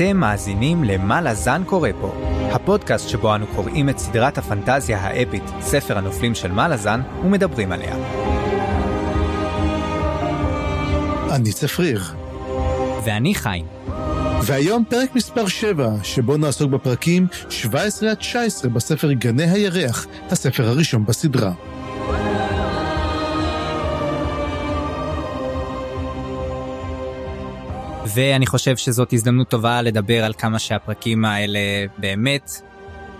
אתם מאזינים ל"מה לזן קורא פה", הפודקאסט שבו אנו קוראים את סדרת הפנטזיה האפית, ספר הנופלים של מה לזן, ומדברים עליה. אני צפריר. ואני חיים. והיום פרק מספר 7, שבו נעסוק בפרקים 17 עד 19 בספר גני הירח, הספר הראשון בסדרה. ואני חושב שזאת הזדמנות טובה לדבר על כמה שהפרקים האלה באמת,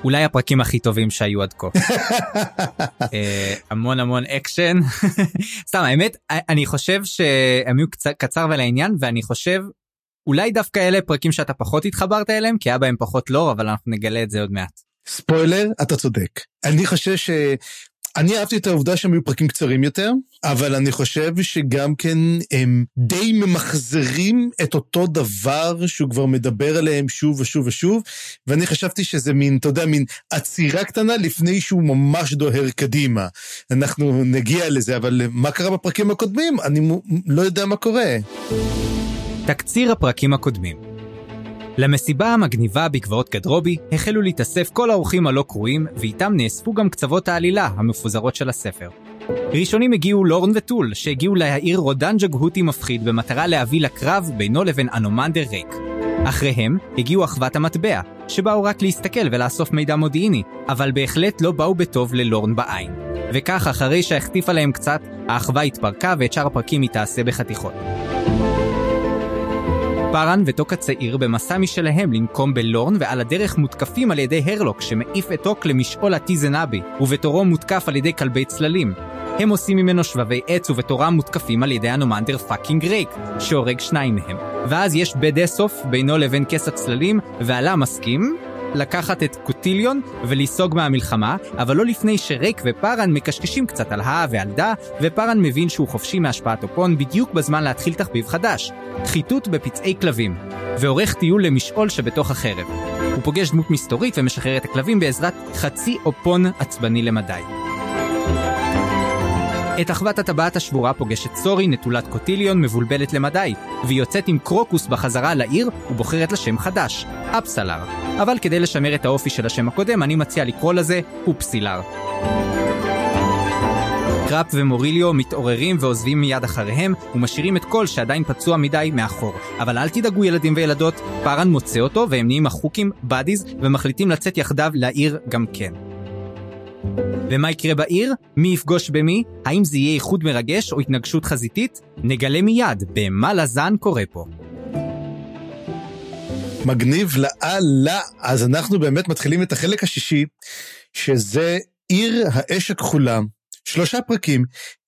אולי הפרקים הכי טובים שהיו עד כה. אה, המון המון אקשן. סתם, האמת, אני חושב שהם היו קצר, קצר ולעניין, ואני חושב, אולי דווקא אלה פרקים שאתה פחות התחברת אליהם, כי היה בהם פחות לור, אבל אנחנו נגלה את זה עוד מעט. ספוילר, אתה צודק. אני חושב ש... אני אהבתי את העובדה שהם היו פרקים קצרים יותר, אבל אני חושב שגם כן הם די ממחזרים את אותו דבר שהוא כבר מדבר עליהם שוב ושוב ושוב, ואני חשבתי שזה מין, אתה יודע, מין עצירה קטנה לפני שהוא ממש דוהר קדימה. אנחנו נגיע לזה, אבל מה קרה בפרקים הקודמים? אני לא יודע מה קורה. תקציר הפרקים הקודמים למסיבה המגניבה בגבעות גדרובי החלו להתאסף כל האורחים הלא קרואים, ואיתם נאספו גם קצוות העלילה המפוזרות של הספר. ראשונים הגיעו לורן וטול, שהגיעו לעיר רודן ג'גהוטי מפחיד במטרה להביא לקרב בינו לבין אנומנדר ריק. אחריהם הגיעו אחוות המטבע, שבאו רק להסתכל ולאסוף מידע מודיעיני, אבל בהחלט לא באו בטוב ללורן בעין. וכך, אחרי שהחטיף עליהם קצת, האחווה התפרקה ואת שאר הפרקים היא תעשה בחתיכות. פארן וטוק הצעיר במסע משלהם לנקום בלורן ועל הדרך מותקפים על ידי הרלוק שמעיף את טוק למשעול הטיזנאבי ובתורו מותקף על ידי כלבי צללים. הם עושים ממנו שבבי עץ ובתורם מותקפים על ידי הנומנדר פאקינג רייק שהורג שניים מהם. ואז יש badass off בינו לבין כס הצללים והלה מסכים לקחת את קוטיליון ולסוג מהמלחמה, אבל לא לפני שרייק ופארן מקשקשים קצת על הא ועל דה, ופארן מבין שהוא חופשי מהשפעת אופון בדיוק בזמן להתחיל תחביב חדש, חיטוט בפצעי כלבים, ועורך טיול למשעול שבתוך החרב. הוא פוגש דמות מסתורית ומשחרר את הכלבים בעזרת חצי אופון עצבני למדי. את אחוות הטבעת השבורה פוגשת סורי, נטולת קוטיליון, מבולבלת למדי, והיא יוצאת עם קרוקוס בחזרה לעיר ובוחרת לה שם חדש, אפסלר. אבל כדי לשמר את האופי של השם הקודם, אני מציע לקרוא לזה אופסילר. קראפ ומוריליו מתעוררים ועוזבים מיד אחריהם, ומשאירים את כל שעדיין פצוע מדי מאחור. אבל אל תדאגו ילדים וילדות, פארן מוצא אותו והם נהיים החוקים, באדיז, ומחליטים לצאת יחדיו לעיר גם כן. ומה יקרה בעיר? מי יפגוש במי? האם זה יהיה איחוד מרגש או התנגשות חזיתית? נגלה מיד במה לזן קורה פה. מגניב לאללה. אז אנחנו באמת מתחילים את החלק השישי, שזה עיר האש הכחולה. שלושה פרקים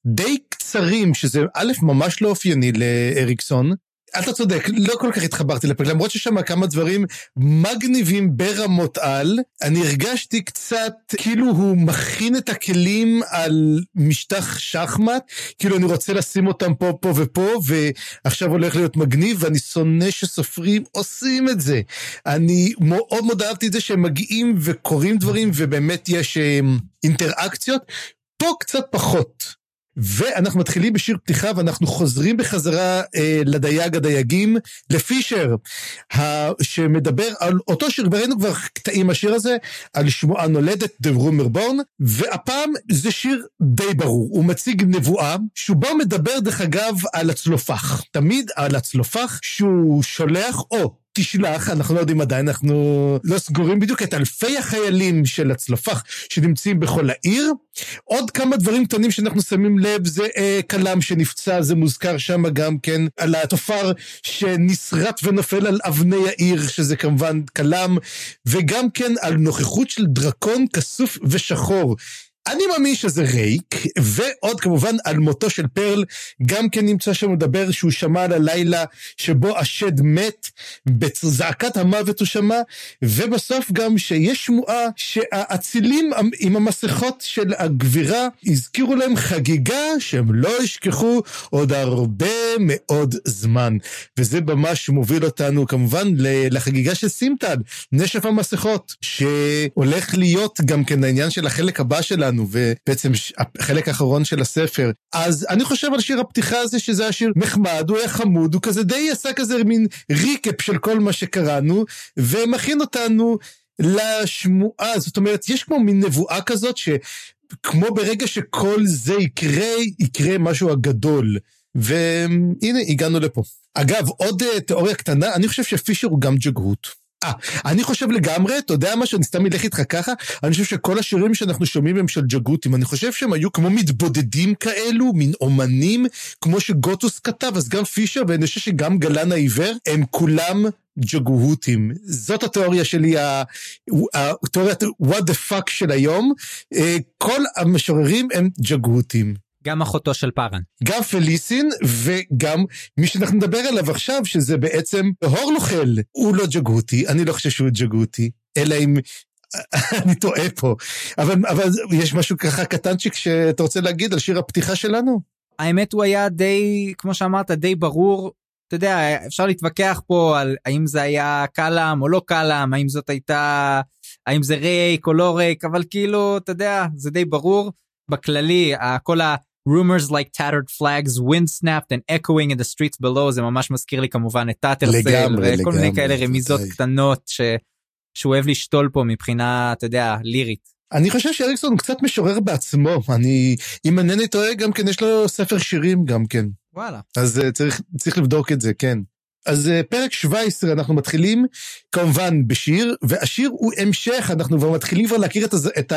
די קצרים, שזה א', ממש לא אופייני לאריקסון, אתה צודק, לא כל כך התחברתי לפרק, למרות שיש שם כמה דברים מגניבים ברמות על, אני הרגשתי קצת כאילו הוא מכין את הכלים על משטח שחמט, כאילו אני רוצה לשים אותם פה, פה ופה, ועכשיו הולך להיות מגניב, ואני שונא שסופרים עושים את זה. אני מאוד מאוד אהבתי את זה שהם מגיעים וקוראים דברים, ובאמת יש אה, אינטראקציות. פה קצת פחות. ואנחנו מתחילים בשיר פתיחה ואנחנו חוזרים בחזרה אה, לדייג הדייגים, לפישר, ה, שמדבר על אותו שיר, וראינו כבר קטעים מהשיר הזה, על שמועה נולדת, The Rumor Born, והפעם זה שיר די ברור, הוא מציג נבואה, שהוא בו מדבר דרך אגב על הצלופח, תמיד על הצלופח שהוא שולח, או תשלח, אנחנו לא יודעים עדיין, אנחנו לא סגורים בדיוק את אלפי החיילים של הצלפח שנמצאים בכל העיר. עוד כמה דברים קטנים שאנחנו שמים לב, זה אה, כלם שנפצע, זה מוזכר שם גם כן, על התופר שנשרט ונופל על אבני העיר, שזה כמובן כלם, וגם כן על נוכחות של דרקון כסוף ושחור. אני מאמין שזה רייק, ועוד כמובן על מותו של פרל, גם כן נמצא שם מדבר שהוא שמע על הלילה שבו השד מת, בזעקת המוות הוא שמע, ובסוף גם שיש שמועה שהאצילים עם המסכות של הגבירה הזכירו להם חגיגה שהם לא ישכחו עוד הרבה מאוד זמן. וזה ממש מוביל אותנו כמובן לחגיגה של סימטל, נשף המסכות, שהולך להיות גם כן העניין של החלק הבא שלנו. שלנו, ובעצם החלק האחרון של הספר. אז אני חושב על שיר הפתיחה הזה, שזה היה שיר נחמד, הוא היה חמוד, הוא כזה די עשה כזה מין ריקאפ של כל מה שקראנו, ומכין אותנו לשמועה, זאת אומרת, יש כמו מין נבואה כזאת, שכמו ברגע שכל זה יקרה, יקרה משהו הגדול. והנה, הגענו לפה. אגב, עוד uh, תיאוריה קטנה, אני חושב שפישר הוא גם ג'גהות. אה, אני חושב לגמרי, אתה יודע מה, שאני סתם אלך איתך ככה, אני חושב שכל השירים שאנחנו שומעים הם של ג'גותים, אני חושב שהם היו כמו מתבודדים כאלו, מין אומנים, כמו שגוטוס כתב, אז גם פישר, ואני חושב שגם גלן העיוור, הם כולם ג'גהותים. זאת התיאוריה שלי, התיאוריית what the fuck של היום. אה, כל המשוררים הם ג'גהותים. גם אחותו של פארן. גם פליסין וגם מי שאנחנו נדבר עליו עכשיו, שזה בעצם הורלוכל. הוא לא ג'גותי, אני לא חושב שהוא ג'גותי, אלא אם... אני טועה פה. אבל, אבל יש משהו ככה קטנצ'יק שאתה רוצה להגיד על שיר הפתיחה שלנו? האמת הוא היה די, כמו שאמרת, די ברור. אתה יודע, אפשר להתווכח פה על האם זה היה קלאם או לא קלאם, האם זאת הייתה, האם זה ריק או לא ריק, אבל כאילו, אתה יודע, זה די ברור. בכללי, כל ה... rumors like tattered flags wind snapped and echoing in the streets below זה ממש מזכיר לי כמובן את טאטרסל וכל מיני כאלה רמיזות קטנות ש... שהוא אוהב לשתול פה מבחינה אתה יודע לירית. אני חושב שאריקסון קצת משורר בעצמו אני אם אינני טועה גם כן יש לו ספר שירים גם כן. וואלה. אז אה, צריך צריך לבדוק את זה כן. אז אה, פרק 17 אנחנו מתחילים כמובן בשיר, והשיר הוא המשך, אנחנו כבר מתחילים כבר להכיר את, את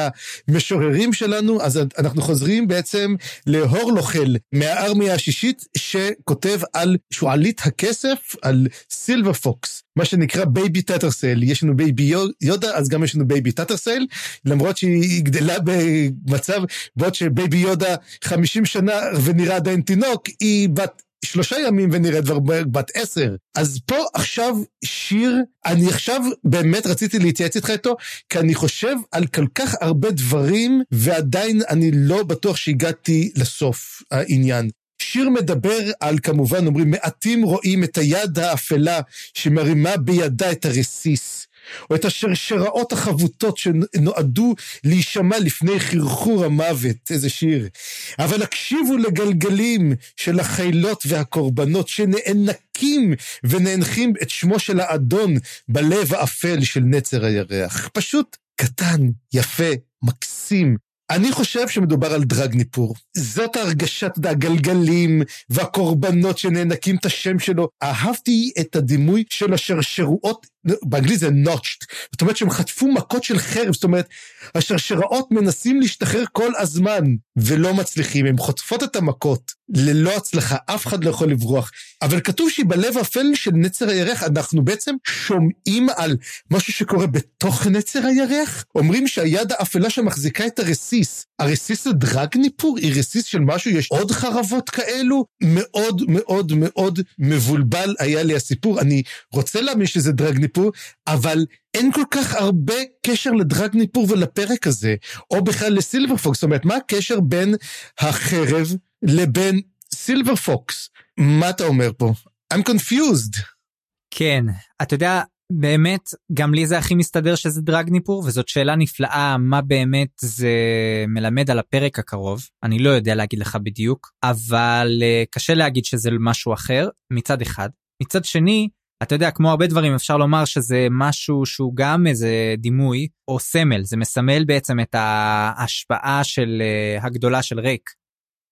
המשוררים שלנו, אז אנחנו חוזרים בעצם להורלוכל מהארמיה השישית, שכותב על שועלית הכסף, על silver fox, מה שנקרא baby טאטרסל. יש לנו baby יודה, אז גם יש לנו baby טאטרסל, למרות שהיא גדלה במצב, בעוד שבייבי יודה 50 שנה ונראה עדיין תינוק, היא בת שלושה ימים ונראית כבר בת עשר. אז פה עכשיו שיר, אני עכשיו באמת רציתי להתייעץ איתך איתו, כי אני חושב על כל כך הרבה דברים, ועדיין אני לא בטוח שהגעתי לסוף העניין. שיר מדבר על, כמובן, אומרים, מעטים רואים את היד האפלה שמרימה בידה את הרסיס. או את השרשראות החבוטות שנועדו להישמע לפני חרחור המוות, איזה שיר. אבל הקשיבו לגלגלים של החילות והקורבנות שנאנקים ונאנחים את שמו של האדון בלב האפל של נצר הירח. פשוט קטן, יפה, מקסים, אני חושב שמדובר על דרג ניפור. זאת הרגשת הגלגלים והקורבנות שנאנקים את השם שלו. אהבתי את הדימוי של השרשרועות, באנגלית זה notched. זאת אומרת שהם חטפו מכות של חרב, זאת אומרת, השרשראות מנסים להשתחרר כל הזמן, ולא מצליחים, הם חוטפות את המכות, ללא הצלחה, אף אחד לא יכול לברוח. אבל כתוב שהיא בלב האפל של נצר הירח, אנחנו בעצם שומעים על משהו שקורה בתוך נצר הירח? אומרים שהיד האפלה שמחזיקה את הרסיס, הרסיס זה דרג ניפור? היא רסיס של משהו? יש עוד חרבות כאלו? מאוד מאוד מאוד מבולבל היה לי הסיפור. אני רוצה להאמין שזה דרג ניפור, אבל אין כל כך הרבה קשר לדרג ניפור ולפרק הזה, או בכלל לסילבר פוקס. זאת אומרת, מה הקשר בין החרב לבין סילבר פוקס? מה אתה אומר פה? I'm confused. כן, אתה יודע, באמת, גם לי זה הכי מסתדר שזה דרג ניפור, וזאת שאלה נפלאה מה באמת זה מלמד על הפרק הקרוב. אני לא יודע להגיד לך בדיוק, אבל uh, קשה להגיד שזה משהו אחר, מצד אחד. מצד שני, אתה יודע, כמו הרבה דברים, אפשר לומר שזה משהו שהוא גם איזה דימוי או סמל, זה מסמל בעצם את ההשפעה של uh, הגדולה של ריק.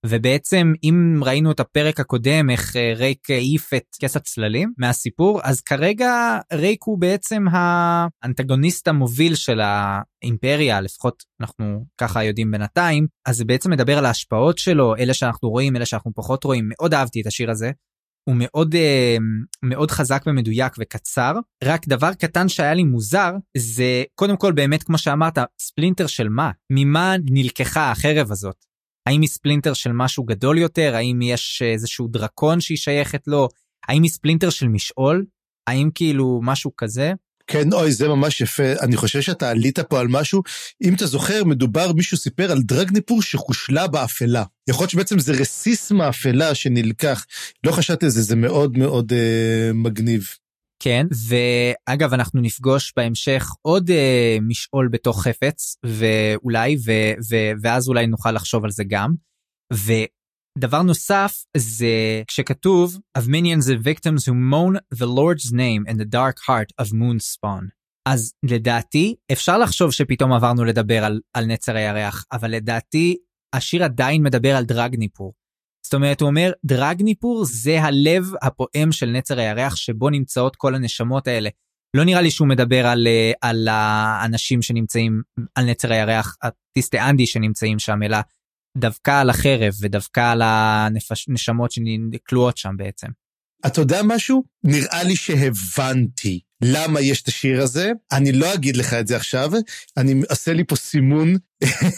ובעצם אם ראינו את הפרק הקודם איך אה, רייק העיף את כס הצללים מהסיפור אז כרגע רייק הוא בעצם האנטגוניסט המוביל של האימפריה לפחות אנחנו ככה יודעים בינתיים אז זה בעצם מדבר על ההשפעות שלו אלה שאנחנו רואים אלה שאנחנו פחות רואים מאוד אהבתי את השיר הזה. הוא מאוד אה, מאוד חזק ומדויק וקצר רק דבר קטן שהיה לי מוזר זה קודם כל באמת כמו שאמרת splinter של מה ממה נלקחה החרב הזאת האם היא splinter של משהו גדול יותר? האם יש איזשהו דרקון שהיא שייכת לו? האם היא splinter של משעול? האם כאילו משהו כזה? כן, אוי, זה ממש יפה. אני חושב שאתה עלית פה על משהו. אם אתה זוכר, מדובר, מישהו סיפר על דרגניפור שחושלה באפלה. יכול להיות שבעצם זה רסיס מאפלה שנלקח. לא חשבתי על זה, זה מאוד מאוד אה, מגניב. כן, ואגב, אנחנו נפגוש בהמשך עוד אה, משעול בתוך חפץ, ואולי, ו, ו, ואז אולי נוכל לחשוב על זה גם. ודבר נוסף זה כשכתוב, of minions and victims who moan the Lord's name in the dark heart of moon spawn. אז לדעתי, אפשר לחשוב שפתאום עברנו לדבר על, על נצר הירח, אבל לדעתי, השיר עדיין מדבר על דרגניפור. זאת אומרת, הוא אומר, דרגניפור זה הלב הפועם של נצר הירח שבו נמצאות כל הנשמות האלה. לא נראה לי שהוא מדבר על, אה, על האנשים שנמצאים על נצר הירח, הטיסטי אנדי שנמצאים שם, אלא דווקא על החרב ודווקא על הנשמות שכלואות שם בעצם. אתה יודע משהו? נראה לי שהבנתי למה יש את השיר הזה. אני לא אגיד לך את זה עכשיו, אני אעשה לי פה סימון,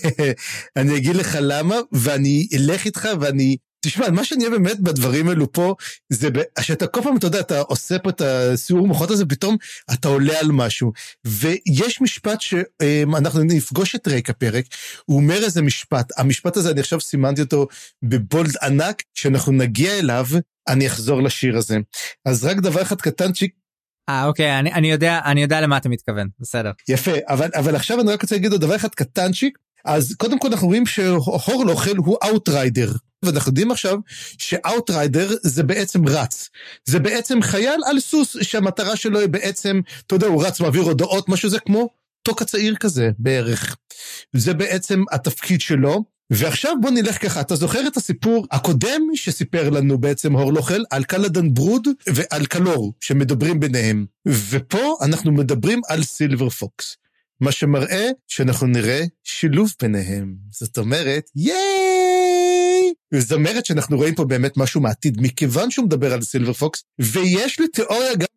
אני אגיד לך למה, ואני אלך איתך ואני תשמע, מה שאני אוהב באמת בדברים האלו פה, זה שאתה כל פעם, אתה יודע, אתה עושה פה את הסיור מוחות הזה, פתאום אתה עולה על משהו. ויש משפט שאנחנו נפגוש את ריק הפרק, הוא אומר איזה משפט, המשפט הזה, אני עכשיו סימנתי אותו בבולד ענק, כשאנחנו נגיע אליו, אני אחזור לשיר הזה. אז רק דבר אחד קטנצ'יק, אה אוקיי אני, אני יודע אני יודע למה אתה מתכוון בסדר יפה אבל אבל עכשיו אני רק רוצה להגיד עוד דבר אחד קטנצ'יק אז קודם כל אנחנו רואים שהורלוכל הוא outrider. ואנחנו יודעים עכשיו ש outrider זה בעצם רץ. זה בעצם חייל על סוס שהמטרה שלו היא בעצם, אתה יודע, הוא רץ, מעביר הודעות, משהו זה כמו טוק הצעיר כזה בערך. זה בעצם התפקיד שלו. ועכשיו בוא נלך ככה, אתה זוכר את הסיפור הקודם שסיפר לנו בעצם הורלוכל על קלדן ברוד ועל קלור שמדברים ביניהם. ופה אנחנו מדברים על סילבר פוקס. מה שמראה שאנחנו נראה שילוב ביניהם. זאת אומרת, ייי! זאת אומרת שאנחנו רואים פה באמת משהו מעתיד, מכיוון שהוא מדבר על סילבר פוקס, ויש לי תיאוריה גם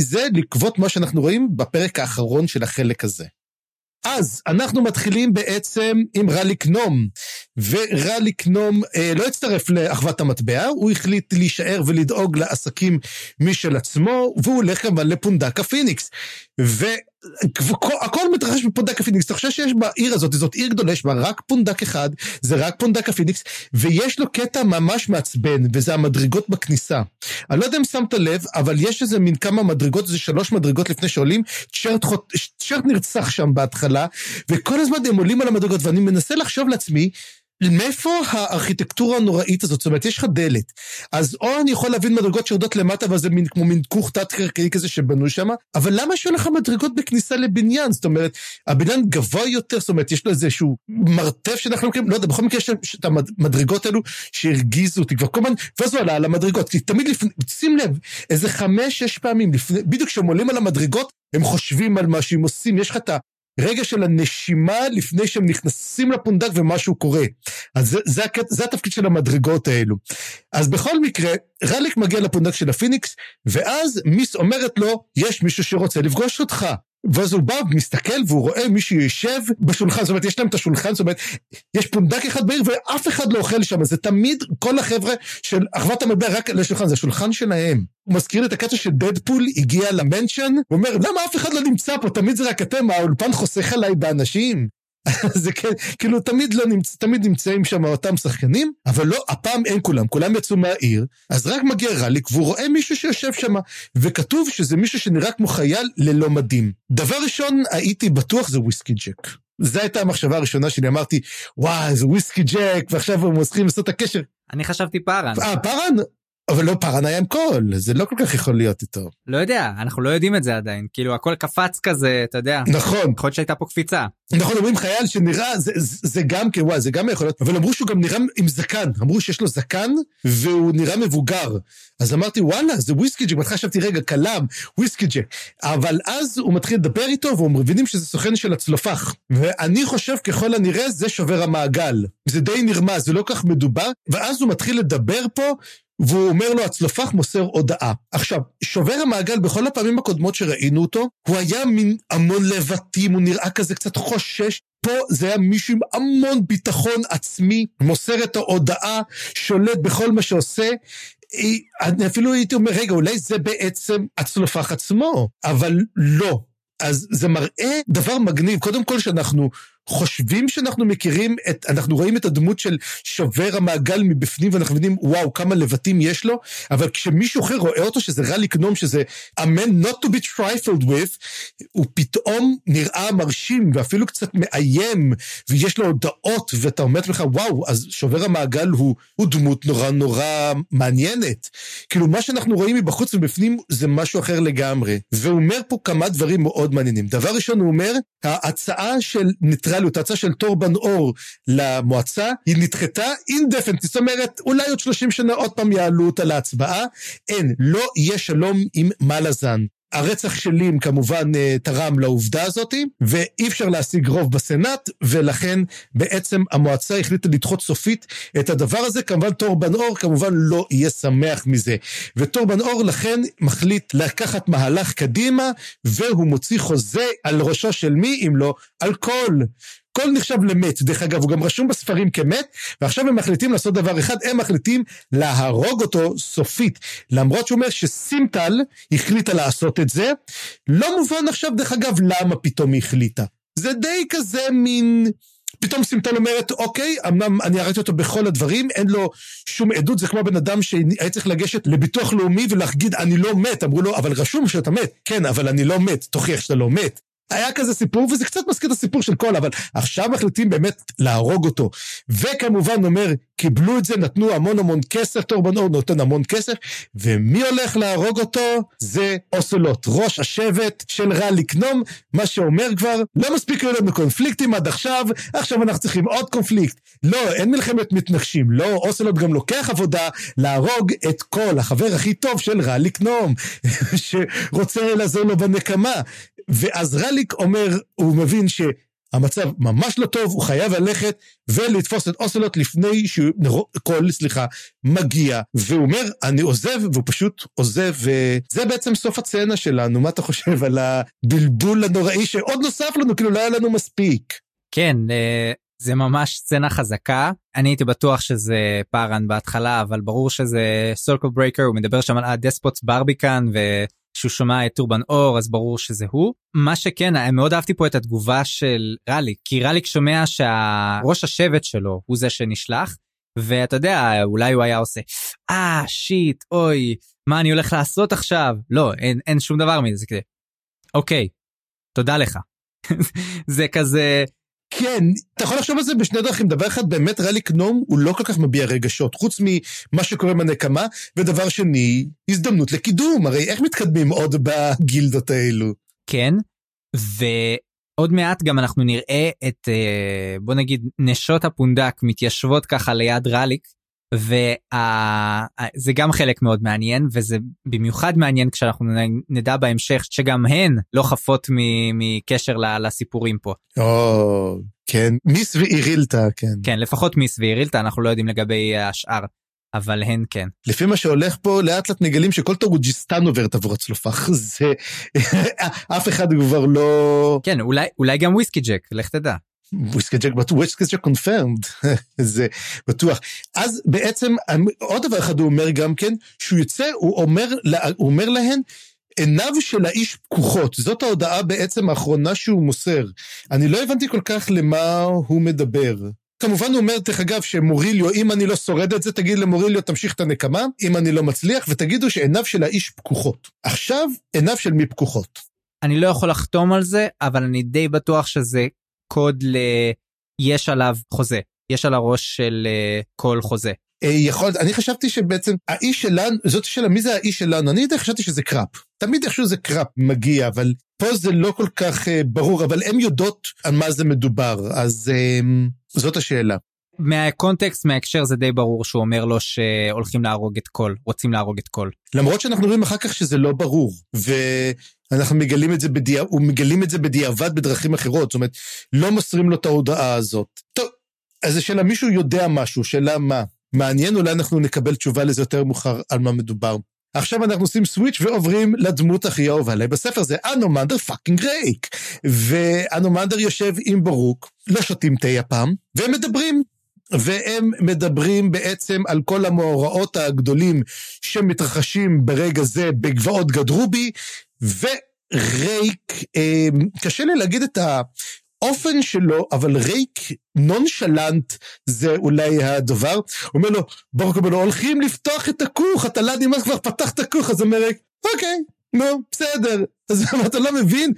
זה לקוות מה שאנחנו רואים בפרק האחרון של החלק הזה. אז אנחנו מתחילים בעצם עם רליק נום, ורליק נום אה, לא הצטרף לאחוות המטבע, הוא החליט להישאר ולדאוג לעסקים משל עצמו, והוא הולך כמובן לפונדק הפיניקס. ו... הכל מתרחש בפונדק הפיניקס, אתה חושב שיש בעיר הזאת, זאת עיר גדולה, יש בה רק פונדק אחד, זה רק פונדק הפיניקס, ויש לו קטע ממש מעצבן, וזה המדרגות בכניסה. אני לא יודע אם שמת לב, אבל יש איזה מין כמה מדרגות, זה שלוש מדרגות לפני שעולים, צ'רט, נרצח שם בהתחלה, וכל הזמן הם עולים על המדרגות, ואני מנסה לחשוב לעצמי, מאיפה הארכיטקטורה הנוראית הזאת? זאת אומרת, יש לך דלת. אז או אני יכול להבין מדרגות שיורדות למטה, וזה מין, כמו מין כוך תת-קרקעי כזה שבנו שם, אבל למה שיהיו לך מדרגות בכניסה לבניין? זאת אומרת, הבניין גבוה יותר, זאת אומרת, יש לו איזשהו מרתף שאנחנו מכירים, לא יודע, בכל מקרה יש את המדרגות האלו שהרגיזו אותי כבר כל הזמן, ואז הוא עלה על המדרגות, כי תמיד לפני, שים לב, איזה חמש-שש פעמים לפני, בדיוק כשהם עולים על המדרגות, הם חושבים על מה שהם עושים, יש לך את ה... רגע של הנשימה לפני שהם נכנסים לפונדק ומשהו קורה. אז זה, זה, זה התפקיד של המדרגות האלו. אז בכל מקרה, רליק מגיע לפונדק של הפיניקס, ואז מיס אומרת לו, יש מישהו שרוצה לפגוש אותך. ואז הוא בא, מסתכל, והוא רואה מישהו יושב בשולחן, זאת אומרת, יש להם את השולחן, זאת אומרת, יש פונדק אחד בעיר ואף אחד לא אוכל שם, זה תמיד כל החבר'ה של אחוות המטבע רק לשולחן, זה השולחן שלהם. הוא מזכיר את הקטע שדדפול הגיע ל mansion, הוא אומר, למה אף אחד לא נמצא פה, תמיד זה רק אתם, האולפן חוסך עליי באנשים. זה כן, כאילו תמיד לא נמצא, תמיד נמצאים שם אותם שחקנים, אבל לא, הפעם אין כולם, כולם יצאו מהעיר, אז רק מגיע רליק והוא רואה מישהו שיושב שם, וכתוב שזה מישהו שנראה כמו חייל ללא מדים. דבר ראשון, הייתי בטוח זה וויסקי ג'ק. זו הייתה המחשבה הראשונה שלי, אמרתי, וואי, זה וויסקי ג'ק, ועכשיו הם צריכים לעשות את הקשר. אני חשבתי פארן. אה, פארן? אבל לא היה עם קול, זה לא כל כך יכול להיות איתו. לא יודע, אנחנו לא יודעים את זה עדיין, כאילו הכל קפץ כזה, אתה יודע. נכון. יכול להיות שהייתה פה קפיצה. נכון, אומרים חייל שנראה, זה, זה גם כן, וואי, זה גם יכול להיות, אבל אמרו שהוא גם נראה עם זקן, אמרו שיש לו זקן והוא נראה מבוגר. אז אמרתי, וואלה, זה וויסקי ג'ק, בהתחלה חשבתי, רגע, כלם, וויסקי ג'ק. אבל אז הוא מתחיל לדבר איתו, והוא מבינים שזה סוכן של הצלופח. ואני חושב, ככל הנראה, זה שובר המעגל. זה די נרמז, זה לא כך מדובר, ואז הוא מתחיל לדבר פה, והוא אומר לו, הצלופח מוסר הודעה. עכשיו, שובר המעגל, בכל הפעמים הקודמות שראינו אותו, הוא היה מין המון לבטים, הוא נראה כזה קצת חושש. פה זה היה מישהו עם המון ביטחון עצמי, מוסר את ההודעה, שולט בכל מה שעושה. אני אפילו הייתי אומר, רגע, אולי זה בעצם הצלופח עצמו, אבל לא. אז זה מראה דבר מגניב, קודם כל שאנחנו חושבים שאנחנו מכירים את, אנחנו רואים את הדמות של שובר המעגל מבפנים ואנחנו מבינים, וואו, כמה לבטים יש לו, אבל כשמישהו אחר רואה אותו, שזה רע לקנום, שזה a man not to be trifled with, הוא פתאום נראה מרשים ואפילו קצת מאיים, ויש לו הודעות, ואתה אומר לך, וואו, אז שובר המעגל הוא, הוא דמות נורא נורא מעניינת. כאילו, מה שאנחנו רואים מבחוץ ובפנים זה משהו אחר לגמרי. והוא אומר פה כמה דברים מאוד מעניינים. דבר ראשון, הוא אומר, ההצעה של ניטרליות, ההצעה של תור בן אור למועצה, היא נדחתה אינדפנט, זאת אומרת, אולי עוד 30 שנה עוד פעם יעלו אותה להצבעה. אין, לא יהיה שלום עם מלאזן. הרצח של לים כמובן אה, תרם לעובדה הזאת, ואי אפשר להשיג רוב בסנאט, ולכן בעצם המועצה החליטה לדחות סופית את הדבר הזה. כמובן תור בן אור כמובן לא יהיה שמח מזה. ותור בן אור לכן מחליט לקחת מהלך קדימה, והוא מוציא חוזה על ראשו של מי אם לא על כל הכל נחשב למת, דרך אגב, הוא גם רשום בספרים כמת, ועכשיו הם מחליטים לעשות דבר אחד, הם מחליטים להרוג אותו סופית. למרות שהוא אומר שסימטל החליטה לעשות את זה, לא מובן עכשיו, דרך אגב, למה פתאום היא החליטה. זה די כזה מין... פתאום סימטל אומרת, אוקיי, אמנם אני הראיתי אותו בכל הדברים, אין לו שום עדות, זה כמו בן אדם שהיה צריך לגשת לביטוח לאומי ולהגיד, אני לא מת. אמרו לו, אבל רשום שאתה מת. כן, אבל אני לא מת, תוכיח שאתה לא מת. היה כזה סיפור, וזה קצת מזכיר את הסיפור של קול, אבל עכשיו מחליטים באמת להרוג אותו. וכמובן אומר, קיבלו את זה, נתנו המון המון כסף, טורבן אור נותן המון כסף, ומי הולך להרוג אותו? זה אוסלוט, ראש השבט של רע לקנום, מה שאומר כבר, לא מספיק היו לנו קונפליקטים עד עכשיו, עכשיו אנחנו צריכים עוד קונפליקט. לא, אין מלחמת מתנגשים, לא, אוסלוט גם לוקח עבודה להרוג את כל החבר הכי טוב של רע לקנום, שרוצה לעזור לו בנקמה. ואז רליק אומר, הוא מבין שהמצב ממש לא טוב, הוא חייב ללכת ולתפוס את אוסלוט לפני שכל, סליחה, מגיע. והוא אומר, אני עוזב, והוא פשוט עוזב, וזה בעצם סוף הסצנה שלנו. מה אתה חושב על הבלבול הנוראי שעוד נוסף לנו, כאילו לא היה לנו מספיק. כן, אה, זה ממש סצנה חזקה. אני הייתי בטוח שזה פארן בהתחלה, אבל ברור שזה Circle Breaker, הוא מדבר שם על ה Despot's Barbican, ו... שהוא שומע את טורבן אור אז ברור שזה הוא. מה שכן מאוד אהבתי פה את התגובה של רליק כי רליק שומע שהראש השבט שלו הוא זה שנשלח ואתה יודע אולי הוא היה עושה אה שיט אוי מה אני הולך לעשות עכשיו לא אין אין שום דבר מזה זה כזה אוקיי תודה לך זה כזה כן, אתה יכול לחשוב על זה בשני דרכים. דבר אחד, באמת רליק נום הוא לא כל כך מביע רגשות, חוץ ממה שקורה בנקמה, ודבר שני, הזדמנות לקידום. הרי איך מתקדמים עוד בגילדות האלו? כן, ועוד מעט גם אנחנו נראה את, אה, בוא נגיד, נשות הפונדק מתיישבות ככה ליד רליק, וזה גם חלק מאוד מעניין וזה במיוחד מעניין כשאנחנו נדע בהמשך שגם הן לא חפות מקשר לסיפורים פה. או, כן, מיס ואירילטה, כן. כן, לפחות מיס ואירילטה, אנחנו לא יודעים לגבי השאר. אבל הן כן. לפי מה שהולך פה, לאט לאט מגלים שכל תורג'יסטן עוברת עבור הצלופח. זה... אף אחד כבר לא... כן, אולי, אולי גם וויסקי ג'ק, לך תדע. וויסקי ג'ק, וויסקי ג'ק קונפרמד, זה בטוח. אז בעצם עוד דבר אחד הוא אומר גם כן, שהוא יוצא, הוא אומר, הוא אומר להן, עיניו של האיש פקוחות, זאת ההודעה בעצם האחרונה שהוא מוסר. אני לא הבנתי כל כך למה הוא מדבר. כמובן הוא אומר, דרך אגב, שמוריליו, אם אני לא שורד את זה, תגיד למוריליו, תמשיך את הנקמה, אם אני לא מצליח, ותגידו שעיניו של האיש פקוחות. עכשיו, עיניו של מי פקוחות? אני לא יכול לחתום על זה, אבל אני די בטוח שזה קול... יש עליו חוזה, יש על הראש של uh, קול חוזה. אה, יכול, אני חשבתי שבעצם האיש שלנו, זאת שאלה, מי זה האיש שלנו? אני יודע, חשבתי שזה קראפ. תמיד איכשהו זה קראפ מגיע, אבל פה זה לא כל כך uh, ברור, אבל הן יודעות על מה זה מדובר, אז uh, זאת השאלה. מהקונטקסט, מההקשר זה די ברור שהוא אומר לו שהולכים להרוג את קול, רוצים להרוג את קול. למרות שאנחנו רואים אחר כך שזה לא ברור, ואנחנו מגלים את זה, בדיע... ומגלים את זה בדיעבד בדרכים אחרות, זאת אומרת, לא מוסרים לו את ההודעה הזאת. טוב, אז השאלה, מישהו יודע משהו, שאלה מה? מעניין, אולי אנחנו נקבל תשובה לזה יותר מאוחר על מה מדובר. עכשיו אנחנו עושים switch ועוברים לדמות הכי אהובה עליי בספר, זה אנומנדר fucking רייק. ואנומנדר יושב עם ברוק, לא שותים תה הפעם, והם מדברים. והם מדברים בעצם על כל המאורעות הגדולים שמתרחשים ברגע זה בגבעות גדרובי, ורייק, אה, קשה לי להגיד את האופן שלו, אבל ריק נונשלנט זה אולי הדבר, הוא אומר לו, ברוק אומר לו, הולכים לפתוח את הכוך, אתה לא נמאס כבר פתח את הכוך, אז אומר ריק, אוקיי, נו, בסדר. אז אתה לא מבין?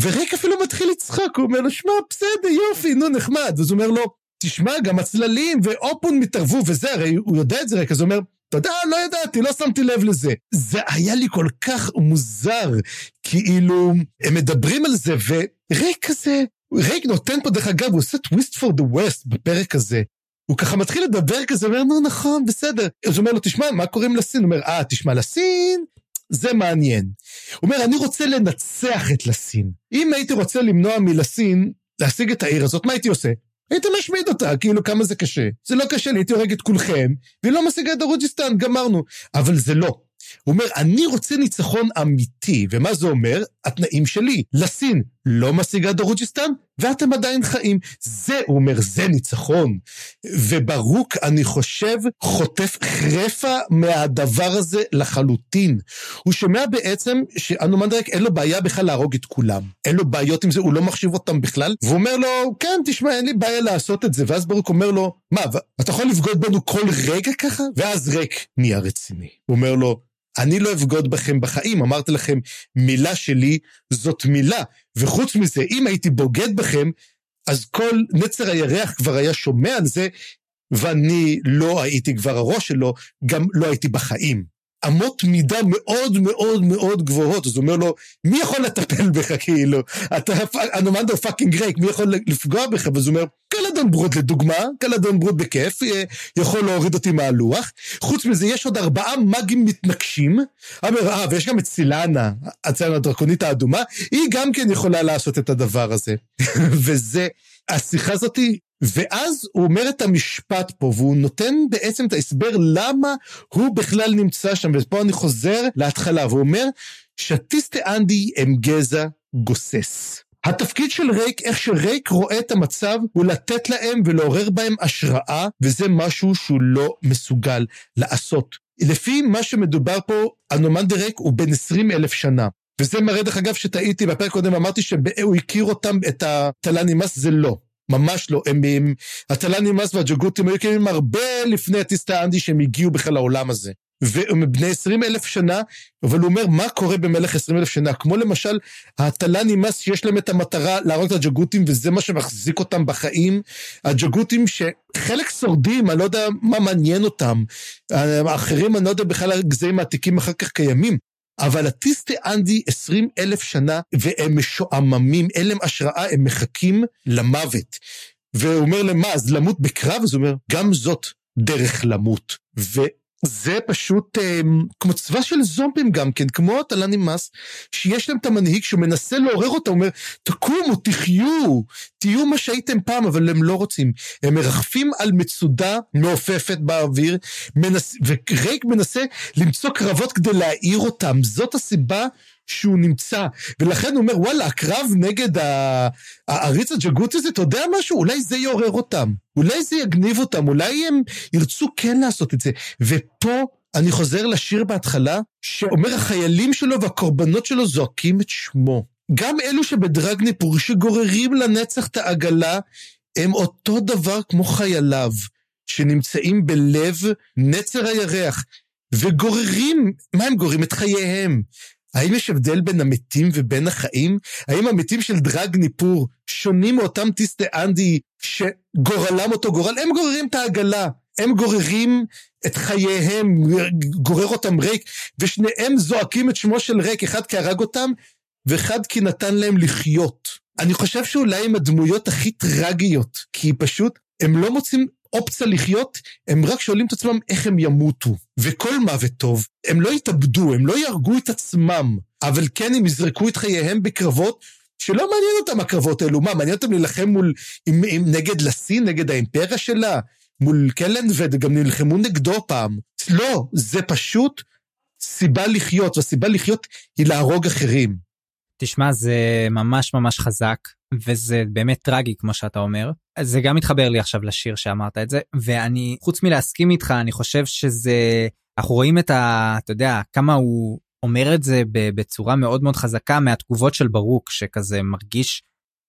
וריק אפילו מתחיל לצחוק, הוא אומר לו, שמע, בסדר, יופי, נו, נחמד. ואז הוא אומר לו, תשמע, גם הצללים ואופון מתערבו וזה, הרי הוא יודע את זה ריק, אז הוא אומר, אתה יודע, לא ידעתי, לא שמתי לב לזה. זה היה לי כל כך מוזר, כאילו, הם מדברים על זה, וריק כזה, ריק נותן פה, דרך אגב, הוא עושה טוויסט פור דה ווסט בפרק הזה. הוא ככה מתחיל לדבר כזה, אומר, נו, נכון, בסדר. אז הוא אומר לו, תשמע, מה קוראים לסין? הוא אומר, אה, תשמע, לסין, זה מעניין. הוא אומר, אני רוצה לנצח את לסין. אם הייתי רוצה למנוע מלסין להשיג את העיר הזאת, מה הייתי עושה? הייתי משמיד אותה, כאילו כמה זה קשה. זה לא קשה לי, הייתי הורג את כולכם, והיא לא משיגה את דרוג'יסטן, גמרנו. אבל זה לא. הוא אומר, אני רוצה ניצחון אמיתי, ומה זה אומר? התנאים שלי. לסין לא משיגה דרוג'יסטן, ואתם עדיין חיים. זה, הוא אומר, זה ניצחון. וברוק, אני חושב, חוטף חרדה מהדבר הזה לחלוטין. הוא שומע בעצם שאנומנדר רייק אין לו בעיה בכלל להרוג את כולם. אין לו בעיות עם זה, הוא לא מחשיב אותם בכלל, והוא אומר לו, כן, תשמע, אין לי בעיה לעשות את זה. ואז ברוק אומר לו, מה, אתה יכול לבגוד בנו כל רגע ככה? ואז רייק נהיה רציני. הוא אומר לו, אני לא אבגוד בכם בחיים, אמרתי לכם, מילה שלי זאת מילה. וחוץ מזה, אם הייתי בוגד בכם, אז כל נצר הירח כבר היה שומע על זה, ואני לא הייתי כבר הראש שלו, גם לא הייתי בחיים. אמות מידה מאוד מאוד מאוד גבוהות, אז הוא אומר לו, מי יכול לטפל בך כאילו? אתה אנומנדו פאקינג רייק, מי יכול לפגוע בך? ואז הוא אומר, קלדון ברוד לדוגמה, קלדון ברוד בכיף, אה, יכול להוריד אותי מהלוח. חוץ מזה, יש עוד ארבעה מאגים מתנגשים. אומר, אה, ויש גם את סילנה, הצלם הדרקונית האדומה, היא גם כן יכולה לעשות את הדבר הזה. וזה, השיחה הזאתי ואז הוא אומר את המשפט פה, והוא נותן בעצם את ההסבר למה הוא בכלל נמצא שם, ופה אני חוזר להתחלה, והוא אומר, שטיסטה אנדי הם גזע גוסס. התפקיד של רייק, איך שרייק רואה את המצב, הוא לתת להם ולעורר בהם השראה, וזה משהו שהוא לא מסוגל לעשות. לפי מה שמדובר פה, אנומנדר רייק הוא בן 20 אלף שנה. וזה מראה דרך אגב שטעיתי, בפרק קודם אמרתי שהוא הכיר אותם, את הטלנימאס, זה לא. ממש לא, הם, הם הטלנימאס והג'גותים היו קיימים הרבה לפני הטיסטה אנדי שהם הגיעו בכלל לעולם הזה. והם בני 20 אלף שנה, אבל הוא אומר, מה קורה במהלך 20 אלף שנה? כמו למשל, הטלנימאס שיש להם את המטרה להרוג את הג'גותים, וזה מה שמחזיק אותם בחיים. הג'גותים שחלק שורדים, אני לא יודע מה מעניין אותם. האחרים, אני לא יודע בכלל הגזעים העתיקים אחר כך קיימים. אבל הטיסטי אנדי 20 אלף שנה, והם משועממים, אין להם השראה, הם מחכים למוות. והוא אומר להם, מה, אז למות בקרב? אז הוא אומר, גם זאת דרך למות. ו... זה פשוט אה, כמו צבא של זומבים גם כן, כמו הטלן נמאס, שיש להם את המנהיג שמנסה לעורר אותה, אומר, תקומו, תחיו, תהיו מה שהייתם פעם, אבל הם לא רוצים. הם מרחפים על מצודה מעופפת באוויר, מנס, ורייק מנסה למצוא קרבות כדי להעיר אותם. זאת הסיבה שהוא נמצא. ולכן הוא אומר, וואלה, הקרב נגד העריץ הג'גוט הזה, אתה יודע משהו? אולי זה יעורר אותם. אולי זה יגניב אותם, אולי הם ירצו כן לעשות את זה. ופה אני חוזר לשיר בהתחלה, שאומר החיילים שלו והקורבנות שלו זועקים את שמו. גם אלו שבדרגניפור שגוררים לנצח את העגלה, הם אותו דבר כמו חייליו, שנמצאים בלב נצר הירח, וגוררים, מה הם גוררים? את חייהם. האם יש הבדל בין המתים ובין החיים? האם המתים של דרג ניפור שונים מאותם טיסטה אנדי שגורלם אותו גורל? הם גוררים את העגלה, הם גוררים את חייהם, גורר אותם ריק, ושניהם זועקים את שמו של ריק, אחד כי הרג אותם, ואחד כי נתן להם לחיות. אני חושב שאולי הם הדמויות הכי טרגיות, כי פשוט הם לא מוצאים אופציה לחיות, הם רק שואלים את עצמם איך הם ימותו. וכל מוות טוב, הם לא יתאבדו, הם לא יהרגו את עצמם, אבל כן הם יזרקו את חייהם בקרבות שלא מעניין אותם הקרבות האלו. מה, מעניין אותם להילחם מול, עם, עם, נגד לסין, נגד האימפריה שלה? מול קלנבד, גם נלחמו נגדו פעם. לא, זה פשוט סיבה לחיות, והסיבה לחיות היא להרוג אחרים. תשמע, זה ממש ממש חזק, וזה באמת טרגי, כמו שאתה אומר. זה גם מתחבר לי עכשיו לשיר שאמרת את זה, ואני, חוץ מלהסכים איתך, אני חושב שזה, אנחנו רואים את ה... אתה יודע, כמה הוא אומר את זה בצורה מאוד מאוד חזקה מהתגובות של ברוק, שכזה מרגיש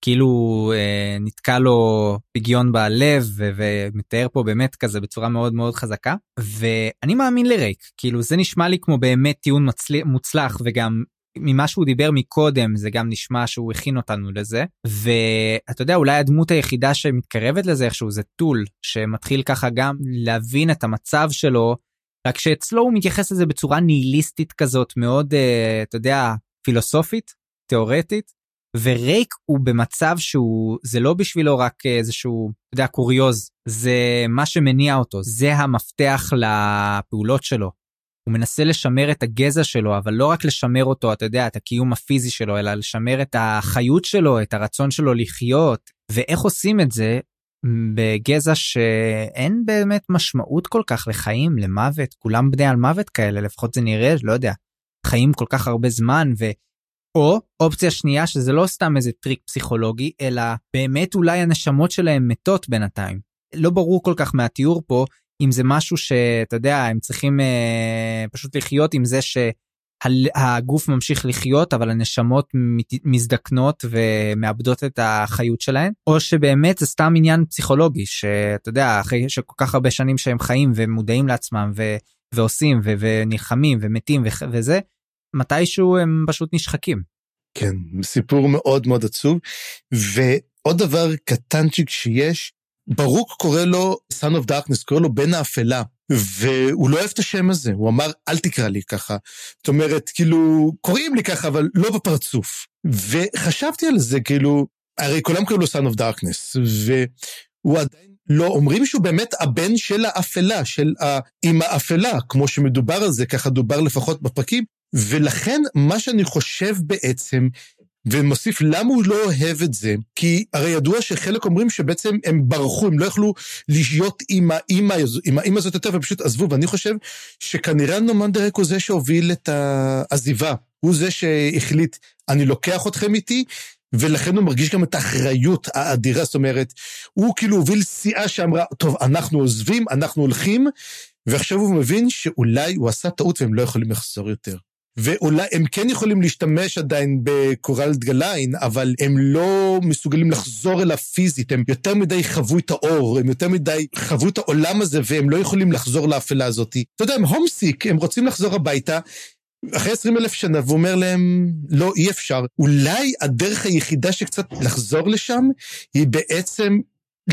כאילו אה, נתקע לו פגיון בלב ו- ומתאר פה באמת כזה בצורה מאוד מאוד חזקה ואני מאמין לרייק כאילו זה נשמע לי כמו באמת טיעון מצל... מוצלח וגם ממה שהוא דיבר מקודם זה גם נשמע שהוא הכין אותנו לזה ואתה יודע אולי הדמות היחידה שמתקרבת לזה איכשהו זה טול שמתחיל ככה גם להבין את המצב שלו רק שאצלו הוא מתייחס לזה בצורה ניהיליסטית כזאת מאוד uh, אתה יודע פילוסופית תיאורטית ורייק הוא במצב שהוא זה לא בשבילו רק איזשהו אתה יודע קוריוז זה מה שמניע אותו זה המפתח לפעולות שלו. הוא מנסה לשמר את הגזע שלו אבל לא רק לשמר אותו אתה יודע את הקיום הפיזי שלו אלא לשמר את החיות שלו את הרצון שלו לחיות. ואיך עושים את זה? בגזע שאין באמת משמעות כל כך לחיים למוות. כולם בני על מוות כאלה לפחות זה נראה לא יודע חיים כל כך הרבה זמן ו... או אופציה שנייה שזה לא סתם איזה טריק פסיכולוגי אלא באמת אולי הנשמות שלהם מתות בינתיים. לא ברור כל כך מהתיאור פה אם זה משהו שאתה יודע הם צריכים אה, פשוט לחיות עם זה שהגוף ממשיך לחיות אבל הנשמות מזדקנות ומאבדות את החיות שלהן או שבאמת זה סתם עניין פסיכולוגי שאתה יודע אחרי שכל כך הרבה שנים שהם חיים ומודעים לעצמם ו, ועושים ו, ונלחמים ומתים ו, וזה מתישהו הם פשוט נשחקים. כן, סיפור מאוד מאוד עצוב. ועוד דבר קטנצ'יק שיש, ברוק קורא לו son of darkness, קורא לו בן האפלה. והוא לא אוהב את השם הזה, הוא אמר, אל תקרא לי ככה. זאת אומרת, כאילו, קוראים לי ככה, אבל לא בפרצוף. וחשבתי על זה, כאילו, הרי כולם קוראים לו son of darkness, והוא עדיין לא אומרים שהוא באמת הבן של האפלה, של האמא האפלה, כמו שמדובר על זה, ככה דובר לפחות בפרקים, ולכן מה שאני חושב בעצם, ומוסיף למה הוא לא אוהב את זה, כי הרי ידוע שחלק אומרים שבעצם הם ברחו, הם לא יכלו להיות עם האימא, עם האימא הזאת יותר ופשוט עזבו, ואני חושב שכנראה נומנדרק הוא זה שהוביל את העזיבה. הוא זה שהחליט, אני לוקח אתכם איתי, ולכן הוא מרגיש גם את האחריות האדירה, זאת אומרת, הוא כאילו הוביל סיעה שאמרה, טוב, אנחנו עוזבים, אנחנו הולכים, ועכשיו הוא מבין שאולי הוא עשה טעות והם לא יכולים לחזור יותר. ואולי הם כן יכולים להשתמש עדיין בקורל דגליין, אבל הם לא מסוגלים לחזור אליו פיזית, הם יותר מדי חוו את האור, הם יותר מדי חוו את העולם הזה, והם לא יכולים לחזור לאפלה הזאת. אתה יודע, הם הומסיק, הם רוצים לחזור הביתה. אחרי 20 אלף שנה, והוא אומר להם, לא, אי אפשר. אולי הדרך היחידה שקצת לחזור לשם, היא בעצם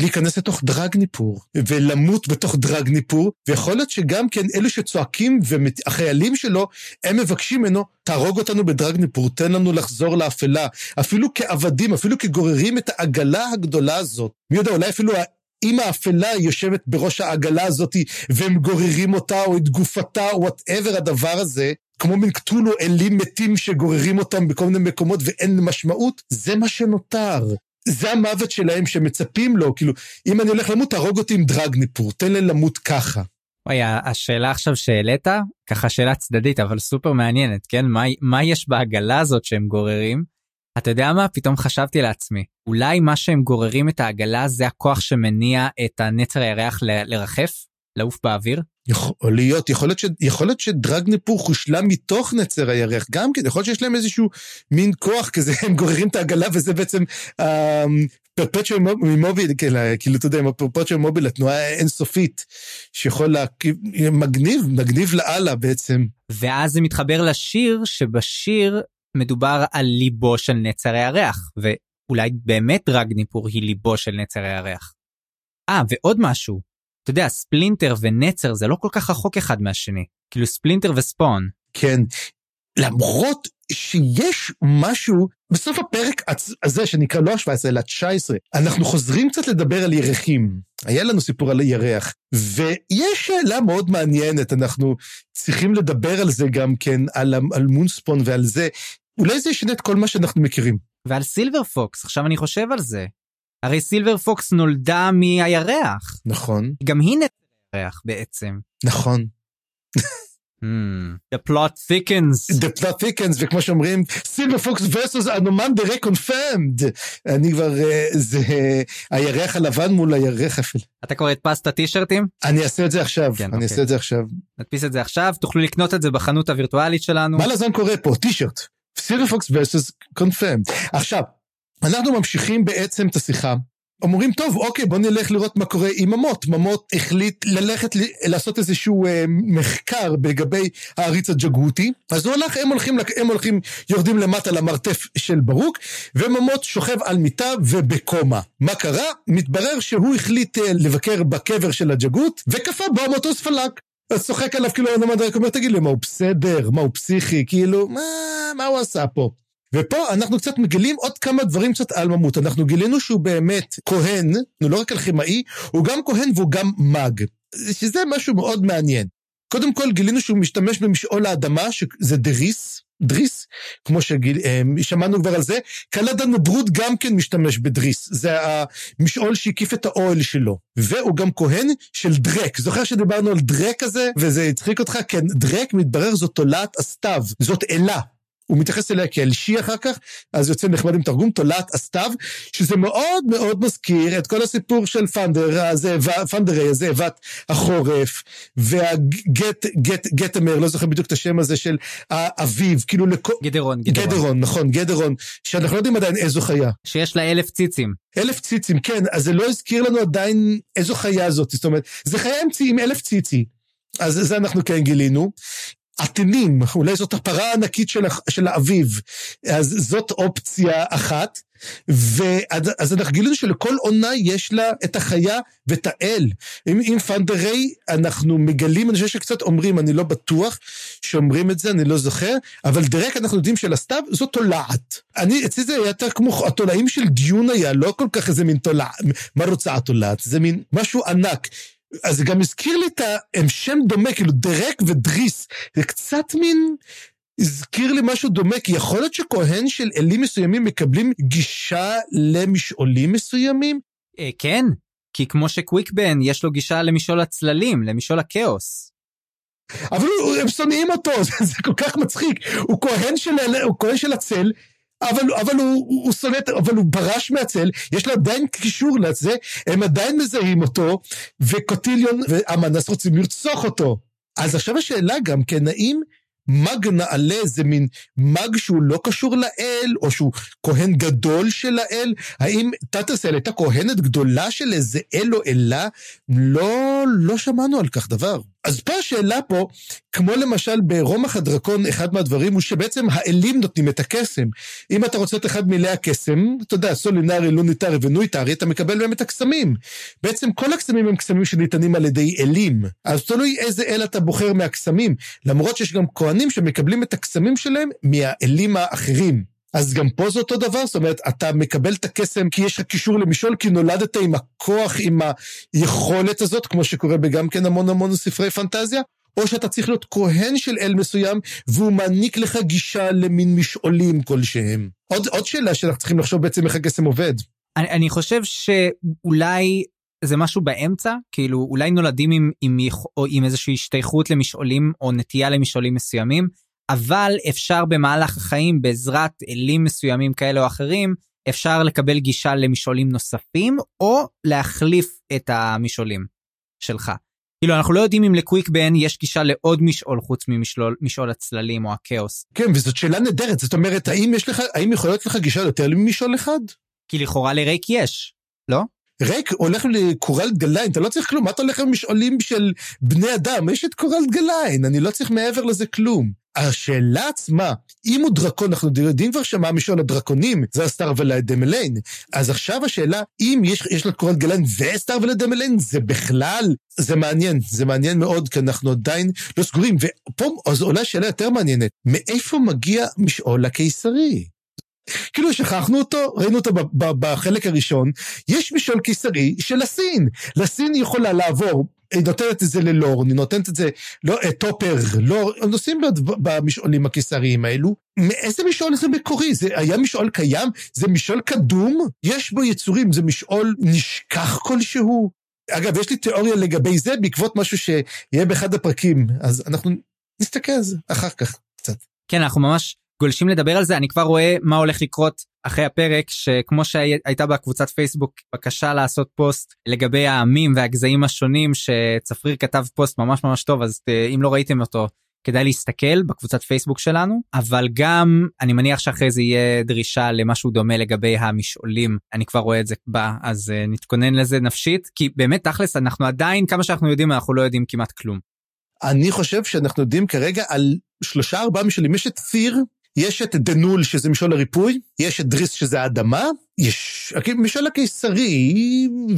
להיכנס לתוך דרג ניפור, ולמות בתוך דרג ניפור, ויכול להיות שגם כן אלו שצועקים, והחיילים שלו, הם מבקשים ממנו, תהרוג אותנו בדרג ניפור, תן לנו לחזור לאפלה. אפילו כעבדים, אפילו כגוררים את העגלה הגדולה הזאת. מי יודע, אולי אפילו אם האפלה יושבת בראש העגלה הזאת, והם גוררים אותה, או את גופתה, או whatever הדבר הזה, כמו מין קטולו אלים מתים שגוררים אותם בכל מיני מקומות ואין משמעות, זה מה שנותר. זה המוות שלהם שמצפים לו, כאילו, אם אני הולך למות, תהרוג אותי עם דרג ניפור, תן לי למות ככה. וואי, השאלה עכשיו שהעלית, ככה שאלה צדדית, אבל סופר מעניינת, כן? מה, מה יש בעגלה הזאת שהם גוררים? אתה יודע מה? פתאום חשבתי לעצמי, אולי מה שהם גוררים את העגלה זה הכוח שמניע את הנצר הירח ל- לרחף? לעוף באוויר? יכול להיות, יכול להיות, ש, יכול להיות שדרג ניפור חושלם מתוך נצר הירח, גם כן, יכול להיות שיש להם איזשהו מין כוח כזה, הם גוררים את העגלה וזה בעצם פרפצ'ואל מוביל, כאילו, אתה יודע, פרפצ'ואל מוביל, התנועה האינסופית, שיכול להקיב, מגניב, מגניב לאללה בעצם. ואז זה מתחבר לשיר, שבשיר מדובר על ליבו של נצר הירח, ואולי באמת דרג ניפור היא ליבו של נצר הירח. אה, ועוד משהו, אתה יודע, ספלינטר ונצר זה לא כל כך רחוק אחד מהשני. כאילו ספלינטר וספון. כן, למרות שיש משהו בסוף הפרק הזה שנקרא לא ה-17 אלא ה-19, אנחנו חוזרים קצת לדבר על ירחים. היה לנו סיפור על ירח, ויש שאלה מאוד מעניינת, אנחנו צריכים לדבר על זה גם כן, על, על מונספון ועל זה. אולי זה ישנה את כל מה שאנחנו מכירים. ועל סילבר פוקס, עכשיו אני חושב על זה. הרי סילבר פוקס נולדה מהירח. נכון. גם היא נולדה מהירח בעצם. נכון. Hmm. The plot thickens. The plot thickens, וכמו שאומרים, סילבר פוקס versus אנומנדה רקונפרמד. אני כבר, אה, זה הירח הלבן מול הירח אפל. אתה כבר הדפסת טישרטים? אני אעשה את זה עכשיו, כן, אני אוקיי. אעשה את זה עכשיו. נדפיס את זה עכשיו, תוכלו לקנות את זה בחנות הווירטואלית שלנו. מה לזמן קורה פה? טישרט. סילבר פוקס versus קונפרמד. עכשיו, אנחנו ממשיכים בעצם את השיחה. אומרים, טוב, אוקיי, בוא נלך לראות מה קורה עם ממות. ממות החליט ללכת לעשות איזשהו אה, מחקר לגבי העריץ הג'גותי. אז הוא הלך, הם הולכים, הם הולכים, יורדים למטה למרתף של ברוק, וממות שוכב על מיטה ובקומה. מה קרה? מתברר שהוא החליט אה, לבקר בקבר של הג'גות, וקפא בו המטוס פלק. אז צוחק עליו כאילו הנמד אומר, תגיד לי, מה הוא בסדר? מה הוא פסיכי? כאילו, מה, מה הוא עשה פה? ופה אנחנו קצת מגלים עוד כמה דברים קצת על ממות. אנחנו גילינו שהוא באמת כהן, הוא לא רק אלכימאי, הוא גם כהן והוא גם מאג. שזה משהו מאוד מעניין. קודם כל גילינו שהוא משתמש במשעול האדמה, שזה דריס, דריס, כמו ששמענו כבר על זה. קלדן ברוד גם כן משתמש בדריס, זה המשעול שהקיף את האוהל שלו. והוא גם כהן של דרק. זוכר שדיברנו על דרק הזה, וזה הצחיק אותך? כן, דרק מתברר זאת תולעת הסתיו, זאת אלה. הוא מתייחס אליה כאל שי אחר כך, אז יוצא נחמד עם תרגום, תולעת הסתיו, שזה מאוד מאוד מזכיר את כל הסיפור של פנדר, פנדרי, הזאבת החורף, והגט, גט, גטמר, לא זוכר בדיוק את השם הזה של האביב, כאילו לכל... גדרון, גדרון. גדרון, נכון, גדרון, שאנחנו לא יודעים עדיין איזו חיה. שיש לה אלף ציצים. אלף ציצים, כן, אז זה לא הזכיר לנו עדיין איזו חיה זאת, זאת אומרת, זה חיה אמצעי עם אלף ציצי. אז זה אנחנו כן גילינו. התנים, אולי זאת הפרה הענקית של, של האביב, אז זאת אופציה אחת. ואז אנחנו גילינו שלכל עונה יש לה את החיה ואת האל. עם, עם פנדרי אנחנו מגלים, אני חושב שקצת אומרים, אני לא בטוח שאומרים את זה, אני לא זוכר, אבל דרק אנחנו יודעים שלסתיו זו תולעת. אני, אצלי זה היה יותר כמו, התולעים של דיון היה, לא כל כך איזה מין תולעת, מה רוצה התולעת? זה מין משהו ענק. אז זה גם הזכיר לי את. הם שם דומה, כאילו דרק ודריס. זה קצת מין... הזכיר לי משהו דומה, כי יכול להיות שכהן של אלים מסוימים מקבלים גישה למשעולים מסוימים? אה, כן, כי כמו שקוויקבן, יש לו גישה למשעול הצללים, למשעול הכאוס. אבל הם שונאים אותו, זה, זה כל כך מצחיק. הוא כהן של, הוא כהן של הצל, אבל, אבל הוא, הוא שונא, אבל הוא ברש מהצל, יש לו עדיין קישור לזה, הם עדיין מזהים אותו, וקוטיליון ואמנס רוצים לרצוח אותו. אז עכשיו השאלה גם כן, האם מאג נעלה זה מין מאג שהוא לא קשור לאל, או שהוא כהן גדול של האל? האם תתסל הייתה כהנת גדולה של איזה אל או אלה? לא, לא שמענו על כך דבר. אז פה השאלה פה, כמו למשל ברומח הדרקון, אחד מהדברים הוא שבעצם האלים נותנים את הקסם. אם אתה רוצה את אחד מילי הקסם, אתה יודע, סולינרי, לוניטרי ונויטרי, אתה מקבל מהם את הקסמים. בעצם כל הקסמים הם קסמים שניתנים על ידי אלים. אז תלוי איזה אל אתה בוחר מהקסמים. למרות שיש גם כהנים שמקבלים את הקסמים שלהם מהאלים האחרים. אז גם פה זה אותו דבר, זאת אומרת, אתה מקבל את הקסם כי יש לך קישור למשעול, כי נולדת עם הכוח, עם היכולת הזאת, כמו שקורה בגם כן המון המון ספרי פנטזיה, או שאתה צריך להיות כהן של אל מסוים, והוא מעניק לך גישה למין משעולים כלשהם. עוד, עוד שאלה שאנחנו צריכים לחשוב בעצם איך הקסם עובד. אני, אני חושב שאולי זה משהו באמצע, כאילו אולי נולדים עם, עם, או עם איזושהי השתייכות למשעולים או נטייה למשעולים מסוימים, אבל אפשר במהלך החיים בעזרת אלים מסוימים כאלה או אחרים, אפשר לקבל גישה למשעולים נוספים, או להחליף את המשעולים שלך. כאילו אנחנו לא יודעים אם לקוויק בן יש גישה לעוד משעול חוץ ממשעול הצללים או הכאוס. כן, וזאת שאלה נהדרת, זאת אומרת, האם יש לך, האם יכול להיות לך גישה יותר ממשעול אחד? כי לכאורה לרייק יש, לא? רייק הולך לקורלד גליין, אתה לא צריך כלום, מה אתה הולך למשעולים של בני אדם? יש את קורלד גליין, אני לא צריך מעבר לזה כלום. השאלה עצמה, אם הוא דרקון, אנחנו יודעים כבר שמה משעול הדרקונים, זה הסטארוולד דמליין. אז עכשיו השאלה, אם יש, יש לה קורלד גליין וסטארוולד דמליין, זה בכלל, זה מעניין, זה מעניין מאוד, כי אנחנו עדיין לא סגורים. ופה אז עולה שאלה יותר מעניינת, מאיפה מגיע משעול הקיסרי? כאילו שכחנו אותו, ראינו אותו בחלק הראשון, יש משעול קיסרי של לאסין. לאסין יכולה לעבור היא נותנת את זה ללורן, היא נותנת את זה, לא, טופר, לא, הם נוסעים במשעולים הקיסריים האלו. מאיזה משעול זה מקורי? זה היה משעול קיים? זה משעול קדום? יש בו יצורים, זה משעול נשכח כלשהו? אגב, יש לי תיאוריה לגבי זה בעקבות משהו שיהיה באחד הפרקים, אז אנחנו נסתכל על זה אחר כך קצת. כן, אנחנו ממש גולשים לדבר על זה, אני כבר רואה מה הולך לקרות אחרי הפרק, שכמו שהייתה בקבוצת פייסבוק בקשה לעשות פוסט לגבי העמים והגזעים השונים, שצפריר כתב פוסט ממש ממש טוב, אז אה, אם לא ראיתם אותו, כדאי להסתכל בקבוצת פייסבוק שלנו, אבל גם אני מניח שאחרי זה יהיה דרישה למשהו דומה לגבי המשעולים, אני כבר רואה את זה בא, אז uh, נתכונן לזה נפשית, כי באמת תכלס אנחנו עדיין, כמה שאנחנו יודעים, אנחנו לא יודעים כמעט כלום. אני חושב שאנחנו יודעים כרגע על שלושה ארבעה משעולים, יש את פיר, יש את דנול שזה משעול הריפוי, יש את דריס שזה האדמה, יש משעול הקיסרי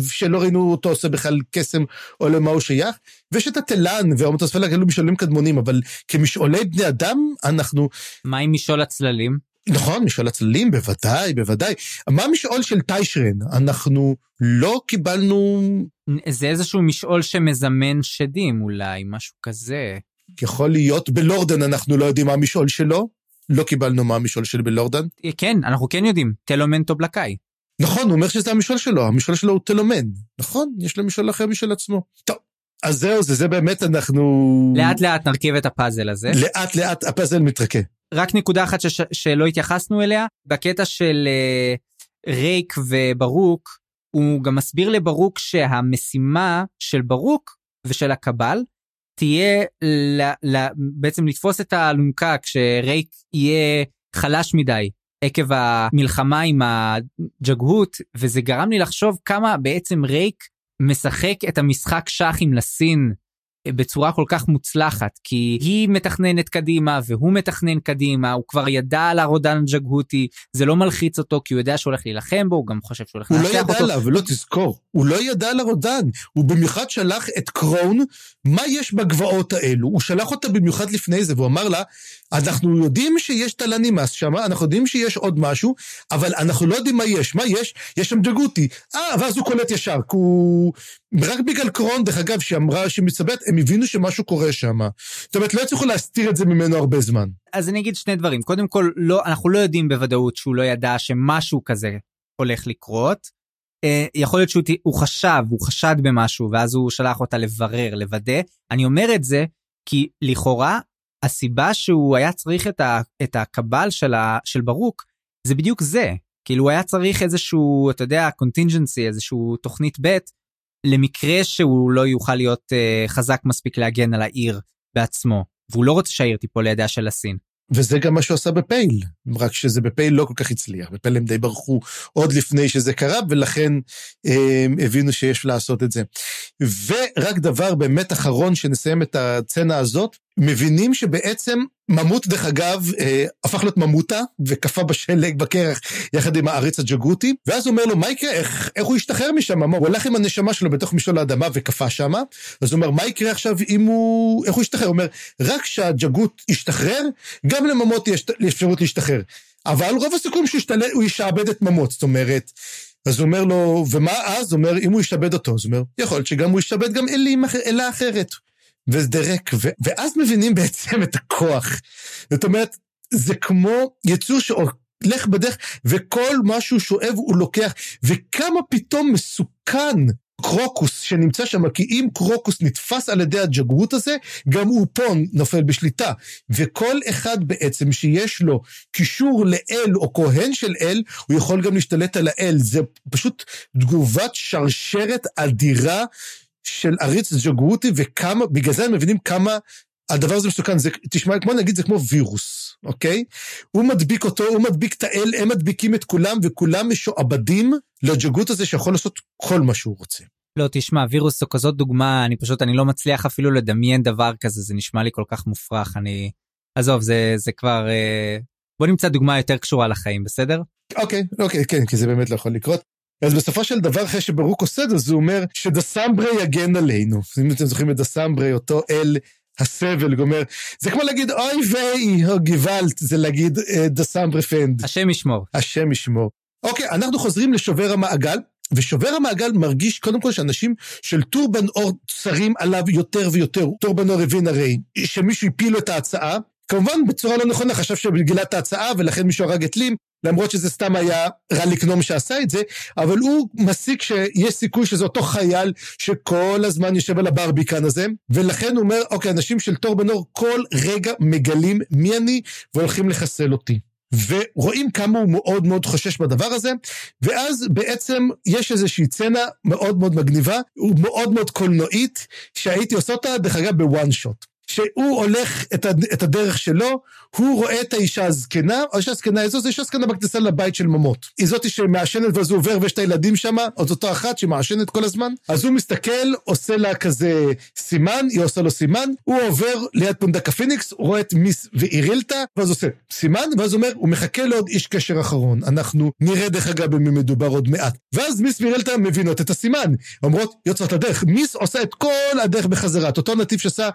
שלא ראינו אותו עושה בכלל קסם או למה הוא שייך, ויש את התלן והמוטוספלה כאלו משעולים קדמונים, אבל כמשעולי בני אדם אנחנו... מה עם משעול הצללים? נכון, משעול הצללים, בוודאי, בוודאי. מה המשעול של טיישרן? אנחנו לא קיבלנו... זה איזשהו משעול שמזמן שדים אולי, משהו כזה. יכול להיות, בלורדן אנחנו לא יודעים מה המשעול שלו. לא קיבלנו מה המשעול של בלורדן. כן, אנחנו כן יודעים, טלומנטו בלקאי. נכון, הוא אומר שזה המשעול שלו, המשעול שלו הוא טלומן. נכון, יש לו משעול אחר משל עצמו. טוב, אז זהו, זה, זה באמת אנחנו... לאט לאט נרכיב את הפאזל הזה. לאט לאט הפאזל מתרקה. רק נקודה אחת שש, שלא התייחסנו אליה, בקטע של uh, רייק וברוק, הוא גם מסביר לברוק שהמשימה של ברוק ושל הקבל תהיה ל, ל, בעצם לתפוס את האלונקה כשרייק יהיה חלש מדי עקב המלחמה עם הג'גהות, וזה גרם לי לחשוב כמה בעצם רייק משחק את המשחק שח עם לסין בצורה כל כך מוצלחת, כי היא מתכננת קדימה והוא מתכנן קדימה, הוא כבר ידע על הרודן ג'גהותי, זה לא מלחיץ אותו כי הוא יודע שהוא הולך להילחם בו, הוא גם חושב שהוא הולך לנצח אותו. הוא לא ידע עליו, לא תזכור, הוא לא ידע על הרודן, הוא במיוחד שלח את קרון, מה יש בגבעות האלו, הוא שלח אותה במיוחד לפני זה, והוא אמר לה, אנחנו יודעים שיש תלנימאס שם, אנחנו יודעים שיש עוד משהו, אבל אנחנו לא יודעים מה יש, מה יש? יש שם ג'גותי. אה, ואז הוא קולט ישר, כי הוא... רק בגלל קרון, דרך אגב, שאמרה שמתסבט, הם הבינו שמשהו קורה שם. זאת אומרת, לא הצליחו להסתיר את זה ממנו הרבה זמן. אז אני אגיד שני דברים. קודם כל, לא, אנחנו לא יודעים בוודאות שהוא לא ידע שמשהו כזה הולך לקרות. אה, יכול להיות שהוא חשב, הוא חשד במשהו, ואז הוא שלח אותה לברר, לוודא. אני אומר את זה כי לכאורה, הסיבה שהוא היה צריך את, ה, את הקבל של, ה, של ברוק, זה בדיוק זה. כאילו הוא היה צריך איזשהו, אתה יודע, contingency, איזשהו תוכנית ב', למקרה שהוא לא יוכל להיות uh, חזק מספיק להגן על העיר בעצמו, והוא לא רוצה שהעיר תיפול לידיה של הסין. וזה גם מה שהוא עשה בפייל, רק שזה בפייל לא כל כך הצליח, בפייל הם די ברחו עוד לפני שזה קרה, ולכן אה, הבינו שיש לעשות את זה. ורק דבר באמת אחרון שנסיים את הצצנה הזאת, מבינים שבעצם ממות, דרך אגב, אה, הפך להיות ממוטה, וקפא בשלג בקרח יחד עם העריץ הג'גותי, ואז הוא אומר לו, מה יקרה, איך, איך הוא ישתחרר משם? הוא הלך עם הנשמה שלו בתוך משעול האדמה וקפא שם, אז הוא אומר, מה יקרה עכשיו אם הוא, איך הוא ישתחרר? הוא אומר, רק כשהג'גות ישתחרר, גם לממות יש אפשרות להשתחרר. אבל רוב הסיכויים שהוא ישעבד את ממות, זאת אומרת, אז הוא אומר לו, ומה אז? הוא אומר, אם הוא ישתעבד אותו, אז הוא אומר, יכול להיות שגם הוא ישתעבד גם אלים, אלה אחרת. ודרק, ו- ואז מבינים בעצם את הכוח. זאת אומרת, זה כמו יצור שהולך בדרך, וכל מה שהוא שואב הוא לוקח, וכמה פתאום מסוכן קרוקוס שנמצא שם, כי אם קרוקוס נתפס על ידי הג'גרות הזה, גם פה נופל בשליטה. וכל אחד בעצם שיש לו קישור לאל או כהן של אל, הוא יכול גם להשתלט על האל. זה פשוט תגובת שרשרת אדירה של עריץ ג'גרותי וכמה, בגלל זה הם מבינים כמה הדבר הזה מסוכן. זה, תשמע, כמו נגיד, זה כמו וירוס, אוקיי? הוא מדביק אותו, הוא מדביק את האל, הם מדביקים את כולם, וכולם משועבדים לג'גרות הזה שיכול לעשות כל מה שהוא רוצה. לא, תשמע, וירוס זו כזאת דוגמה, אני פשוט, אני לא מצליח אפילו לדמיין דבר כזה, זה נשמע לי כל כך מופרך, אני... עזוב, זה, זה כבר... אה... בוא נמצא דוגמה יותר קשורה לחיים, בסדר? אוקיי, אוקיי, כן, כי זה באמת לא יכול לקרות. אז בסופו של דבר, אחרי שברוק עושה את זה, זה אומר שדסמברי יגן עלינו. אם אתם זוכרים את דסמברי, אותו אל הסבל, אומר, זה כמו להגיד אוי ויי, או גוואלט, זה להגיד אה, דסמברי פנד. השם ישמור. השם ישמור. אוקיי, אנחנו חוזרים לשובר המעגל. ושובר המעגל מרגיש קודם כל שאנשים של טורבן אור צרים עליו יותר ויותר. טורבן אור הבין הרי שמישהו הפיל את ההצעה, כמובן בצורה לא נכונה, חשב את ההצעה ולכן מישהו הרג את לים, למרות שזה סתם היה רליק נום שעשה את זה, אבל הוא מסיק שיש סיכוי שזה אותו חייל שכל הזמן יושב על הברביקן הזה, ולכן הוא אומר, אוקיי, אנשים של תור בנור כל רגע מגלים מי אני והולכים לחסל אותי. ורואים כמה הוא מאוד מאוד חושש בדבר הזה, ואז בעצם יש איזושהי צנה מאוד מאוד מגניבה, מאוד מאוד קולנועית, שהייתי עושה אותה, דרך אגב, בוואן שוט. שהוא הולך את, הד... את הדרך שלו, הוא רואה את האישה הזקנה, האישה הזקנה איזו, זו אישה זקנה בכניסה לבית של ממות. היא זאתי שמעשנת ואז הוא עובר ויש את הילדים שם, עוד אותו אחת שמעשנת כל הזמן. אז הוא מסתכל, עושה לה כזה סימן, היא עושה לו סימן, הוא עובר ליד פונדקה פיניקס, הוא רואה את מיס ואירילטה, ואז עושה סימן, ואז אומר, הוא מחכה לעוד איש קשר אחרון. אנחנו נראה דרך אגב במי מדובר עוד מעט. ואז מיס ואירילטה מבינות את הסימן. אומרות, יוצאות לדרך. מיס עושה את כל הדרך בחזרה. את אותו נתיב שעשה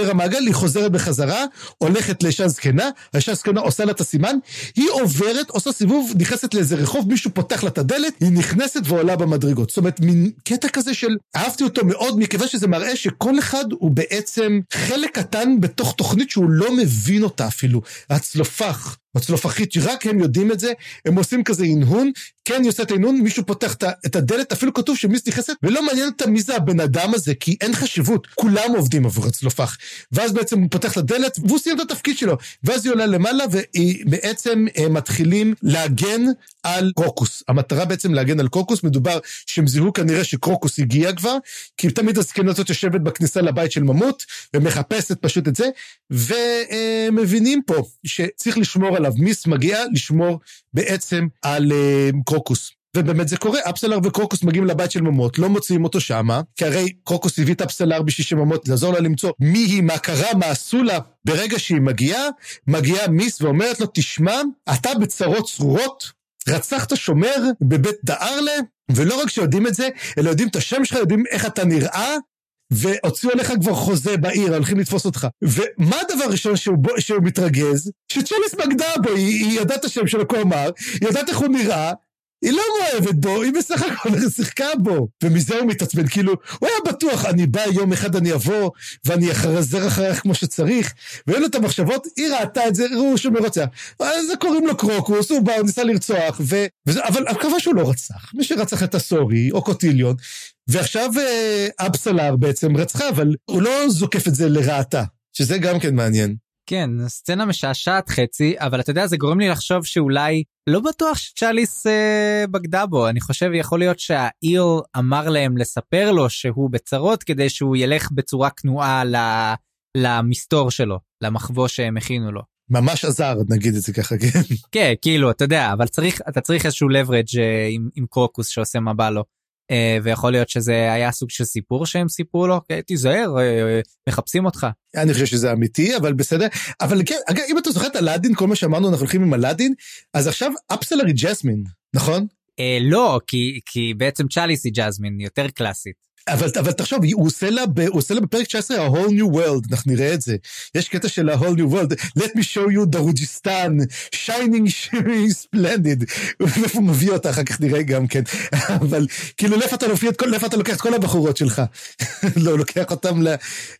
שובר המעגל, היא חוזרת בחזרה, הולכת לאישה זקנה, האישה הזקנה עושה לה את הסימן, היא עוברת, עושה סיבוב, נכנסת לאיזה רחוב, מישהו פותח לה את הדלת, היא נכנסת ועולה במדרגות. זאת אומרת, מין קטע כזה של, אהבתי אותו מאוד, מכיוון שזה מראה שכל אחד הוא בעצם חלק קטן בתוך תוכנית שהוא לא מבין אותה אפילו. הצלופח. הצלופחית, שרק הם יודעים את זה, הם עושים כזה הנהון, כן, היא עושה את ההנהון, מישהו פותח את הדלת, אפילו כתוב שמיס נכנסת, ולא מעניין אותה מי זה הבן אדם הזה, כי אין חשיבות, כולם עובדים עבור הצלופח. ואז בעצם הוא פותח את הדלת, והוא סיים את התפקיד שלו. ואז היא עולה למעלה, והיא בעצם אה, מתחילים להגן על קרוקוס. המטרה בעצם להגן על קרוקוס, מדובר שהם זיהו כנראה שקרוקוס הגיע כבר, כי תמיד הזקנה הזאת יושבת בכניסה לבית של ממות, ומחפשת פשוט את זה, ומבינים פה שצריך לשמור עליו. מיס מגיע לשמור בעצם על uh, קרוקוס. ובאמת זה קורה, אפסלר וקרוקוס מגיעים לבית של ממות, לא מוציאים אותו שמה, כי הרי קרוקוס הביא את אפסלר בשביל שממות, לעזור לה למצוא מי היא, מה קרה, מה עשו לה. ברגע שהיא מגיעה, מגיעה מיס ואומרת לו, תשמע, אתה בצרות צרורות, רצחת שומר בבית דארלה, ולא רק שיודעים את זה, אלא יודעים את השם שלך, יודעים איך אתה נראה, והוציאו עליך כבר חוזה בעיר, הולכים לתפוס אותך. ומה הדבר הראשון שהוא, שהוא מתרגז? שצ'ליס בגדה בו, היא, היא ידעה את השם כה אמר, היא יודעת איך הוא נראה, היא לא מאוהבת בו, היא בסך הכל שיחקה בו. ומזה הוא מתעצבן, כאילו, הוא היה בטוח, אני בא, יום אחד אני אבוא, ואני אחזר אחריך כמו שצריך, ואין לו את המחשבות, היא ראתה את זה, ראו שהוא מרוצח. אז קוראים לו קרוקוס, הוא בא, הוא ניסה לרצוח, ו... וזה, אבל מקווה שהוא לא רצח. מי שרצח את הסורי, או קוטיליון, ועכשיו אה, אבסלר בעצם רצחה, אבל הוא לא זוקף את זה לרעתה, שזה גם כן מעניין. כן, סצנה משעשעת חצי, אבל אתה יודע, זה גורם לי לחשוב שאולי לא בטוח שצ'אליס אה, בגדה בו, אני חושב יכול להיות שהעיר אמר להם לספר לו שהוא בצרות כדי שהוא ילך בצורה כנועה ל, למסתור שלו, למחבוא שהם הכינו לו. ממש עזר, נגיד את זה ככה, כן. כן, כאילו, אתה יודע, אבל צריך, אתה צריך איזשהו leverage אה, עם, עם קרוקוס שעושה מה בא לו. אה, ויכול להיות שזה היה סוג של סיפור שהם סיפרו לו, כן, תיזהר, אה, מחפשים אותך. אני חושב שזה אמיתי, אבל בסדר. אבל כן, אגב, אם אתה זוכר את אלאדין, כל מה שאמרנו, אנחנו הולכים עם אלאדין, אז עכשיו אפסלר היא ג'סמין, נכון? אה, לא, כי, כי בעצם צ'אליס היא ג'זמין, יותר קלאסית. אבל, אבל תחשוב, הוא עושה, לה, הוא עושה לה בפרק 19 ה-whole new world, אנחנו נראה את זה. יש קטע של ה-whole new world, let me show you דרוג'יסטן, shining shining splendid. הוא מביא אותה, אחר כך נראה גם כן. אבל כאילו, לאיפה אתה, לאיפה אתה לוקח את כל הבחורות שלך? לא, לוקח אותם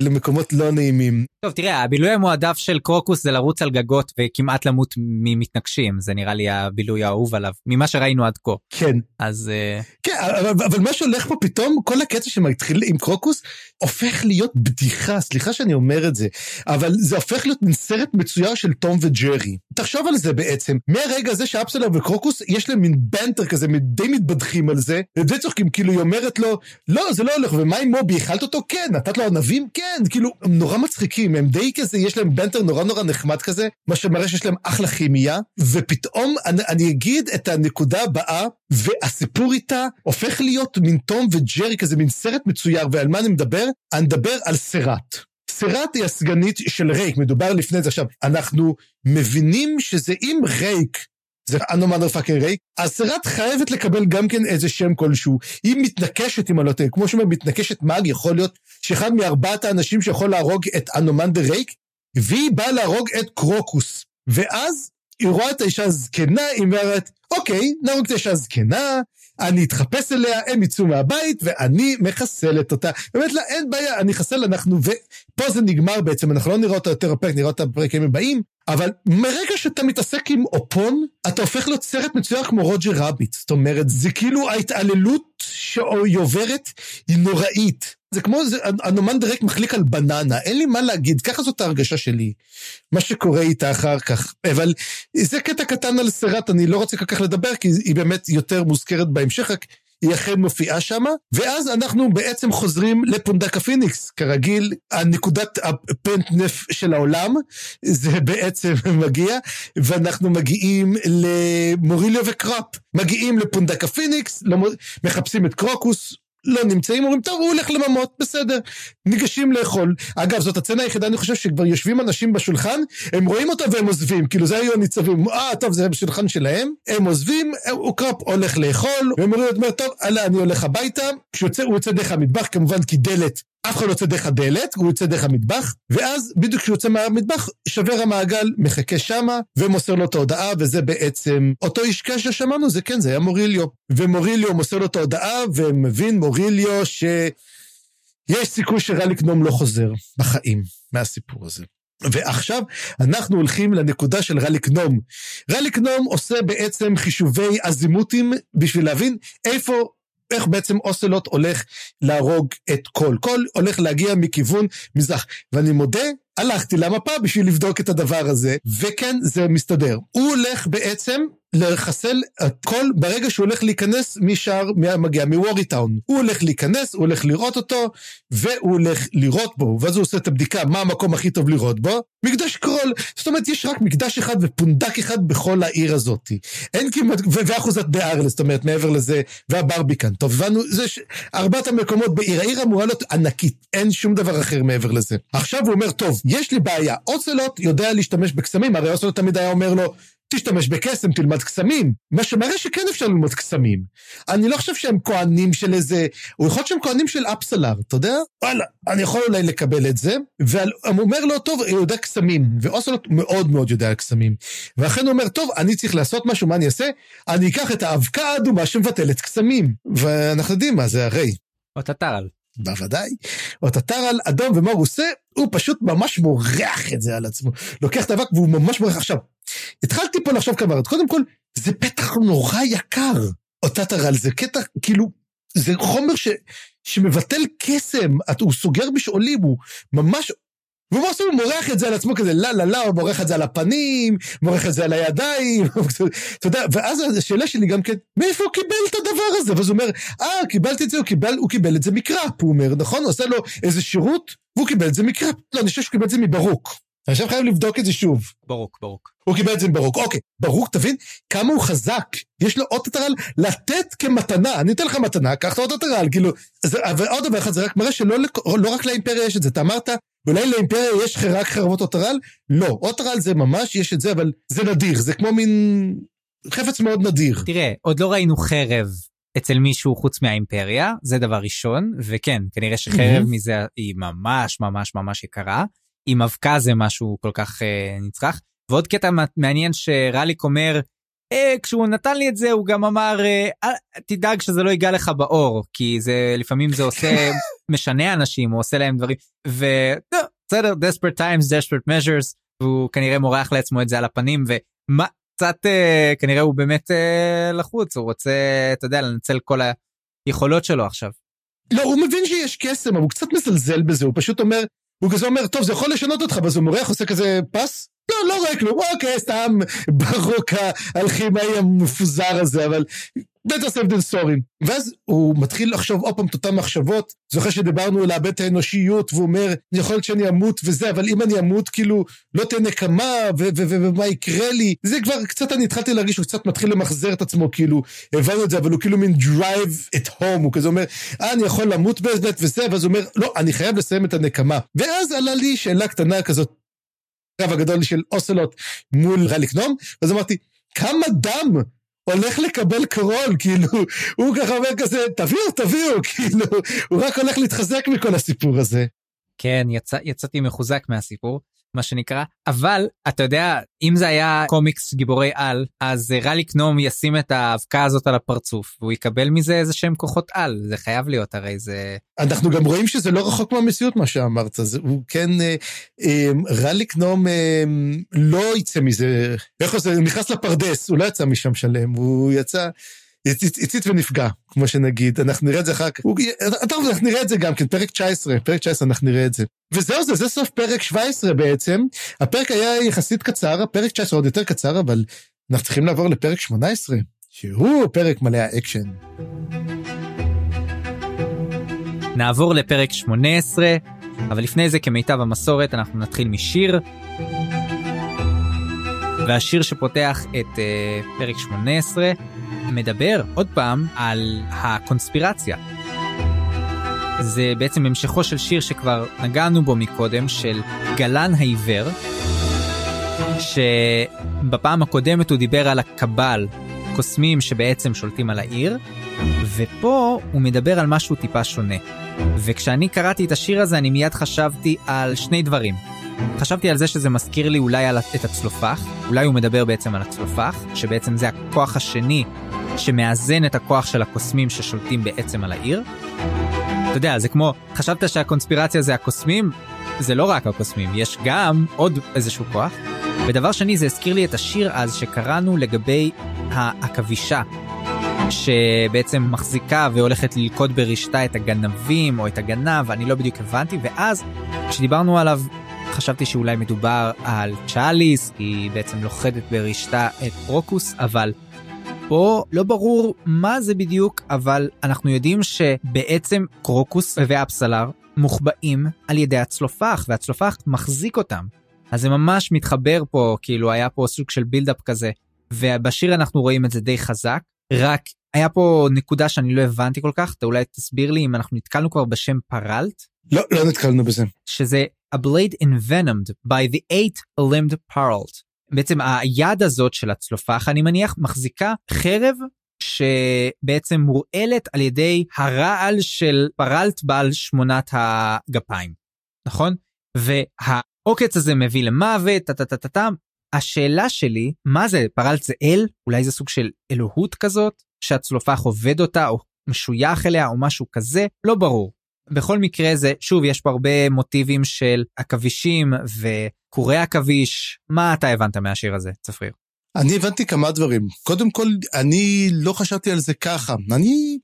למקומות לא נעימים. טוב, תראה, הבילוי המועדף של קרוקוס זה לרוץ על גגות וכמעט למות ממתנגשים, זה נראה לי הבילוי האהוב עליו, ממה שראינו עד כה. כן. אז... כן, אבל, אבל מה שהולך פה פתאום, כל הקטע שמתחיל עם קרוקוס, הופך להיות בדיחה, סליחה שאני אומר את זה, אבל זה הופך להיות מין סרט מצויר של תום וג'רי. תחשוב על זה בעצם, מהרגע הזה שאפסלר וקרוקוס, יש להם מין בנטר כזה, די מתבדחים על זה, ודי צוחקים, כאילו היא אומרת לו, לא, זה לא הולך, ומה עם מובי, אכלת אותו? כן, נתת לו ענבים? כן, כאילו, הם נורא מצחיקים, הם די כזה, יש להם banter נורא נורא נחמד כזה, מה שמראה שיש להם אחלה כימיה, ופתאום אני, אני אגיד את הנקודה הבאה, והסיפור איתה הופך להיות מין תום וג'רי כזה, מין סרט מצויר, ועל מה אני מדבר? אני מדבר על סרט. סרט היא הסגנית של רייק, מדובר לפני זה עכשיו. אנחנו מבינים שזה אם רייק זה אנו מאדר פאקינג ריי, אז סרט חייבת לקבל גם כן איזה שם כלשהו. היא מתנקשת, לא טועה, כמו שאומר, מתנקשת מאג, יכול להיות שאחד מארבעת האנשים שיכול להרוג את אנומנדר רייק, והיא באה להרוג את קרוקוס. ואז היא רואה את האישה הזקנה, היא אומרת, אוקיי, נהרוג את האישה הזקנה, אני אתחפש אליה, הם יצאו מהבית, ואני מחסלת אותה. באמת לה, אין בעיה, אני אחסל, אנחנו, ופה זה נגמר בעצם, אנחנו לא נראה אותה יותר בפרק, נראה אותה בפרקים הבאים, אבל מרגע שאתה מתעסק עם אופון, אתה הופך להיות סרט מצויר כמו רוג'ר רביט. זאת אומרת, זה כאילו ההתעללות שהיא עוברת היא נוראית. זה כמו, אנומנדר רייק מחליק על בננה, אין לי מה להגיד, ככה זאת ההרגשה שלי. מה שקורה איתה אחר כך. אבל זה קטע קטן על סרט, אני לא רוצה כל כך לדבר, כי היא באמת יותר מוזכרת בהמשך, רק היא אכן מופיעה שם, ואז אנחנו בעצם חוזרים לפונדקה פיניקס. כרגיל, הנקודת הפנטנף של העולם, זה בעצם מגיע, ואנחנו מגיעים למוריליו וקראפ. מגיעים לפונדקה פיניקס, מחפשים את קרוקוס, לא נמצאים, אומרים, טוב, הוא הולך לממות, בסדר. ניגשים לאכול. אגב, זאת הצצנה היחידה, אני חושב שכבר יושבים אנשים בשולחן, הם רואים אותה והם עוזבים, כאילו זה היו הניצבים, אה, טוב, זה בשולחן שלהם, הם עוזבים, הוא קראפ הולך לאכול, והם אומרים, טוב, הלאה, אני הולך הביתה, כשהוא יוצא דרך המטבח, כמובן כי דלת אף אחד לא יוצא דרך הדלת, הוא יוצא דרך המטבח, ואז בדיוק כשהוא יוצא מהמטבח, שובר המעגל, מחכה שמה, ומוסר לו את ההודעה, וזה בעצם אותו איש קשר ששמענו, זה כן, זה היה מוריליו. ומוריליו מוסר לו את ההודעה, ומבין מוריליו שיש סיכוי שרליק נום לא חוזר בחיים מהסיפור הזה. ועכשיו אנחנו הולכים לנקודה של רליק נום. רליק נום עושה בעצם חישובי אזימוטים בשביל להבין איפה איך בעצם אוסלוט הולך להרוג את כל. כל הולך להגיע מכיוון מזרח. ואני מודה, הלכתי למפה בשביל לבדוק את הדבר הזה, וכן, זה מסתדר. הוא הולך בעצם לחסל את כל, ברגע שהוא הולך להיכנס משער, מגיע מוורי טאון. הוא הולך להיכנס, הוא הולך לראות אותו, והוא הולך לראות בו, ואז הוא עושה את הבדיקה מה המקום הכי טוב לראות בו. מקדש קרול. זאת אומרת, יש רק מקדש אחד ופונדק אחד בכל העיר הזאת. אין כמעט, ואחוזת דה ארלס, זאת אומרת, מעבר לזה, והברביקן. טוב, הבנו, זה ש... ארבעת המקומות בעיר, העיר אמורה להיות ענקית, אין שום דבר אחר מעבר לזה. עכשיו הוא אומר, טוב, יש לי בעיה, אוצלוט יודע להשתמש בקסמים, הרי אוצלוט תמיד היה אומר לו, תשתמש בקסם, תלמד קסמים. מה שמראה שכן אפשר ללמוד קסמים. אני לא חושב שהם כהנים של איזה... הוא יכול להיות שהם כהנים של אפסלר, אתה יודע? וואלה, אני יכול אולי לקבל את זה. והוא אומר לו, טוב, הוא יודע קסמים. ואוסלוט מאוד מאוד יודע קסמים. ואכן הוא אומר, טוב, אני צריך לעשות משהו, מה אני אעשה? אני אקח את האבקה האדומה שמבטלת קסמים. ואנחנו יודעים מה זה הרי. או טטרל. בוודאי. או טטרל אדום, ומה הוא עושה? הוא פשוט ממש מורח את זה על עצמו. לוקח את האבק והוא ממש מורח. עכשיו, התחלתי פה לחשוב כמה, קודם כל, זה בטח נורא יקר, אותה טרל, זה קטע, כאילו, זה חומר ש, שמבטל קסם, הוא סוגר בשעולים, הוא ממש... עושה? הוא מורח את זה על עצמו כזה, לא, לא, לא, הוא מורח את זה על הפנים, מורח את זה על הידיים, אתה יודע, ואז השאלה שלי גם כן, מאיפה הוא קיבל את הדבר הזה? ואז הוא אומר, אה, קיבלתי את זה, הוא קיבל, הוא קיבל את זה מקראפ, הוא אומר, נכון? הוא עושה לו איזה שירות, והוא קיבל את זה מקראפ. לא, אני חושב שהוא קיבל את זה מברוק. עכשיו חייב לבדוק את זה שוב. ברוק, ברוק. הוא קיבל את זה מברוק. אוקיי, ברוק, תבין כמה הוא חזק. יש לו עוד טטרל לתת כמתנה. אני אתן לך מתנה, קח את עוד טטרל, כאילו... זה, ועוד דבר אחד, זה רק מראה שלא לא רק לאימפריה יש את זה. אתה אמרת, אולי לאימפריה יש רק חרבות אוטרל? לא, אוטרל זה ממש, יש את זה, אבל זה נדיר. זה כמו מין חפץ מאוד נדיר. תראה, עוד לא ראינו חרב אצל מישהו חוץ מהאימפריה, זה דבר ראשון, וכן, כנראה שחרב מזה היא ממש ממש ממש יקרה. עם אבקה זה משהו כל כך אה, נצרך. ועוד קטע מעניין שרליק אומר, כשהוא נתן לי את זה הוא גם אמר אה, תדאג שזה לא ייגע לך באור כי זה לפעמים זה עושה משנה אנשים הוא עושה להם דברים ובסדר desperate times desperate measures והוא כנראה מורח לעצמו את זה על הפנים ומה קצת אה, כנראה הוא באמת אה, לחוץ הוא רוצה אתה יודע לנצל כל היכולות שלו עכשיו. לא הוא מבין שיש קסם אבל הוא קצת מזלזל בזה הוא פשוט אומר הוא כזה אומר, טוב, זה יכול לשנות אותך, ואז הוא מורח, עושה כזה פס? לא, לא רואה כלום, אוקיי, סתם ברוק האלכימאי המפוזר הזה, אבל בית הסבדן סורים. ואז הוא מתחיל לחשוב עוד פעם את אותן מחשבות. זוכר שדיברנו על לאבד את האנושיות, והוא אומר, יכול להיות שאני אמות וזה, אבל אם אני אמות, כאילו, לא תהיה נקמה, ומה יקרה לי? זה כבר, קצת אני התחלתי להרגיש שהוא קצת מתחיל למחזר את עצמו, כאילו, הבנו את זה, אבל הוא כאילו מין drive at home, הוא כזה אומר, אה, אני יכול למות באמת וזה, ואז הוא אומר, לא, אני חייב לסיים את הנקמה. ואז עלה לי שאלה קטנה כזאת, הקרב הגדול של אוסלוט מול רליק נום, ואז אמרתי, כמה דם הולך לקבל קרול, כאילו, הוא ככה אומר כזה, תביאו, תביאו, כאילו, הוא רק הולך להתחזק מכל הסיפור הזה. כן, יצא, יצאתי מחוזק מהסיפור. מה שנקרא אבל אתה יודע אם זה היה קומיקס גיבורי על אז רליק נום ישים את האבקה הזאת על הפרצוף והוא יקבל מזה איזה שהם כוחות על זה חייב להיות הרי זה אנחנו גם רואים שזה לא רחוק מהמציאות מה שאמרת זה הוא כן אה, אה, רליק נום אה, לא יצא מזה איך זה נכנס לפרדס הוא לא יצא משם שלם הוא יצא. הצית ונפגע, כמו שנגיד, אנחנו נראה את זה אחר כך. טוב, אנחנו נראה את זה גם כן, פרק 19, פרק 19 אנחנו נראה את זה. וזהו זה, זה סוף פרק 17 בעצם. הפרק היה יחסית קצר, הפרק 19 עוד יותר קצר, אבל אנחנו צריכים לעבור לפרק 18, שהוא פרק מלא האקשן. נעבור לפרק 18, אבל לפני זה כמיטב המסורת אנחנו נתחיל משיר. והשיר שפותח את אה, פרק 18 מדבר עוד פעם על הקונספירציה. זה בעצם המשכו של שיר שכבר נגענו בו מקודם, של גלן העיוור, שבפעם הקודמת הוא דיבר על הקבל, קוסמים שבעצם שולטים על העיר, ופה הוא מדבר על משהו טיפה שונה. וכשאני קראתי את השיר הזה אני מיד חשבתי על שני דברים. חשבתי על זה שזה מזכיר לי אולי על, את הצלופח, אולי הוא מדבר בעצם על הצלופח, שבעצם זה הכוח השני שמאזן את הכוח של הקוסמים ששולטים בעצם על העיר. אתה יודע, זה כמו, חשבת שהקונספירציה זה הקוסמים? זה לא רק הקוסמים, יש גם עוד איזשהו כוח. ודבר שני, זה הזכיר לי את השיר אז שקראנו לגבי העכבישה, שבעצם מחזיקה והולכת ללכוד ברשתה את הגנבים או את הגנב, אני לא בדיוק הבנתי, ואז כשדיברנו עליו חשבתי שאולי מדובר על צ'אליס, היא בעצם לוכדת ברשתה את פרוקוס, אבל פה לא ברור מה זה בדיוק, אבל אנחנו יודעים שבעצם קרוקוס ואפסלר מוחבאים על ידי הצלופח, והצלופח מחזיק אותם. אז זה ממש מתחבר פה, כאילו היה פה סוג של בילדאפ כזה, ובשיר אנחנו רואים את זה די חזק, רק היה פה נקודה שאני לא הבנתי כל כך, אתה אולי תסביר לי אם אנחנו נתקלנו כבר בשם פרלט? לא, לא נתקלנו בזה. שזה a blade envenomed by the eight-limbed parlt. בעצם היד הזאת של הצלופח, אני מניח, מחזיקה חרב שבעצם מורעלת על ידי הרעל של פרלט בעל שמונת הגפיים, נכון? והעוקץ הזה מביא למוות, טה-טה-טה-טה. השאלה שלי, מה זה, פרלט זה אל? אולי זה סוג של אלוהות כזאת? שהצלופח עובד אותה או משוייך אליה או משהו כזה? לא ברור. בכל מקרה זה, שוב, יש פה הרבה מוטיבים של עכבישים וקורי עכביש. מה אתה הבנת מהשיר הזה, צפריר? אני הבנתי כמה דברים. קודם כל, אני לא חשבתי על זה ככה. אני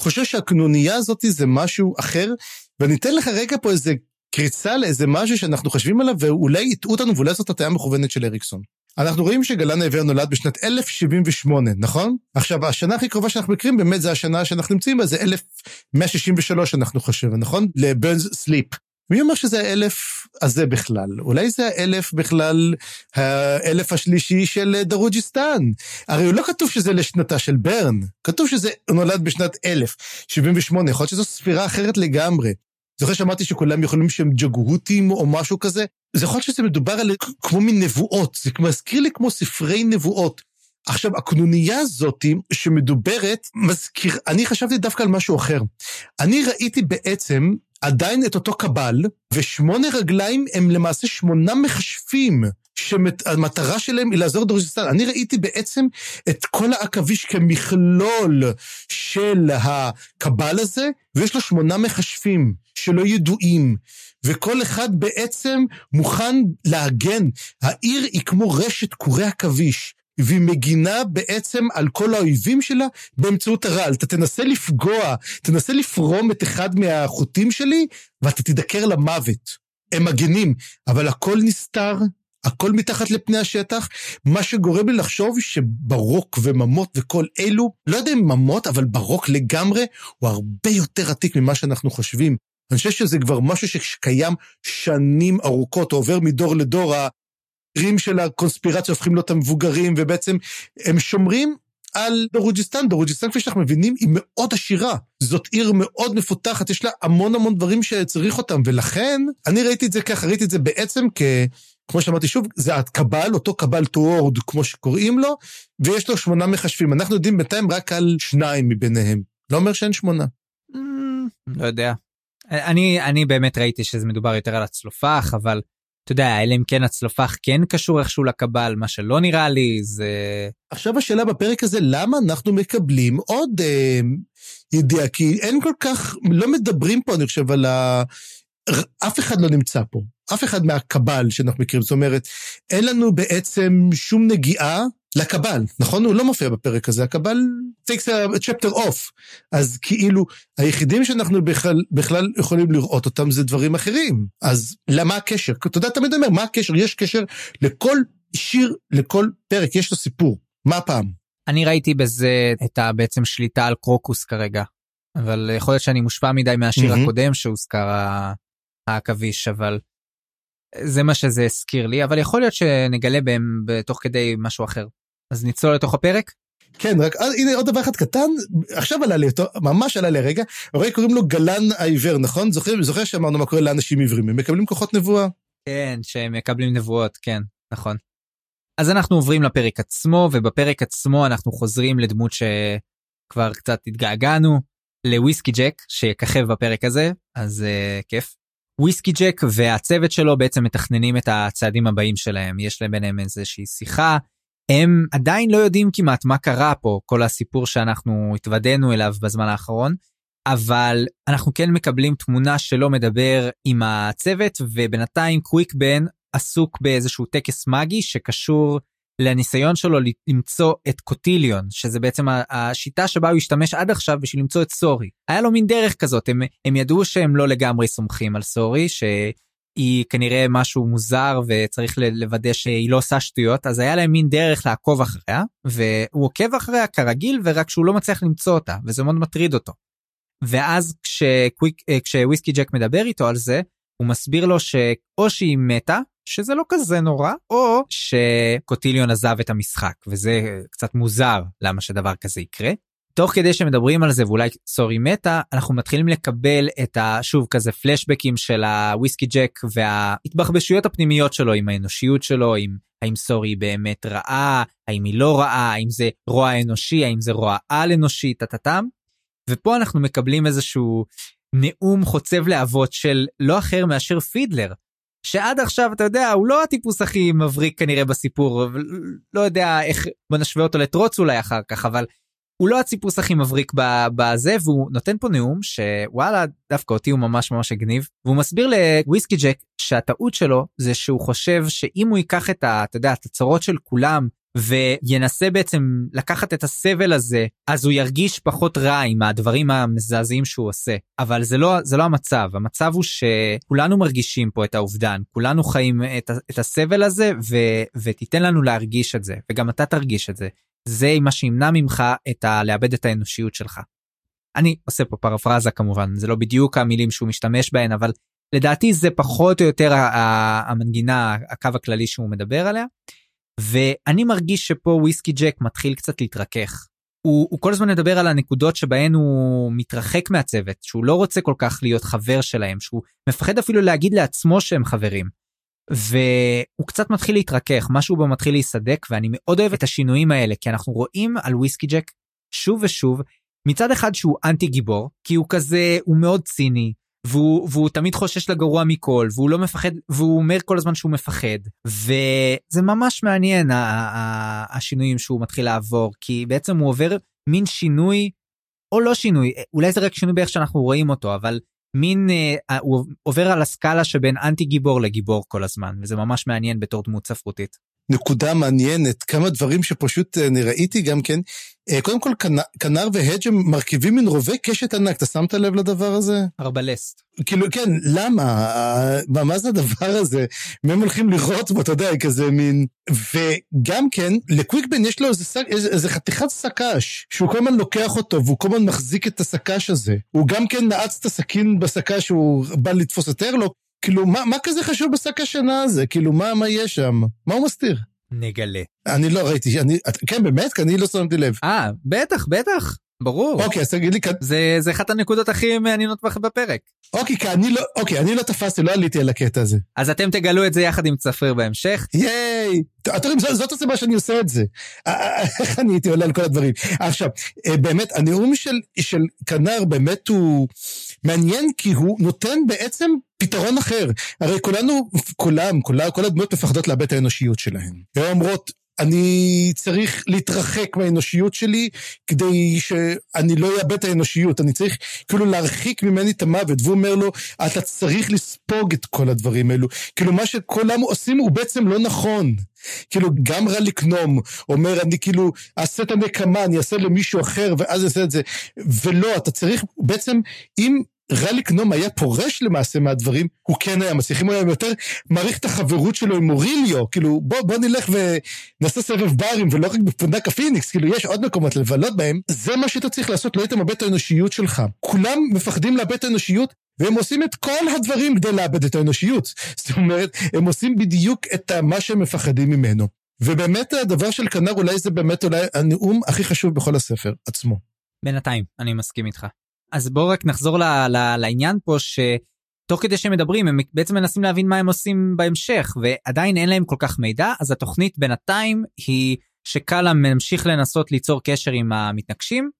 חושב שהקנוניה הזאת זה משהו אחר, ואני אתן לך רגע פה איזה קריצה לאיזה משהו שאנחנו חושבים עליו, ואולי יטעו אותנו ואולי זאת הטעיה מכוונת של אריקסון. אנחנו רואים שגלן העבר נולד בשנת 1078, נכון? עכשיו, השנה הכי קרובה שאנחנו מכירים באמת זה השנה שאנחנו נמצאים בה, זה 1163 אנחנו חושבים, נכון? לברנס סליפ. מי אומר שזה האלף הזה בכלל? אולי זה האלף בכלל, האלף השלישי של דרוג'יסטן. הרי הוא לא כתוב שזה לשנתה של ברן, כתוב שזה נולד בשנת 1078, יכול להיות שזו ספירה אחרת לגמרי. זוכר שאמרתי שכולם יכולים שהם ג'גהותים או משהו כזה? זה יכול להיות שזה מדובר על כמו מין נבואות, זה מזכיר לי כמו ספרי נבואות. עכשיו, הקנוניה הזאת שמדוברת, מזכיר, אני חשבתי דווקא על משהו אחר. אני ראיתי בעצם עדיין את אותו קבל, ושמונה רגליים הם למעשה שמונה מכשפים, שהמטרה שלהם היא לעזור לדרוזיסטן. אני ראיתי בעצם את כל העכביש כמכלול של הקבל הזה, ויש לו שמונה מכשפים שלא ידועים. וכל אחד בעצם מוכן להגן. העיר היא כמו רשת קורי עכביש. והיא מגינה בעצם על כל האויבים שלה באמצעות הרעל. אתה תנסה לפגוע, תנסה לפרום את אחד מהחוטים שלי, ואתה תידקר למוות. הם מגינים, אבל הכל נסתר, הכל מתחת לפני השטח, מה שגורם לי לחשוב שברוק וממות וכל אלו, לא יודע אם ממות, אבל ברוק לגמרי, הוא הרבה יותר עתיק ממה שאנחנו חושבים. אני חושב שזה כבר משהו שקיים שנים ארוכות, או עובר מדור לדור, הרים של הקונספירציה הופכים להיות המבוגרים, ובעצם הם שומרים על דרוג'יסטן. דרוג'יסטן, כפי שאנחנו מבינים, היא מאוד עשירה. זאת עיר מאוד מפותחת, יש לה המון המון דברים שצריך אותם, ולכן אני ראיתי את זה ככה, ראיתי את זה בעצם כ... כמו שאמרתי שוב, זה הקבל, אותו קבל טוורד, כמו שקוראים לו, ויש לו שמונה מכשפים. אנחנו יודעים בינתיים רק על שניים מביניהם. לא אומר שאין שמונה. לא יודע. אני, אני באמת ראיתי שזה מדובר יותר על הצלופח, אבל אתה יודע, אלא אם כן הצלופח כן קשור איכשהו לקבל, מה שלא נראה לי, זה... עכשיו השאלה בפרק הזה, למה אנחנו מקבלים עוד אה, ידיעה? כי אין כל כך, לא מדברים פה, אני חושב, על ה... אף אחד לא נמצא פה, אף אחד מהקבל שאנחנו מכירים, זאת אומרת, אין לנו בעצם שום נגיעה לקבל, נכון? הוא לא מופיע בפרק הזה, הקבל takes a chapter off. אז כאילו, היחידים שאנחנו בכלל, בכלל יכולים לראות אותם זה דברים אחרים. אז למה הקשר? אתה יודע, תמיד אומר, מה הקשר? יש קשר לכל שיר, לכל פרק, יש לו סיפור. מה הפעם? אני ראיתי בזה את הבעצם שליטה על קרוקוס כרגע. אבל יכול להיות שאני מושפע מדי מהשיר מהמם. הקודם שהוזכר העכביש, אבל זה מה שזה הזכיר לי, אבל יכול להיות שנגלה בהם בתוך כדי משהו אחר. אז נצלול לתוך הפרק? כן, רק אה, הנה עוד דבר אחד קטן, עכשיו עלה לי, אותו, ממש עלה לי הרגע, הרי קוראים לו גלן העיוור, נכון? זוכר, זוכר שאמרנו מה קורה לאנשים עיוורים, הם מקבלים כוחות נבואה. כן, שהם מקבלים נבואות, כן, נכון. אז אנחנו עוברים לפרק עצמו, ובפרק עצמו אנחנו חוזרים לדמות שכבר קצת התגעגענו, לוויסקי ג'ק, שיככב בפרק הזה, אז uh, כיף. וויסקי ג'ק והצוות שלו בעצם מתכננים את הצעדים הבאים שלהם, יש להם ביניהם איזושהי שיחה, הם עדיין לא יודעים כמעט מה קרה פה, כל הסיפור שאנחנו התוודענו אליו בזמן האחרון, אבל אנחנו כן מקבלים תמונה שלו מדבר עם הצוות, ובינתיים קוויק בן עסוק באיזשהו טקס מגי שקשור לניסיון שלו למצוא את קוטיליון, שזה בעצם השיטה שבה הוא השתמש עד עכשיו בשביל למצוא את סורי. היה לו מין דרך כזאת, הם, הם ידעו שהם לא לגמרי סומכים על סורי, שהיא כנראה משהו מוזר וצריך לוודא שהיא לא עושה שטויות, אז היה להם מין דרך לעקוב אחריה, והוא עוקב אחריה כרגיל, ורק שהוא לא מצליח למצוא אותה, וזה מאוד מטריד אותו. ואז כשקוויק, אה, כשוויסקי ג'ק מדבר איתו על זה, הוא מסביר לו שאו שהיא מתה, שזה לא כזה נורא, או שקוטיליון עזב את המשחק, וזה קצת מוזר למה שדבר כזה יקרה. תוך כדי שמדברים על זה ואולי סורי מתה, אנחנו מתחילים לקבל את ה... שוב כזה פלשבקים של הוויסקי ג'ק וההתבחבשויות הפנימיות שלו עם האנושיות שלו, עם האם סורי באמת רעה, האם היא לא רעה, האם זה רוע אנושי, האם זה רוע על אנושי, טטטם. ופה אנחנו מקבלים איזשהו נאום חוצב להבות של לא אחר מאשר פידלר. שעד עכשיו אתה יודע הוא לא הטיפוס הכי מבריק כנראה בסיפור לא יודע איך בוא נשווה אותו לטרוץ אולי אחר כך אבל הוא לא הטיפוס הכי מבריק בזה והוא נותן פה נאום שוואלה דווקא אותי הוא ממש ממש הגניב. והוא מסביר לוויסקי ג'ק שהטעות שלו זה שהוא חושב שאם הוא ייקח את ה... אתה יודע את הצרות של כולם וינסה בעצם לקחת את הסבל הזה אז הוא ירגיש פחות רע עם הדברים המזעזעים שהוא עושה. אבל זה לא זה לא המצב. המצב הוא שכולנו מרגישים פה את האובדן. כולנו חיים את, את הסבל הזה ו, ותיתן לנו להרגיש את זה. וגם אתה תרגיש את זה זה מה שימנע ממך את ה, לאבד את האנושיות שלך. אני עושה פה פרפרזה כמובן זה לא בדיוק המילים שהוא משתמש בהן אבל לדעתי זה פחות או יותר המנגינה הקו הכללי שהוא מדבר עליה. ואני מרגיש שפה וויסקי ג'ק מתחיל קצת להתרכך. הוא, הוא כל הזמן מדבר על הנקודות שבהן הוא מתרחק מהצוות, שהוא לא רוצה כל כך להיות חבר שלהם, שהוא מפחד אפילו להגיד לעצמו שהם חברים. והוא קצת מתחיל להתרכך, משהו בו מתחיל להיסדק, ואני מאוד אוהב את השינויים האלה, כי אנחנו רואים על וויסקי ג'ק שוב ושוב, מצד אחד שהוא אנטי גיבור, כי הוא כזה, הוא מאוד ציני, והוא, והוא תמיד חושש לגרוע מכל והוא לא מפחד והוא אומר כל הזמן שהוא מפחד וזה ממש מעניין ה- ה- השינויים שהוא מתחיל לעבור כי בעצם הוא עובר מין שינוי או לא שינוי אולי זה רק שינוי באיך שאנחנו רואים אותו אבל מין אה, הוא עובר על הסקאלה שבין אנטי גיבור לגיבור כל הזמן וזה ממש מעניין בתור דמות ספרותית. נקודה מעניינת, כמה דברים שפשוט אה, אני ראיתי גם כן. אה, קודם כל, כנ- כנר והדג' הם מרכיבים מן רובה קשת ענק, אתה שמת לב לדבר הזה? ארבלסט. כאילו, כן, למה? אה, מה זה הדבר הזה? מי הם הולכים לראות בו, אתה יודע, כזה מין... וגם כן, לקוויקבן יש לו איזה, שק- איזה, איזה חתיכת שק"ש, שהוא כל הזמן לוקח אותו, והוא כל הזמן מחזיק את השק"ש הזה. הוא גם כן נעץ את הסכין בשק"ש שהוא בא לתפוס את הרלוק. כאילו, מה, מה כזה חשוב בשק השינה הזה? כאילו, מה, מה יש שם? מה הוא מסתיר? נגלה. אני לא ראיתי, אני, כן, באמת? כי אני לא שמתי לב. אה בטח בטח ברור. אוקיי, אז תגיד לי, כ- זה זה אחת הנקודות הכי מעניינות בפרק. אוקיי, כי אני לא, אוקיי, אני לא תפסתי, לא עליתי על הקטע הזה. אז אתם תגלו את זה יחד עם צפריר בהמשך. ייי! אתם יודעים, זאת- הסיבה שאני עושה את זה. איך אני הייתי עולה על כל הדברים? עכשיו, אה, באמת, הנאום של, של כנר באמת הוא מעניין, כי הוא נותן בעצם פתרון אחר. הרי כולנו, כולם, כולם, כל הדמויות מפחדות לאבד את האנושיות שלהן. הן אומרות, אני צריך להתרחק מהאנושיות שלי כדי שאני לא אאבד את האנושיות, אני צריך כאילו להרחיק ממני את המוות, והוא אומר לו, אתה צריך לספוג את כל הדברים האלו. כאילו מה שכולם עושים הוא בעצם לא נכון. כאילו גם רע לקנום, אומר אני כאילו אעשה את הנקמה, אני אעשה למישהו אחר ואז אעשה את זה. ולא, אתה צריך בעצם, אם רליק נום היה פורש למעשה מהדברים, הוא כן היה מצליח, אם הוא היה יותר מעריך את החברות שלו עם מוריליו, כאילו בוא, בוא נלך ונעשה סבב ברים ולא רק בפונדק הפיניקס, כאילו יש עוד מקומות לבלות בהם, זה מה שאתה צריך לעשות, לא היית מאבד את האנושיות שלך. כולם מפחדים לאבד את האנושיות, והם עושים את כל הדברים כדי לאבד את האנושיות. זאת אומרת, הם עושים בדיוק את מה שהם מפחדים ממנו. ובאמת הדבר של כנר אולי זה באמת אולי הנאום הכי חשוב בכל הספר עצמו. בינתיים, אני מסכים איתך. אז בואו רק נחזור ל, ל, לעניין פה שתוך כדי שהם מדברים הם בעצם מנסים להבין מה הם עושים בהמשך ועדיין אין להם כל כך מידע אז התוכנית בינתיים היא שקאלה ממשיך לנסות ליצור קשר עם המתנגשים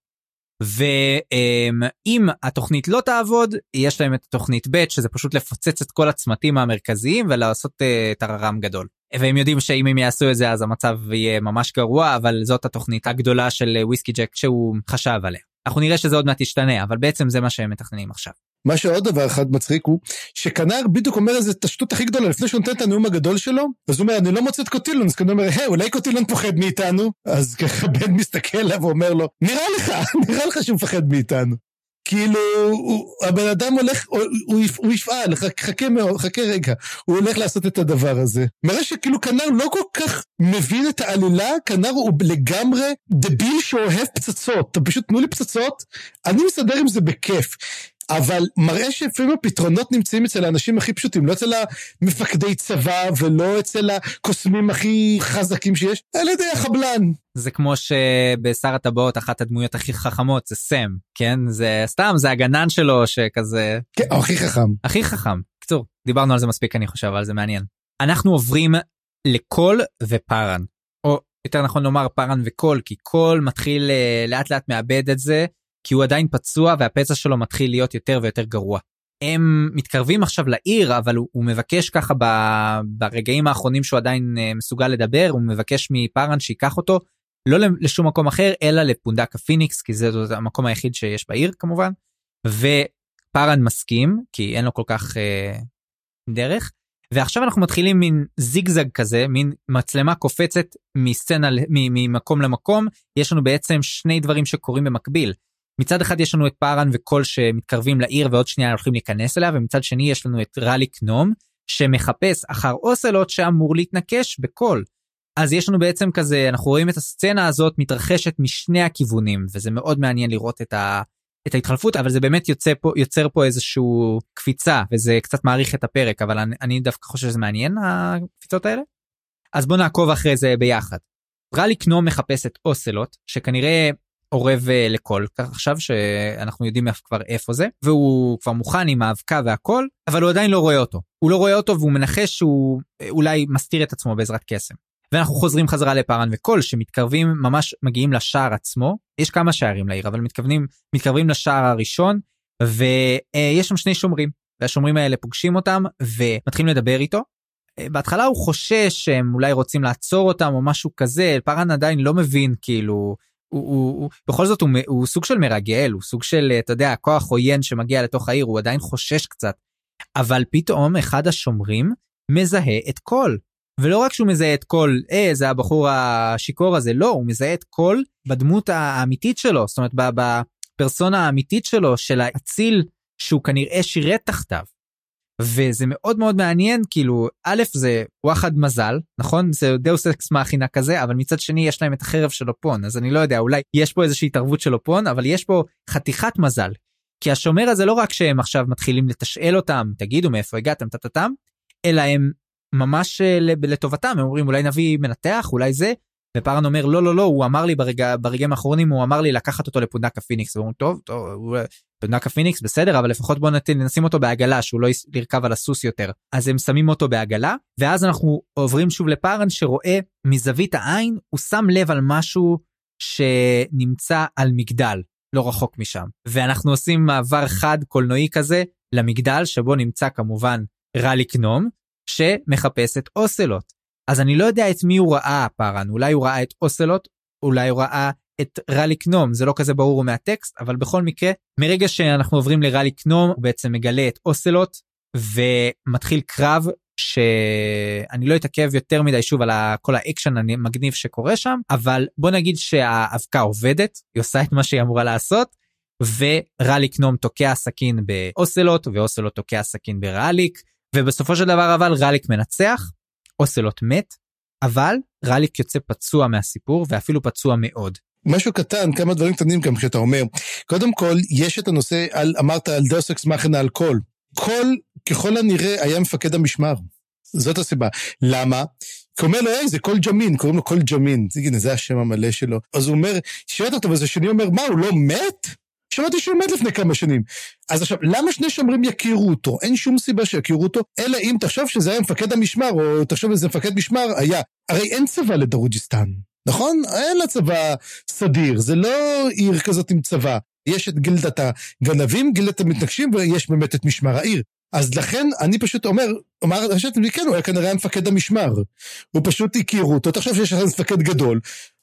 ואם התוכנית לא תעבוד יש להם את תוכנית ב' שזה פשוט לפוצץ את כל הצמתים המרכזיים ולעשות uh, טררם גדול. והם יודעים שאם הם יעשו את זה אז המצב יהיה ממש גרוע אבל זאת התוכנית הגדולה של וויסקי ג'ק שהוא חשב עליה. אנחנו נראה שזה עוד מעט ישתנה אבל בעצם זה מה שהם מתכננים עכשיו. מה שעוד דבר אחד מצחיק הוא שכנר בדיוק אומר איזה את הכי גדולה לפני שהוא נותן את הנאום הגדול שלו אז הוא אומר אני לא מוצא את קוטילון אז כנראה אומר היי אולי קוטילון פוחד מאיתנו אז ככה בן מסתכל עליו ואומר לו נראה לך נראה לך שהוא מפחד מאיתנו. כאילו, הוא, הבן אדם הולך, הוא, הוא, הוא יפעל, חכה, חכה רגע, הוא הולך לעשות את הדבר הזה. מראה שכאילו כנר לא כל כך מבין את העלילה, כנר הוא לגמרי דביל שאוהב פצצות. פשוט תנו לי פצצות, אני מסדר עם זה בכיף. אבל מראה שלפעמים הפתרונות נמצאים אצל האנשים הכי פשוטים, לא אצל המפקדי צבא ולא אצל הקוסמים הכי חזקים שיש, על ידי החבלן. זה כמו שבשר הטבעות אחת הדמויות הכי חכמות זה סם, כן? זה סתם, זה הגנן שלו שכזה... כן, הוא הכי חכם. הכי חכם. קצור, דיברנו על זה מספיק אני חושב, אבל זה מעניין. אנחנו עוברים לקול ופארן. או יותר נכון לומר פארן וקול, כי קול מתחיל אה, לאט לאט מאבד את זה. כי הוא עדיין פצוע והפצע שלו מתחיל להיות יותר ויותר גרוע. הם מתקרבים עכשיו לעיר אבל הוא, הוא מבקש ככה ב, ברגעים האחרונים שהוא עדיין אה, מסוגל לדבר הוא מבקש מפארן שייקח אותו לא לשום מקום אחר אלא לפונדק הפיניקס כי זה המקום היחיד שיש בעיר כמובן. ופארן מסכים כי אין לו כל כך אה, דרך ועכשיו אנחנו מתחילים מין זיגזג כזה מין מצלמה קופצת מסצנה ממקום למקום יש לנו בעצם שני דברים שקורים במקביל מצד אחד יש לנו את פארן וקול שמתקרבים לעיר ועוד שנייה הולכים להיכנס אליה ומצד שני יש לנו את ראליק נום שמחפש אחר אוסלוט שאמור להתנקש בקול. אז יש לנו בעצם כזה אנחנו רואים את הסצנה הזאת מתרחשת משני הכיוונים וזה מאוד מעניין לראות את, ה, את ההתחלפות אבל זה באמת יוצא פה יוצר פה איזשהו קפיצה וזה קצת מעריך את הפרק אבל אני, אני דווקא חושב שזה מעניין הקפיצות האלה. אז בוא נעקוב אחרי זה ביחד. ראליק נום מחפש את אוסלוט שכנראה אורב אה, לכל. כך עכשיו שאנחנו יודעים כבר איפה זה. והוא כבר מוכן עם האבקה והכל אבל הוא עדיין לא רואה אותו. הוא לא רואה אותו והוא מנחש שהוא אה, אולי מסתיר את עצמו בעזרת קסם. ואנחנו חוזרים חזרה לפארן וקול שמתקרבים ממש מגיעים לשער עצמו. יש כמה שערים לעיר אבל מתכוונים מתקרבים לשער הראשון ויש שם שני שומרים. והשומרים האלה פוגשים אותם ומתחילים לדבר איתו. אה, בהתחלה הוא חושש שהם אולי רוצים לעצור אותם או משהו כזה. פארן עדיין לא מבין כאילו הוא, הוא, הוא בכל זאת הוא, הוא סוג של מרגל הוא סוג של אתה יודע כוח עוין שמגיע לתוך העיר הוא עדיין חושש קצת. אבל פתאום אחד השומרים מזהה את קול ולא רק שהוא מזהה את קול אה זה הבחור השיכור הזה לא הוא מזהה את קול בדמות האמיתית שלו זאת אומרת בפרסונה האמיתית שלו של האציל שהוא כנראה שירת תחתיו. וזה מאוד מאוד מעניין כאילו א' זה וואחד מזל נכון? זה דאוס אקס מאכינה כזה אבל מצד שני יש להם את החרב של אופון אז אני לא יודע אולי יש פה איזושהי התערבות של אופון אבל יש פה חתיכת מזל. כי השומר הזה לא רק שהם עכשיו מתחילים לתשאל אותם תגידו מאיפה הגעתם? טטטם אלא הם ממש אה, לטובתם הם אומרים אולי נביא מנתח אולי זה ופארן אומר לא לא לא הוא אמר לי ברגע ברגעים האחרונים הוא אמר לי לקחת אותו לפונדק הפיניקס. ואומרים טוב טוב פונדק הפיניקס בסדר אבל לפחות בוא נשים אותו בעגלה שהוא לא ירכב על הסוס יותר. אז הם שמים אותו בעגלה ואז אנחנו עוברים שוב לפארן שרואה מזווית העין הוא שם לב על משהו שנמצא על מגדל לא רחוק משם. ואנחנו עושים מעבר חד קולנועי כזה למגדל שבו נמצא כמובן רליק נום שמחפש את אוסלוט אז אני לא יודע את מי הוא ראה הפארן, אולי הוא ראה את אוסלוט, אולי הוא ראה את רליק נום, זה לא כזה ברור מהטקסט, אבל בכל מקרה, מרגע שאנחנו עוברים לרליק נום, הוא בעצם מגלה את אוסלוט, ומתחיל קרב שאני לא אתעכב יותר מדי שוב על כל האקשן המגניב שקורה שם, אבל בוא נגיד שהאבקה עובדת, היא עושה את מה שהיא אמורה לעשות, ורליק נום תוקע סכין באוסלוט, ואוסלוט תוקע סכין ברליק, ובסופו של דבר אבל רליק מנצח, אוסלוט מת, אבל רליק יוצא פצוע מהסיפור, ואפילו פצוע מאוד. משהו קטן, כמה דברים קטנים גם שאתה אומר. קודם כל, יש את הנושא, על, אמרת על דאוס אקס על קול. קול, ככל הנראה, היה מפקד המשמר. זאת הסיבה. למה? כי הוא אומר לו, היי, זה קול ג'מין, קוראים לו קול ג'מין. הנה, זה השם המלא שלו. אז הוא אומר, שואל אותו, וזה שני אומר, מה, הוא לא מת? שמעתי שהוא מת לפני כמה שנים. אז עכשיו, למה שני שומרים יכירו אותו? אין שום סיבה שיכירו אותו, אלא אם תחשוב שזה היה מפקד המשמר, או תחשוב איזה מפקד משמר היה. הרי אין צבא לדרוג'יסטן, נכון? אין לה צבא סדיר, זה לא עיר כזאת עם צבא. יש את גילדת הגנבים, גילדת המתנגשים, ויש באמת את משמר העיר. אז לכן אני פשוט אומר, אומר, חשבתי לי, כן, הוא היה כנראה מפקד המשמר. הוא פשוט הכירו אותו, תחשוב שיש לך מפקד גדול.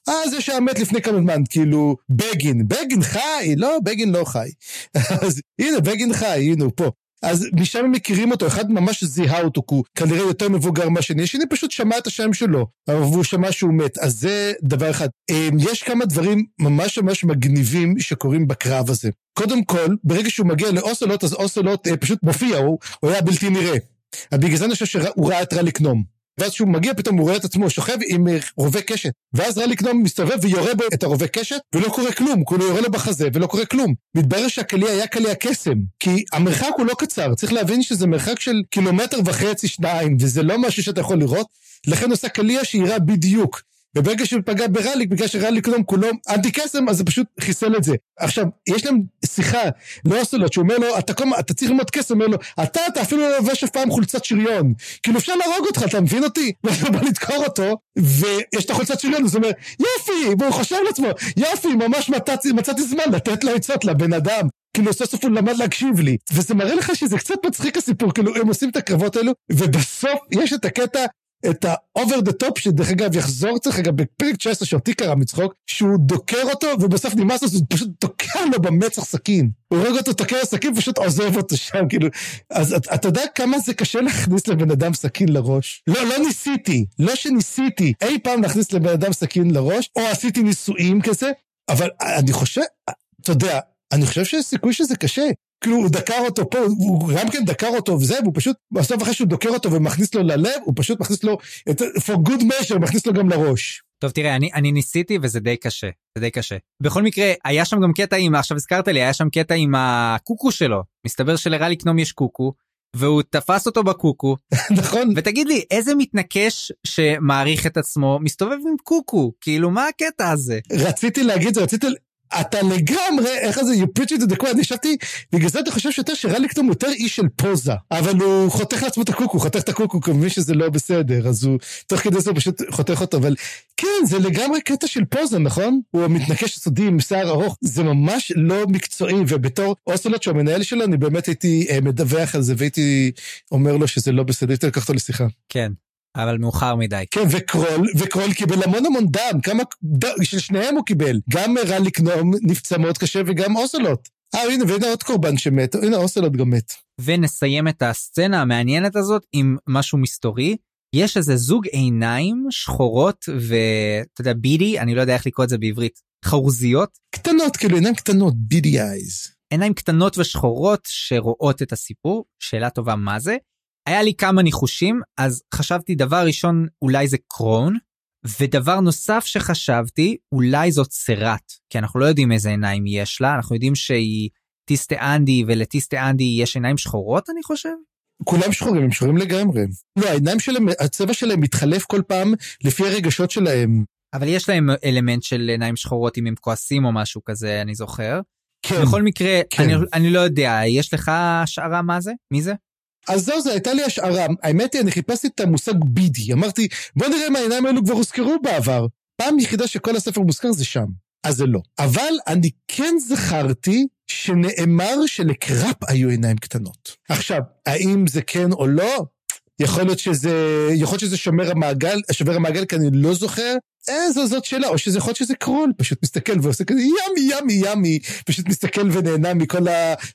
אה, זה שהיה מת לפני כמה זמן, כאילו, בגין, בגין חי? לא, בגין לא חי. אז הנה, בגין חי, הנה הוא פה. אז משם הם מכירים אותו, אחד ממש זיהה אותו, כי הוא כנראה יותר מבוגר מהשני, השני פשוט שמע את השם שלו, והוא שמע שהוא מת, אז זה דבר אחד. אמ, יש כמה דברים ממש ממש מגניבים שקורים בקרב הזה. קודם כל, ברגע שהוא מגיע לאוסלוט, אז אוסלוט אה, פשוט מופיע, הוא, הוא היה בלתי נראה. בגלל זה אני חושב שהוא ראה את רליק נום. ואז כשהוא מגיע פתאום הוא רואה את עצמו שוכב עם אה, רובה קשת. ואז רליק נום מסתובב ויורה בו את הרובה קשת, ולא קורה כלום, כולו יורה לו בחזה ולא קורה כלום. מתברר שהקליע היה קליע קסם, כי המרחק הוא לא קצר, צריך להבין שזה מרחק של קילומטר וחצי שניים, וזה לא משהו שאתה יכול לראות, לכן עושה קליע שיירה בדיוק. וברגע שהוא פגע ברליק, בגלל שרליק קודם כולו אנטי קסם, אז זה פשוט חיסל את זה. עכשיו, יש להם שיחה לאוסלוט, שהוא אומר לו, אתה, כל, אתה צריך ללמוד קסם, אומר לו, אתה, אתה אפילו לא לובש אף פעם חולצת שריון. כאילו, אפשר להרוג אותך, אתה מבין אותי? ואתה בא לדקור אותו, ויש את החולצת שריון, אז הוא אומר, יופי, והוא חושב לעצמו, יופי, ממש מצאתי, מצאתי זמן לתת לו עצות לבן אדם. כאילו סוף סוף הוא למד להקשיב לי. וזה מראה לך שזה קצת מצחיק הסיפור, כאילו הם עושים את הקרבות האלו, ובסוף יש את הקטע את ה-over the top, שדרך אגב יחזור צריך אגב בפרק 19 שאותי קרה מצחוק, שהוא דוקר אותו ובסוף נמאס לו, הוא פשוט תוקע לו במצח סכין. הוא רואה אותו תוקע סכין ופשוט עוזב אותו שם, כאילו. אז אתה את יודע כמה זה קשה להכניס לבן אדם סכין לראש? לא, לא ניסיתי, לא שניסיתי אי פעם להכניס לבן אדם סכין לראש, או עשיתי ניסויים כזה, אבל אני חושב, אתה יודע, אני חושב שיש סיכוי שזה קשה. כאילו הוא דקר אותו פה, הוא גם כן דקר אותו וזה, והוא פשוט, בסוף אחרי שהוא דוקר אותו ומכניס לו ללב, הוא פשוט מכניס לו, את, for good measure, מכניס לו גם לראש. טוב תראה אני אני ניסיתי וזה די קשה זה די קשה. בכל מקרה היה שם גם קטע עם עכשיו הזכרת לי היה שם קטע עם הקוקו שלו. מסתבר שלרלי קנום יש קוקו והוא תפס אותו בקוקו. נכון. ותגיד לי איזה מתנקש שמעריך את עצמו מסתובב עם קוקו? כאילו מה הקטע הזה? רציתי להגיד זה רציתי אתה לגמרי, איך זה, you preach it to the crowd, אני חשבתי, בגלל זה אתה חושב שיותר שרליקטון הוא יותר איש של פוזה, אבל הוא חותך לעצמו את הקוקו, חותך את הקוקו, כי הוא מבין שזה לא בסדר, אז הוא, תוך כדי זה הוא פשוט חותך אותו, אבל כן, זה לגמרי קטע של פוזה, נכון? הוא מתנקש סודי עם שיער ארוך, זה ממש לא מקצועי, ובתור אוסלוט שהוא המנהל שלו, אני באמת הייתי אה, מדווח על זה, והייתי אומר לו שזה לא בסדר, הייתי לקח אותו לשיחה. כן. אבל מאוחר מדי. כן, וקרול, וקרול קיבל המון המון דם, כמה, ד... של שניהם הוא קיבל. גם רליק נום נפצע מאוד קשה וגם אוסלוט. אה, הנה, והנה עוד קורבן שמת, הנה אוסלוט גם מת. ונסיים את הסצנה המעניינת הזאת עם משהו מסתורי. יש איזה זוג עיניים שחורות ואתה יודע בידי, אני לא יודע איך לקרוא את זה בעברית, חרוזיות. קטנות, כאילו עיניים קטנות, בידי אייז. עיניים קטנות ושחורות שרואות את הסיפור, שאלה טובה מה זה. היה לי כמה ניחושים, אז חשבתי דבר ראשון אולי זה קרון, ודבר נוסף שחשבתי אולי זאת סרט, כי אנחנו לא יודעים איזה עיניים יש לה, אנחנו יודעים שהיא טיסטה אנדי ולטיסטה אנדי יש עיניים שחורות אני חושב. כולם שחורים, הם שחורים לגמרי. לא, העיניים שלהם, הצבע שלהם מתחלף כל פעם לפי הרגשות שלהם. אבל יש להם אלמנט של עיניים שחורות אם הם כועסים או משהו כזה, אני זוכר. כן. בכל מקרה, כן. אני, אני לא יודע, יש לך השערה מה זה? מי זה? אז זהו, זו הייתה לי השערה. האמת היא, אני חיפשתי את המושג בידי. אמרתי, בוא נראה אם העיניים האלו כבר הוזכרו בעבר. פעם יחידה שכל הספר מוזכר זה שם. אז זה לא. אבל אני כן זכרתי שנאמר שלקראפ היו עיניים קטנות. עכשיו, האם זה כן או לא? יכול להיות שזה, יכול להיות שזה שומר המעגל, שובר המעגל, כי אני לא זוכר. אה, זו, זאת שאלה, או שזה יכול להיות שזה קרול, פשוט מסתכל ועושה כזה ימי, ימי, ימי, פשוט מסתכל ונהנה מכל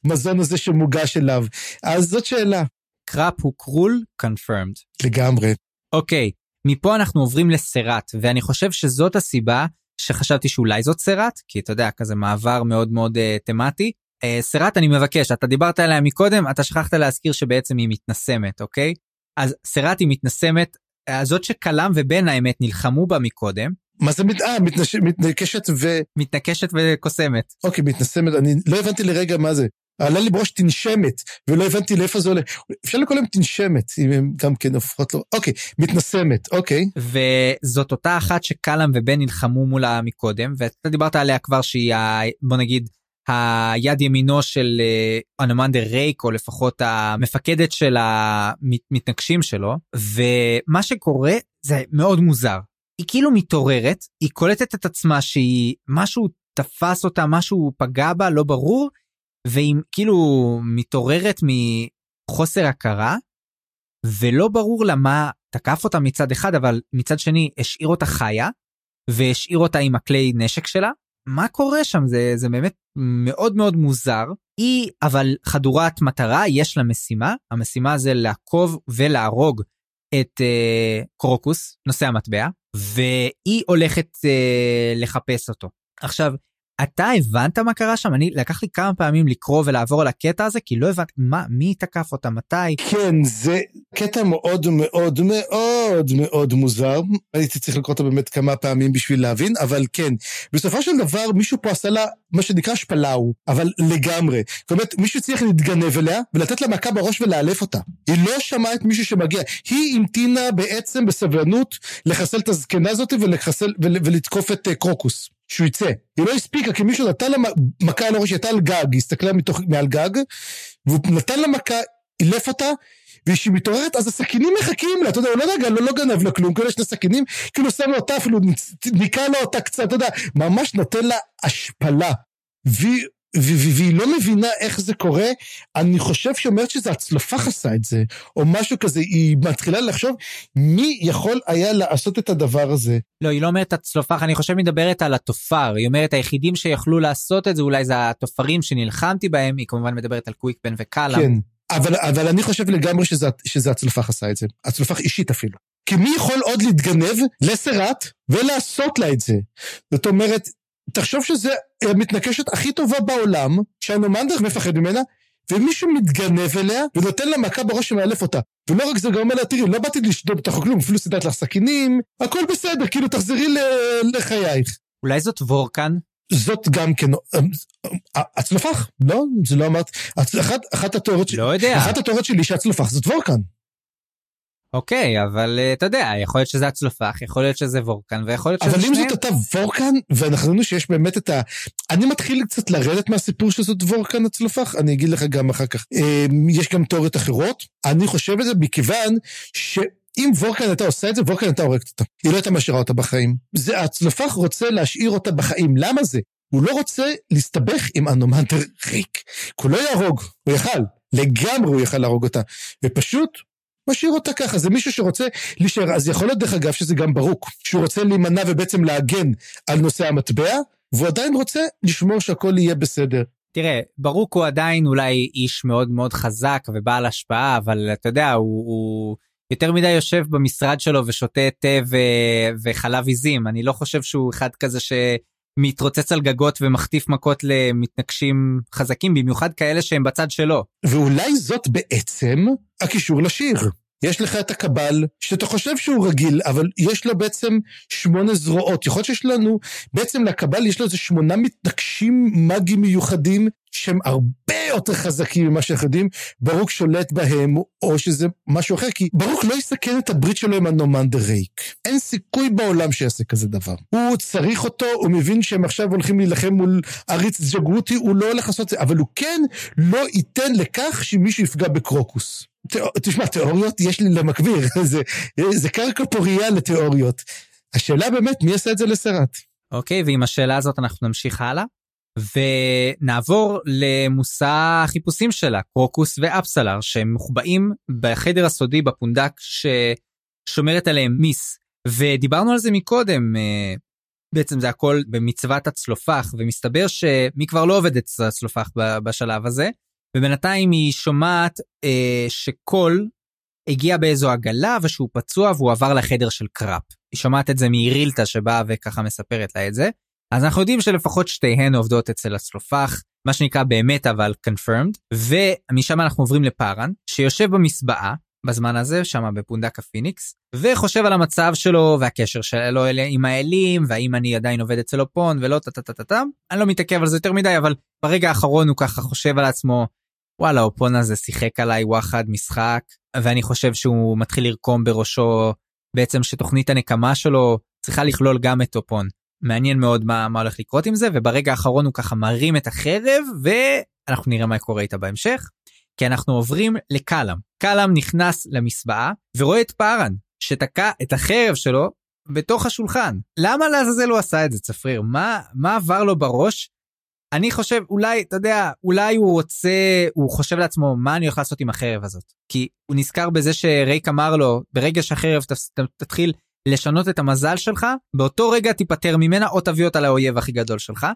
המזון הזה שמוגש אליו. אז זאת שאלה. קראפ הוא קרול? confirmed. לגמרי. אוקיי, מפה אנחנו עוברים לסרט, ואני חושב שזאת הסיבה שחשבתי שאולי זאת סרט, כי אתה יודע, כזה מעבר מאוד מאוד uh, תמטי. Uh, סרט אני מבקש, אתה דיברת עליה מקודם, אתה שכחת להזכיר שבעצם היא מתנסמת, אוקיי? אז סרט היא מתנסמת, זאת שקלם ובן האמת נלחמו בה מקודם. מה זה מת... אה, מתנש... מתנקשת ו... מתנקשת וקוסמת. אוקיי, מתנסמת, אני לא הבנתי לרגע מה זה. עלה לי בראש תנשמת, ולא הבנתי לאיפה זה עולה. אפשר לקרוא להם תנשמת, אם הם גם כן הופכות לו, אוקיי, מתנסמת, אוקיי. וזאת אותה אחת שקלאם ובן נלחמו מולה מקודם, ואתה דיברת עליה כבר שהיא, ה, בוא נגיד, היד ימינו של אנומנדר רייק, או לפחות המפקדת של המתנגשים שלו, ומה שקורה זה מאוד מוזר. היא כאילו מתעוררת, היא קולטת את עצמה שהיא, משהו תפס אותה, משהו פגע בה, לא ברור, והיא כאילו מתעוררת מחוסר הכרה, ולא ברור לה מה תקף אותה מצד אחד, אבל מצד שני השאיר אותה חיה, והשאיר אותה עם הכלי נשק שלה. מה קורה שם? זה, זה באמת מאוד מאוד מוזר. היא אבל חדורת מטרה, יש לה משימה, המשימה זה לעקוב ולהרוג את uh, קרוקוס, נושא המטבע, והיא הולכת uh, לחפש אותו. עכשיו, אתה הבנת מה קרה שם? אני לקח לי כמה פעמים לקרוא ולעבור על הקטע הזה כי לא הבנתי מה מי תקף אותה מתי. כן זה קטע מאוד מאוד מאוד מאוד מוזר הייתי צריך לקרוא אותו באמת כמה פעמים בשביל להבין אבל כן בסופו של דבר מישהו פה עשה לה מה שנקרא שפלאו אבל לגמרי. זאת אומרת מישהו צריך להתגנב אליה ולתת לה מכה בראש ולאלף אותה. היא לא שמעה את מישהו שמגיע היא המתינה בעצם בסבלנות לחסל את הזקנה הזאת ולחסל ולתקוף את אה, קרוקוס. שהוא יצא. היא לא הספיקה, כי מישהו נתן לה מכה על הראש, היא הייתה על גג, היא הסתכלה מתוך, מעל גג, והוא נתן לה מכה, אילף אותה, וכשהיא מתעוררת, אז הסכינים מחכים לה, אתה יודע, הוא לא לא, לא גנב לה כלום, כאילו שני סכינים, כאילו שם לה אותה, אפילו ניקה לה אותה קצת, אתה יודע, ממש נותן לה השפלה. והיא והיא לא מבינה איך זה קורה, אני חושב שהיא אומרת שזה הצלופח עשה את זה, או משהו כזה, היא מתחילה לחשוב מי יכול היה לעשות את הדבר הזה. לא, היא לא אומרת הצלופח, אני חושב מדברת על התופר, היא אומרת היחידים שיכלו לעשות את זה אולי זה התופרים שנלחמתי בהם, היא כמובן מדברת על קוויקבן וקאלה. כן, אבל, אבל אני חושב לגמרי שזה, שזה הצלופח עשה את זה, הצלופח אישית אפילו. כי מי יכול עוד להתגנב לסרט ולעשות לה את זה? זאת אומרת, תחשוב שזה המתנקשת הכי טובה בעולם, שהנומנדר מפחד ממנה, ומישהו מתגנב אליה ונותן לה מכה בראש שמאלף אותה. ולא רק זה, גם אומר לה, תראי, לא באתי לשדוד אותך כלום, אפילו סידרת לך סכינים, הכל בסדר, כאילו תחזרי לחייך. אולי זאת וורקן? זאת גם כן, הצלופח, לא, זה לא אמרת, אחת, אחת התיאוריות לא יודע. אחת התיאוריות שלי שהצלופח זאת וורקן. אוקיי, אבל uh, אתה יודע, יכול להיות שזה הצלופח, יכול להיות שזה וורקן, ויכול להיות שזה אבל אם זאת אותה וורקן, ואנחנו ראינו שיש באמת את ה... אני מתחיל קצת לרדת מהסיפור שזאת וורקן הצלופח, אני אגיד לך גם אחר כך. אה, יש גם תיאוריות אחרות. אני חושב את זה מכיוון ש... אם וורקן הייתה עושה את זה, וורקן הייתה הורגת אותה. היא לא הייתה משאירה אותה בחיים. זה, הצלופח רוצה להשאיר אותה בחיים. למה זה? הוא לא רוצה להסתבך עם אנומנטר ריק. כי הוא לא יהרוג, הוא יכל. לגמרי הוא יכל להרוג אותה. ופשוט משאיר אותה ככה, זה מישהו שרוצה להישאר, אז יכול להיות דרך אגב שזה גם ברוק, שהוא רוצה להימנע ובעצם להגן על נושא המטבע, והוא עדיין רוצה לשמור שהכל יהיה בסדר. תראה, ברוק הוא עדיין אולי איש מאוד מאוד חזק ובעל השפעה, אבל אתה יודע, הוא, הוא יותר מדי יושב במשרד שלו ושותה תה ו... וחלב עיזים, אני לא חושב שהוא אחד כזה ש... מתרוצץ על גגות ומחטיף מכות למתנגשים חזקים, במיוחד כאלה שהם בצד שלו. ואולי זאת בעצם הקישור לשיר. יש לך את הקבל, שאתה חושב שהוא רגיל, אבל יש לו בעצם שמונה זרועות. יכול להיות שיש לנו, בעצם לקבל יש לו איזה שמונה מתנגשים מאגיים מיוחדים, שהם הרבה יותר חזקים ממה שאנחנו יודעים, ברוק שולט בהם, או שזה משהו אחר, כי ברוק לא יסכן את הברית שלו עם הנומנדר רייק. אין סיכוי בעולם שיעשה כזה דבר. הוא צריך אותו, הוא מבין שהם עכשיו הולכים להילחם מול עריץ ג'גרוטי, הוא לא הולך לעשות את זה, אבל הוא כן לא ייתן לכך שמישהו יפגע בקרוקוס. תשמע, תיאוריות יש לי למקביר, זה, זה קרקע פוריה לתיאוריות. השאלה באמת, מי עשה את זה לסרט? אוקיי, okay, ועם השאלה הזאת אנחנו נמשיך הלאה, ונעבור למושא החיפושים שלה, קרוקוס ואפסלר, שהם מוחבאים בחדר הסודי בפונדק ששומרת עליהם מיס. ודיברנו על זה מקודם, אה, בעצם זה הכל במצוות הצלופח, ומסתבר שמיס כבר לא עובדת אצל הצלופח בשלב הזה, ובינתיים היא שומעת אה, שקול הגיע באיזו עגלה ושהוא פצוע והוא עבר לחדר של קראפ. היא שומעת את זה מאירילטה שבאה וככה מספרת לה את זה. אז אנחנו יודעים שלפחות שתיהן עובדות אצל הצלופח, מה שנקרא באמת אבל confirmed, ומשם אנחנו עוברים לפארן, שיושב במסבאה, בזמן הזה, שם בפונדק הפיניקס, וחושב על המצב שלו והקשר שלו עם האלים, והאם אני עדיין עובד אצל אופון ולא טה טה טה טה טה. אני לא מתעכב על זה יותר מדי, אבל ברגע האחרון הוא ככה חושב על עצמו, וואלה, אופון הזה שיחק עליי וואחד משחק, ואני חושב שהוא מתחיל לרקום בראשו בעצם שתוכנית הנקמה שלו צריכה לכלול גם את אופון. מעניין מאוד מה, מה הולך לקרות עם זה, וברגע האחרון הוא ככה מרים את החרב, ואנחנו נראה מה קורה איתה בהמשך. כי אנחנו עוברים לקלאם. קלאם נכנס למסבעה ורואה את פארן שתקע את החרב שלו בתוך השולחן. למה לעזאזל הוא עשה את זה צפריר? מה, מה עבר לו בראש? אני חושב אולי אתה יודע אולי הוא רוצה הוא חושב לעצמו מה אני הולך לעשות עם החרב הזאת כי הוא נזכר בזה שרייק אמר לו ברגע שהחרב ת, תתחיל לשנות את המזל שלך באותו רגע תיפטר ממנה או תביא אותה לאויב הכי גדול שלך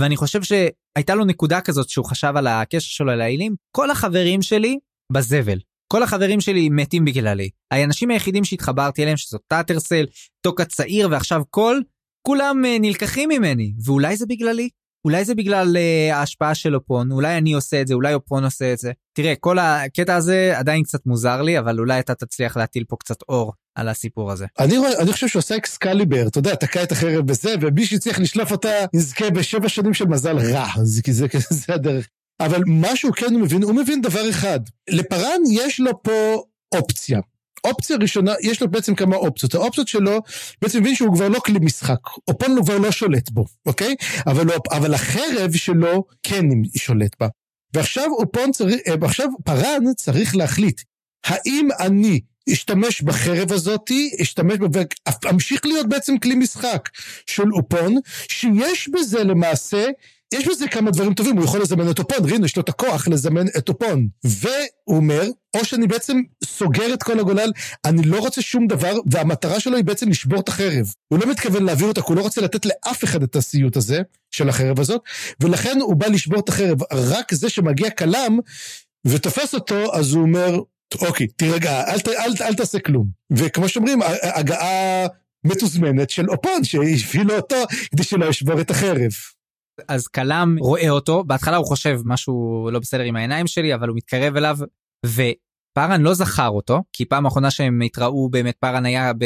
ואני חושב שהייתה לו נקודה כזאת שהוא חשב על הקשר שלו לאלים, כל החברים שלי בזבל. כל החברים שלי מתים בגללי. האנשים היחידים שהתחברתי אליהם שזאת טאטרסל, טוק הצעיר ועכשיו קול, כולם אה, נלקחים ממני, ואולי זה בגללי? אולי זה בגלל אה, ההשפעה של אופון, אולי אני עושה את זה, אולי אופון עושה את זה. תראה, כל הקטע הזה עדיין קצת מוזר לי, אבל אולי אתה תצליח להטיל פה קצת אור על הסיפור הזה. אני, אני חושב שהוא עושה אקסקליבר, אתה יודע, תקע את החרב בזה, ומי שצריך לשלוף אותה יזכה בשבע שנים של מזל רע, זה, זה, זה, זה הדרך. אבל מה שהוא כן מבין, הוא מבין דבר אחד, לפארן יש לו פה אופציה. אופציה ראשונה, יש לו בעצם כמה אופציות. האופציות שלו, בעצם מבין שהוא כבר לא כלי משחק. אופון כבר לא שולט בו, אוקיי? אבל, לא, אבל החרב שלו כן שולט בה. ועכשיו אופון צריך, אה, עכשיו פארן צריך להחליט, האם אני אשתמש בחרב הזאתי, אשתמש ואמשיך להיות בעצם כלי משחק של אופון, שיש בזה למעשה יש בזה כמה דברים טובים, הוא יכול לזמן את אופון, רינו יש לו את הכוח לזמן את אופון. והוא אומר, או שאני בעצם סוגר את כל הגולל, אני לא רוצה שום דבר, והמטרה שלו היא בעצם לשבור את החרב. הוא לא מתכוון להעביר אותה, כי הוא לא רוצה לתת לאף אחד את הסיוט הזה, של החרב הזאת, ולכן הוא בא לשבור את החרב. רק זה שמגיע כלם ותופס אותו, אז הוא אומר, אוקיי, תירגע, אל, אל, אל, אל תעשה כלום. וכמו שאומרים, הגעה מתוזמנת של אופון, שהביא אותו כדי שלא ישבור את החרב. אז כלם רואה אותו, בהתחלה הוא חושב משהו לא בסדר עם העיניים שלי, אבל הוא מתקרב אליו, ופארן לא זכר אותו, כי פעם אחרונה שהם התראו באמת פארן היה ב...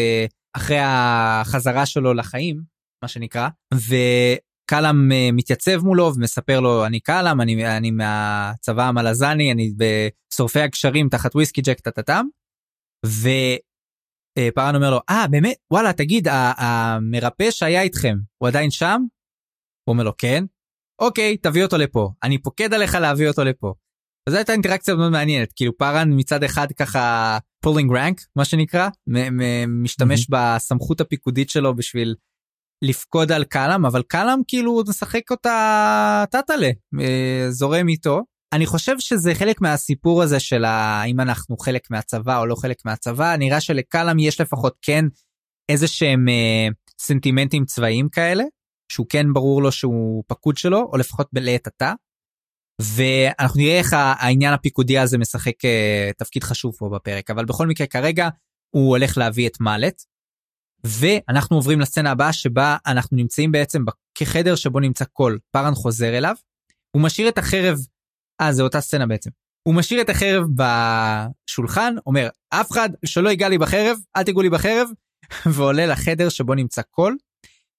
אחרי החזרה שלו לחיים, מה שנקרא, וקלאם אה, מתייצב מולו ומספר לו אני קלאם אני, אני מהצבא המלזני אני בשורפי הגשרים תחת וויסקי ג'ק טטטם. ופארן אומר לו אה באמת וואלה תגיד המרפא שהיה איתכם הוא עדיין שם הוא אומר לו כן, אוקיי תביא אותו לפה, אני פוקד עליך להביא אותו לפה. וזו הייתה אינטראקציה מאוד מעניינת, כאילו פארן מצד אחד ככה pulling rank מה שנקרא, משתמש. בסמכות הפיקודית שלו בשביל לפקוד על קלאם, אבל קלאם כאילו משחק אותה טאטאלה, אה, זורם איתו. אני חושב שזה חלק מהסיפור הזה של האם אנחנו חלק מהצבא או לא חלק מהצבא, נראה שלקלאם יש לפחות כן איזה שהם אה, סנטימנטים צבאיים כאלה. שהוא כן ברור לו שהוא פקוד שלו, או לפחות לעת עתה. ואנחנו נראה איך העניין הפיקודי הזה משחק uh, תפקיד חשוב פה בפרק, אבל בכל מקרה כרגע הוא הולך להביא את מאלט. ואנחנו עוברים לסצנה הבאה שבה אנחנו נמצאים בעצם כחדר שבו נמצא קול, פארן חוזר אליו, הוא משאיר את החרב, אה זה אותה סצנה בעצם, הוא משאיר את החרב בשולחן, אומר אף אחד שלא ייגע לי בחרב, אל תיגעו לי בחרב, ועולה לחדר שבו נמצא קול,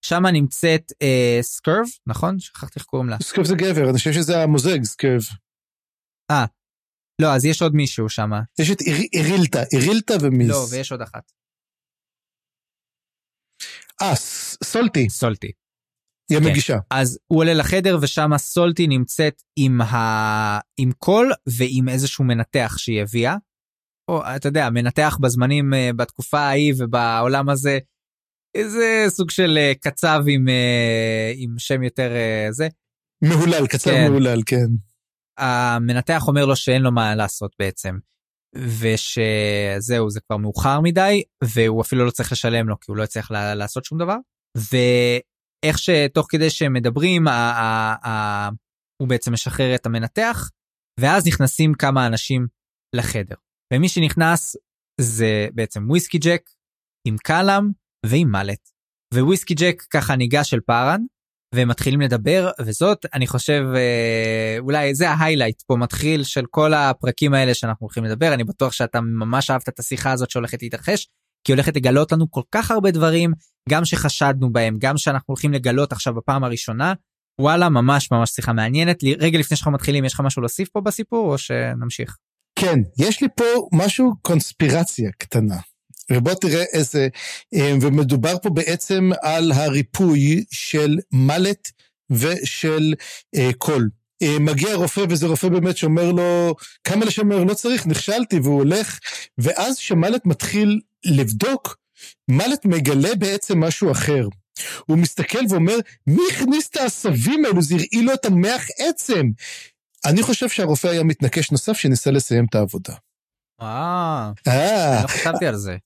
שם נמצאת אה, סקרב נכון שכחתי איך קוראים לה סקרב זה גבר אני חושב שזה המוזג סקרב. אה. לא אז יש עוד מישהו שם. יש את אירילטה אירילטה ומיס. לא ויש עוד אחת. אה סולטי. סולטי. היא כן. המגישה. אז הוא עולה לחדר ושם סולטי נמצאת עם ה... עם קול ועם איזשהו מנתח שהיא הביאה. או אתה יודע מנתח בזמנים אה, בתקופה ההיא ובעולם הזה איזה סוג של אה, קצב עם, אה, עם שם יותר אה, זה. מהולל, קצב כן. מהולל, כן. המנתח אומר לו שאין לו מה לעשות בעצם. ושזהו זה כבר מאוחר מדי והוא אפילו לא צריך לשלם לו כי הוא לא יצליח לעשות שום דבר. ואיך שתוך כדי שהם מדברים ה- ה- ה- הוא בעצם משחרר את המנתח ואז נכנסים כמה אנשים לחדר. ומי שנכנס זה בעצם וויסקי ג'ק עם קלאם ועם מלט. וויסקי ג'ק ככה ניגש אל פארן והם מתחילים לדבר וזאת אני חושב אה, אולי זה ה highlight פה מתחיל של כל הפרקים האלה שאנחנו הולכים לדבר אני בטוח שאתה ממש אהבת את השיחה הזאת שהולכת להתרחש כי הולכת לגלות לנו כל כך הרבה דברים גם שחשדנו בהם גם שאנחנו הולכים לגלות עכשיו בפעם הראשונה וואלה ממש ממש שיחה מעניינת רגע לפני שאנחנו מתחילים יש לך משהו להוסיף פה בסיפור או שנמשיך. כן יש לי פה משהו קונספירציה קטנה. ובוא תראה איזה, אה, ומדובר פה בעצם על הריפוי של מלט ושל אה, קול. אה, מגיע רופא וזה רופא באמת שאומר לו כמה לשמר לא צריך נכשלתי והוא הולך ואז שמלט מתחיל לבדוק מלט מגלה בעצם משהו אחר. הוא מסתכל ואומר מי הכניס את העשבים האלו זה הרעיל לו את המח עצם. אני חושב שהרופא היה מתנקש נוסף שניסה לסיים את העבודה. אה, אה, לא חשבתי על זה.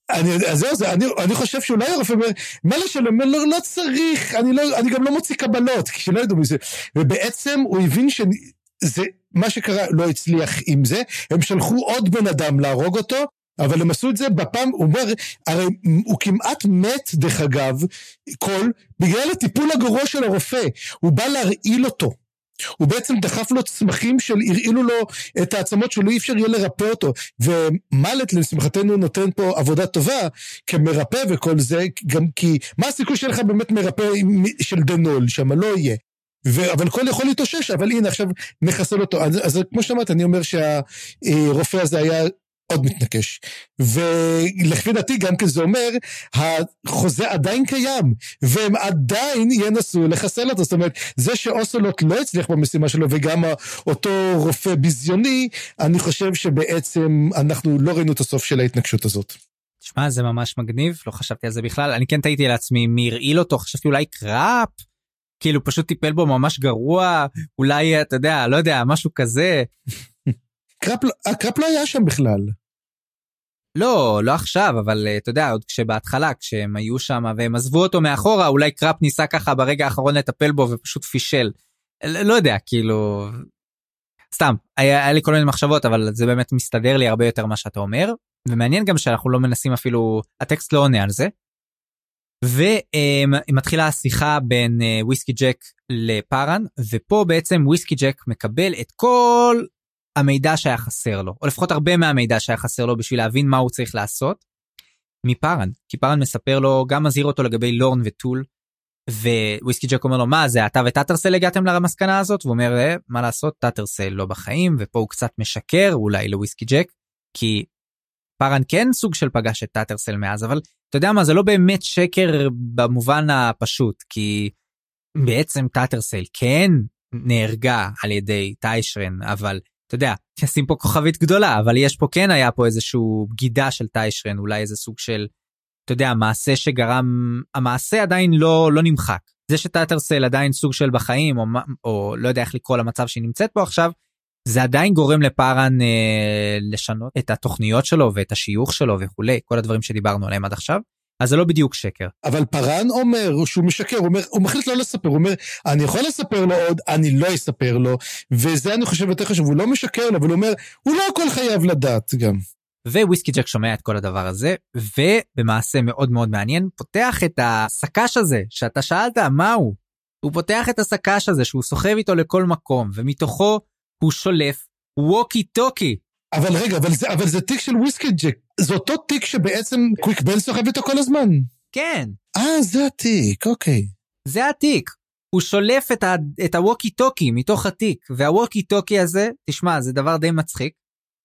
אז זהו, אני חושב שאולי הרופא אומר, מילא שלא, לא, לא צריך, לא, אני גם לא מוציא קבלות, כי שלא ידעו מזה. ובעצם הוא הבין שזה, מה שקרה לא הצליח עם זה, הם שלחו עוד בן אדם להרוג אותו, אבל הם עשו את זה בפעם, הוא אומר, הרי הוא כמעט מת, דרך אגב, קול, בגלל הטיפול הגרוע של הרופא. הוא בא להרעיל אותו. הוא בעצם דחף לו צמחים של הרעילו לו את העצמות שלא אי אפשר יהיה לרפא אותו. ומלט לשמחתנו נותן פה עבודה טובה כמרפא וכל זה, גם כי מה הסיכוי שיהיה לך באמת מרפא של דנול שם, לא יהיה. ו... אבל כל יכול להתאושש, אבל הנה עכשיו נחסל אותו. אז, אז כמו שאמרת, אני אומר שהרופא הזה היה עוד מתנקש. ולפי דעתי גם כן זה אומר, החוזה עדיין קיים, והם עדיין ינסו לחסל אותו. זאת אומרת, זה שאוסלוט לא הצליח במשימה שלו, וגם אותו רופא ביזיוני, אני חושב שבעצם אנחנו לא ראינו את הסוף של ההתנגשות הזאת. תשמע, זה ממש מגניב, לא חשבתי על זה בכלל. אני כן תהיתי לעצמי מי הרעיל אותו, חשבתי אולי קראפ, כאילו פשוט טיפל בו ממש גרוע, אולי, אתה יודע, לא יודע, משהו כזה. קראפ, לא, הקראפ לא היה שם בכלל. לא, לא עכשיו, אבל אה, אתה יודע, עוד כשבהתחלה, כשהם היו שם והם עזבו אותו מאחורה, אולי קראפ ניסה ככה ברגע האחרון לטפל בו ופשוט פישל. לא, יודע, כאילו... סתם, היה, היה לי כל מיני מחשבות, אבל זה באמת מסתדר לי הרבה יותר מה שאתה אומר, ומעניין גם שאנחנו לא מנסים אפילו, הטקסט לא עונה על זה. ומתחילה השיחה בין אה, וויסקי ג'ק לפארן, ופה בעצם וויסקי ג'ק מקבל את כל המידע שהיה חסר לו, או לפחות הרבה מהמידע שהיה חסר לו בשביל להבין מה הוא צריך לעשות, מפארן. כי פארן מספר לו, גם מזהיר אותו לגבי לורן וטול, וויסקי ג'ק אומר לו, מה זה, אתה וטאטרסל הגעתם למסקנה הזאת? והוא אומר, אה, מה לעשות, טאטרסל לא בחיים, ופה הוא קצת משקר, אולי לוויסקי ג'ק, כי פארן כן סוג של פגש את טאטרסל מאז, אבל אתה יודע מה, זה לא באמת שקר במובן הפשוט, כי בעצם טאטרסל כן נהרגה על ידי טיישרן, אבל אתה יודע, תשים פה כוכבית גדולה, אבל יש פה כן היה פה איזשהו בגידה של טיישרן, אולי איזה סוג של, אתה יודע, מעשה שגרם, המעשה עדיין לא, לא נמחק. זה שטאטרסל עדיין סוג של בחיים, או, או לא יודע איך לקרוא למצב שהיא נמצאת פה עכשיו, זה עדיין גורם לפארן אה, לשנות את התוכניות שלו ואת השיוך שלו וכולי, כל הדברים שדיברנו עליהם עד עכשיו. אז זה לא בדיוק שקר. אבל פארן אומר שהוא משקר, הוא, אומר, הוא מחליט לא לספר, הוא אומר, אני יכול לספר לו עוד, אני לא אספר לו, וזה אני חושב יותר חשוב, הוא לא משקר לו, אבל הוא אומר, הוא לא הכל חייב לדעת גם. וויסקי ג'ק שומע את כל הדבר הזה, ובמעשה מאוד מאוד מעניין, פותח את הסק"ש הזה, שאתה שאלת מה הוא. הוא פותח את הסק"ש הזה שהוא סוחב איתו לכל מקום, ומתוכו הוא שולף ווקי טוקי. אבל רגע, אבל זה, אבל זה תיק של וויסקי ג'ק. זה אותו תיק שבעצם קוויק בן סוחב איתו כל הזמן. כן. אה, זה התיק, אוקיי. זה התיק. הוא שולף את, ה, את הווקי טוקי מתוך התיק, והווקי טוקי הזה, תשמע, זה דבר די מצחיק.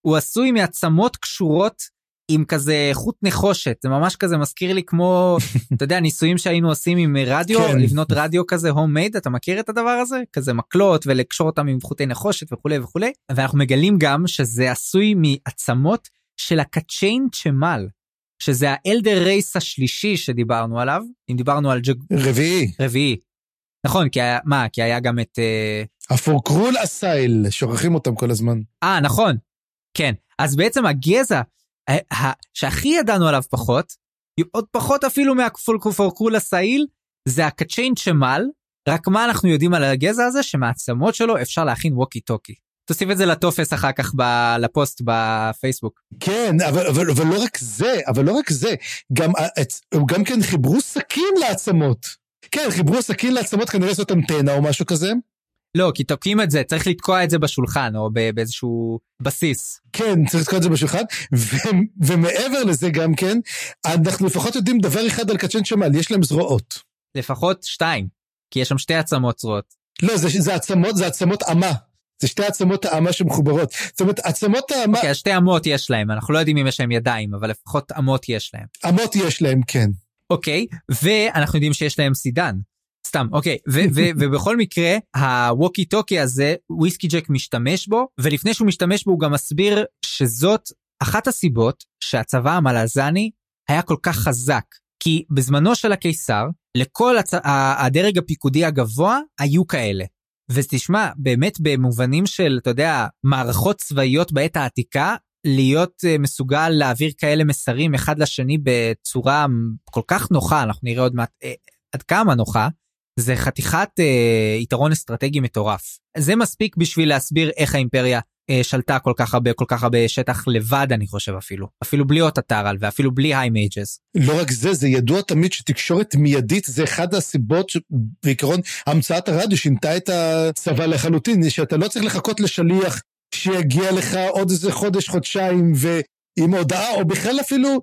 הוא עשוי מעצמות קשורות עם כזה חוט נחושת, זה ממש כזה מזכיר לי כמו, אתה יודע, ניסויים שהיינו עושים עם רדיו, כן. לבנות רדיו כזה home made, אתה מכיר את הדבר הזה? כזה מקלות ולקשור אותם עם חוטי נחושת וכולי וכולי, ואנחנו מגלים גם שזה עשוי מעצמות של הקצ'יין צ'מל, שזה ה Elder Race השלישי שדיברנו עליו, אם דיברנו על ג'ג... רביעי. רביעי. נכון, כי היה, מה, כי היה גם את... Uh... הפורקרול אסייל, שוכחים אותם כל הזמן. אה, נכון. כן. אז בעצם הגזע שהכי ידענו עליו פחות, עוד פחות אפילו מהפורקרול אסייל, זה הקצ'יין צ'מל, רק מה אנחנו יודעים על הגזע הזה? שמעצמות שלו אפשר להכין ווקי טוקי. תוסיף את זה לטופס אחר כך ב- לפוסט בפייסבוק. כן, אבל, אבל, אבל לא רק זה, אבל לא רק זה, גם, הם גם כן חיברו סכין לעצמות. כן, חיברו סכין לעצמות, כנראה זאת אנטנה או משהו כזה. לא, כי תוקעים את זה, צריך לתקוע את זה בשולחן, או באיזשהו בסיס. כן, צריך לתקוע את זה בשולחן, ו- ומעבר לזה גם כן, אנחנו לפחות יודעים דבר אחד על קצ'ן שמל, יש להם זרועות. לפחות שתיים, כי יש שם שתי עצמות זרועות. לא, זה, זה עצמות, זה עצמות אמה. זה שתי עצמות האמה שמחוברות. זאת אומרת, עצמות האמה... אוקיי, okay, שתי אמות יש להם, אנחנו לא יודעים אם יש להם ידיים, אבל לפחות אמות יש להם. אמות יש להם, כן. אוקיי, okay, ואנחנו יודעים שיש להם סידן. סתם, אוקיי, ובכל מקרה, הווקי טוקי הזה, וויסקי ג'ק משתמש בו, ולפני שהוא משתמש בו הוא גם מסביר שזאת אחת הסיבות שהצבא המלזני היה כל כך חזק. כי בזמנו של הקיסר, לכל הצ... הדרג הפיקודי הגבוה היו כאלה. ותשמע, באמת במובנים של, אתה יודע, מערכות צבאיות בעת העתיקה, להיות uh, מסוגל להעביר כאלה מסרים אחד לשני בצורה כל כך נוחה, אנחנו נראה עוד מעט uh, עד כמה נוחה, זה חתיכת uh, יתרון אסטרטגי מטורף. זה מספיק בשביל להסביר איך האימפריה uh, שלטה כל כך הרבה, כל כך הרבה שטח לבד, אני חושב אפילו. אפילו בלי אוטטארל ואפילו בלי High Mages. לא רק זה, זה ידוע תמיד שתקשורת מיידית זה אחד הסיבות שבעיקרון המצאת הרדיו שינתה את הצבא לחלוטין, שאתה לא צריך לחכות לשליח שיגיע לך עוד איזה חודש, חודשיים, ועם הודעה, או בכלל אפילו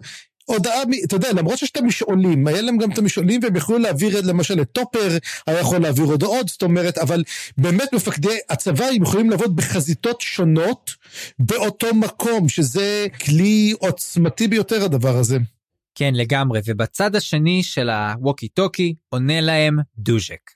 הודעה, אתה יודע, למרות שיש את המשעולים, היה להם גם את המשעולים והם יכלו להעביר למשל את טופר, היה יכול להעביר הודעות, זאת אומרת, אבל באמת מפקדי הצבא הם יכולים לעבוד בחזיתות שונות באותו מקום, שזה כלי עוצמתי ביותר הדבר הזה. כן, לגמרי, ובצד השני של הווקי טוקי עונה להם דוג'ק.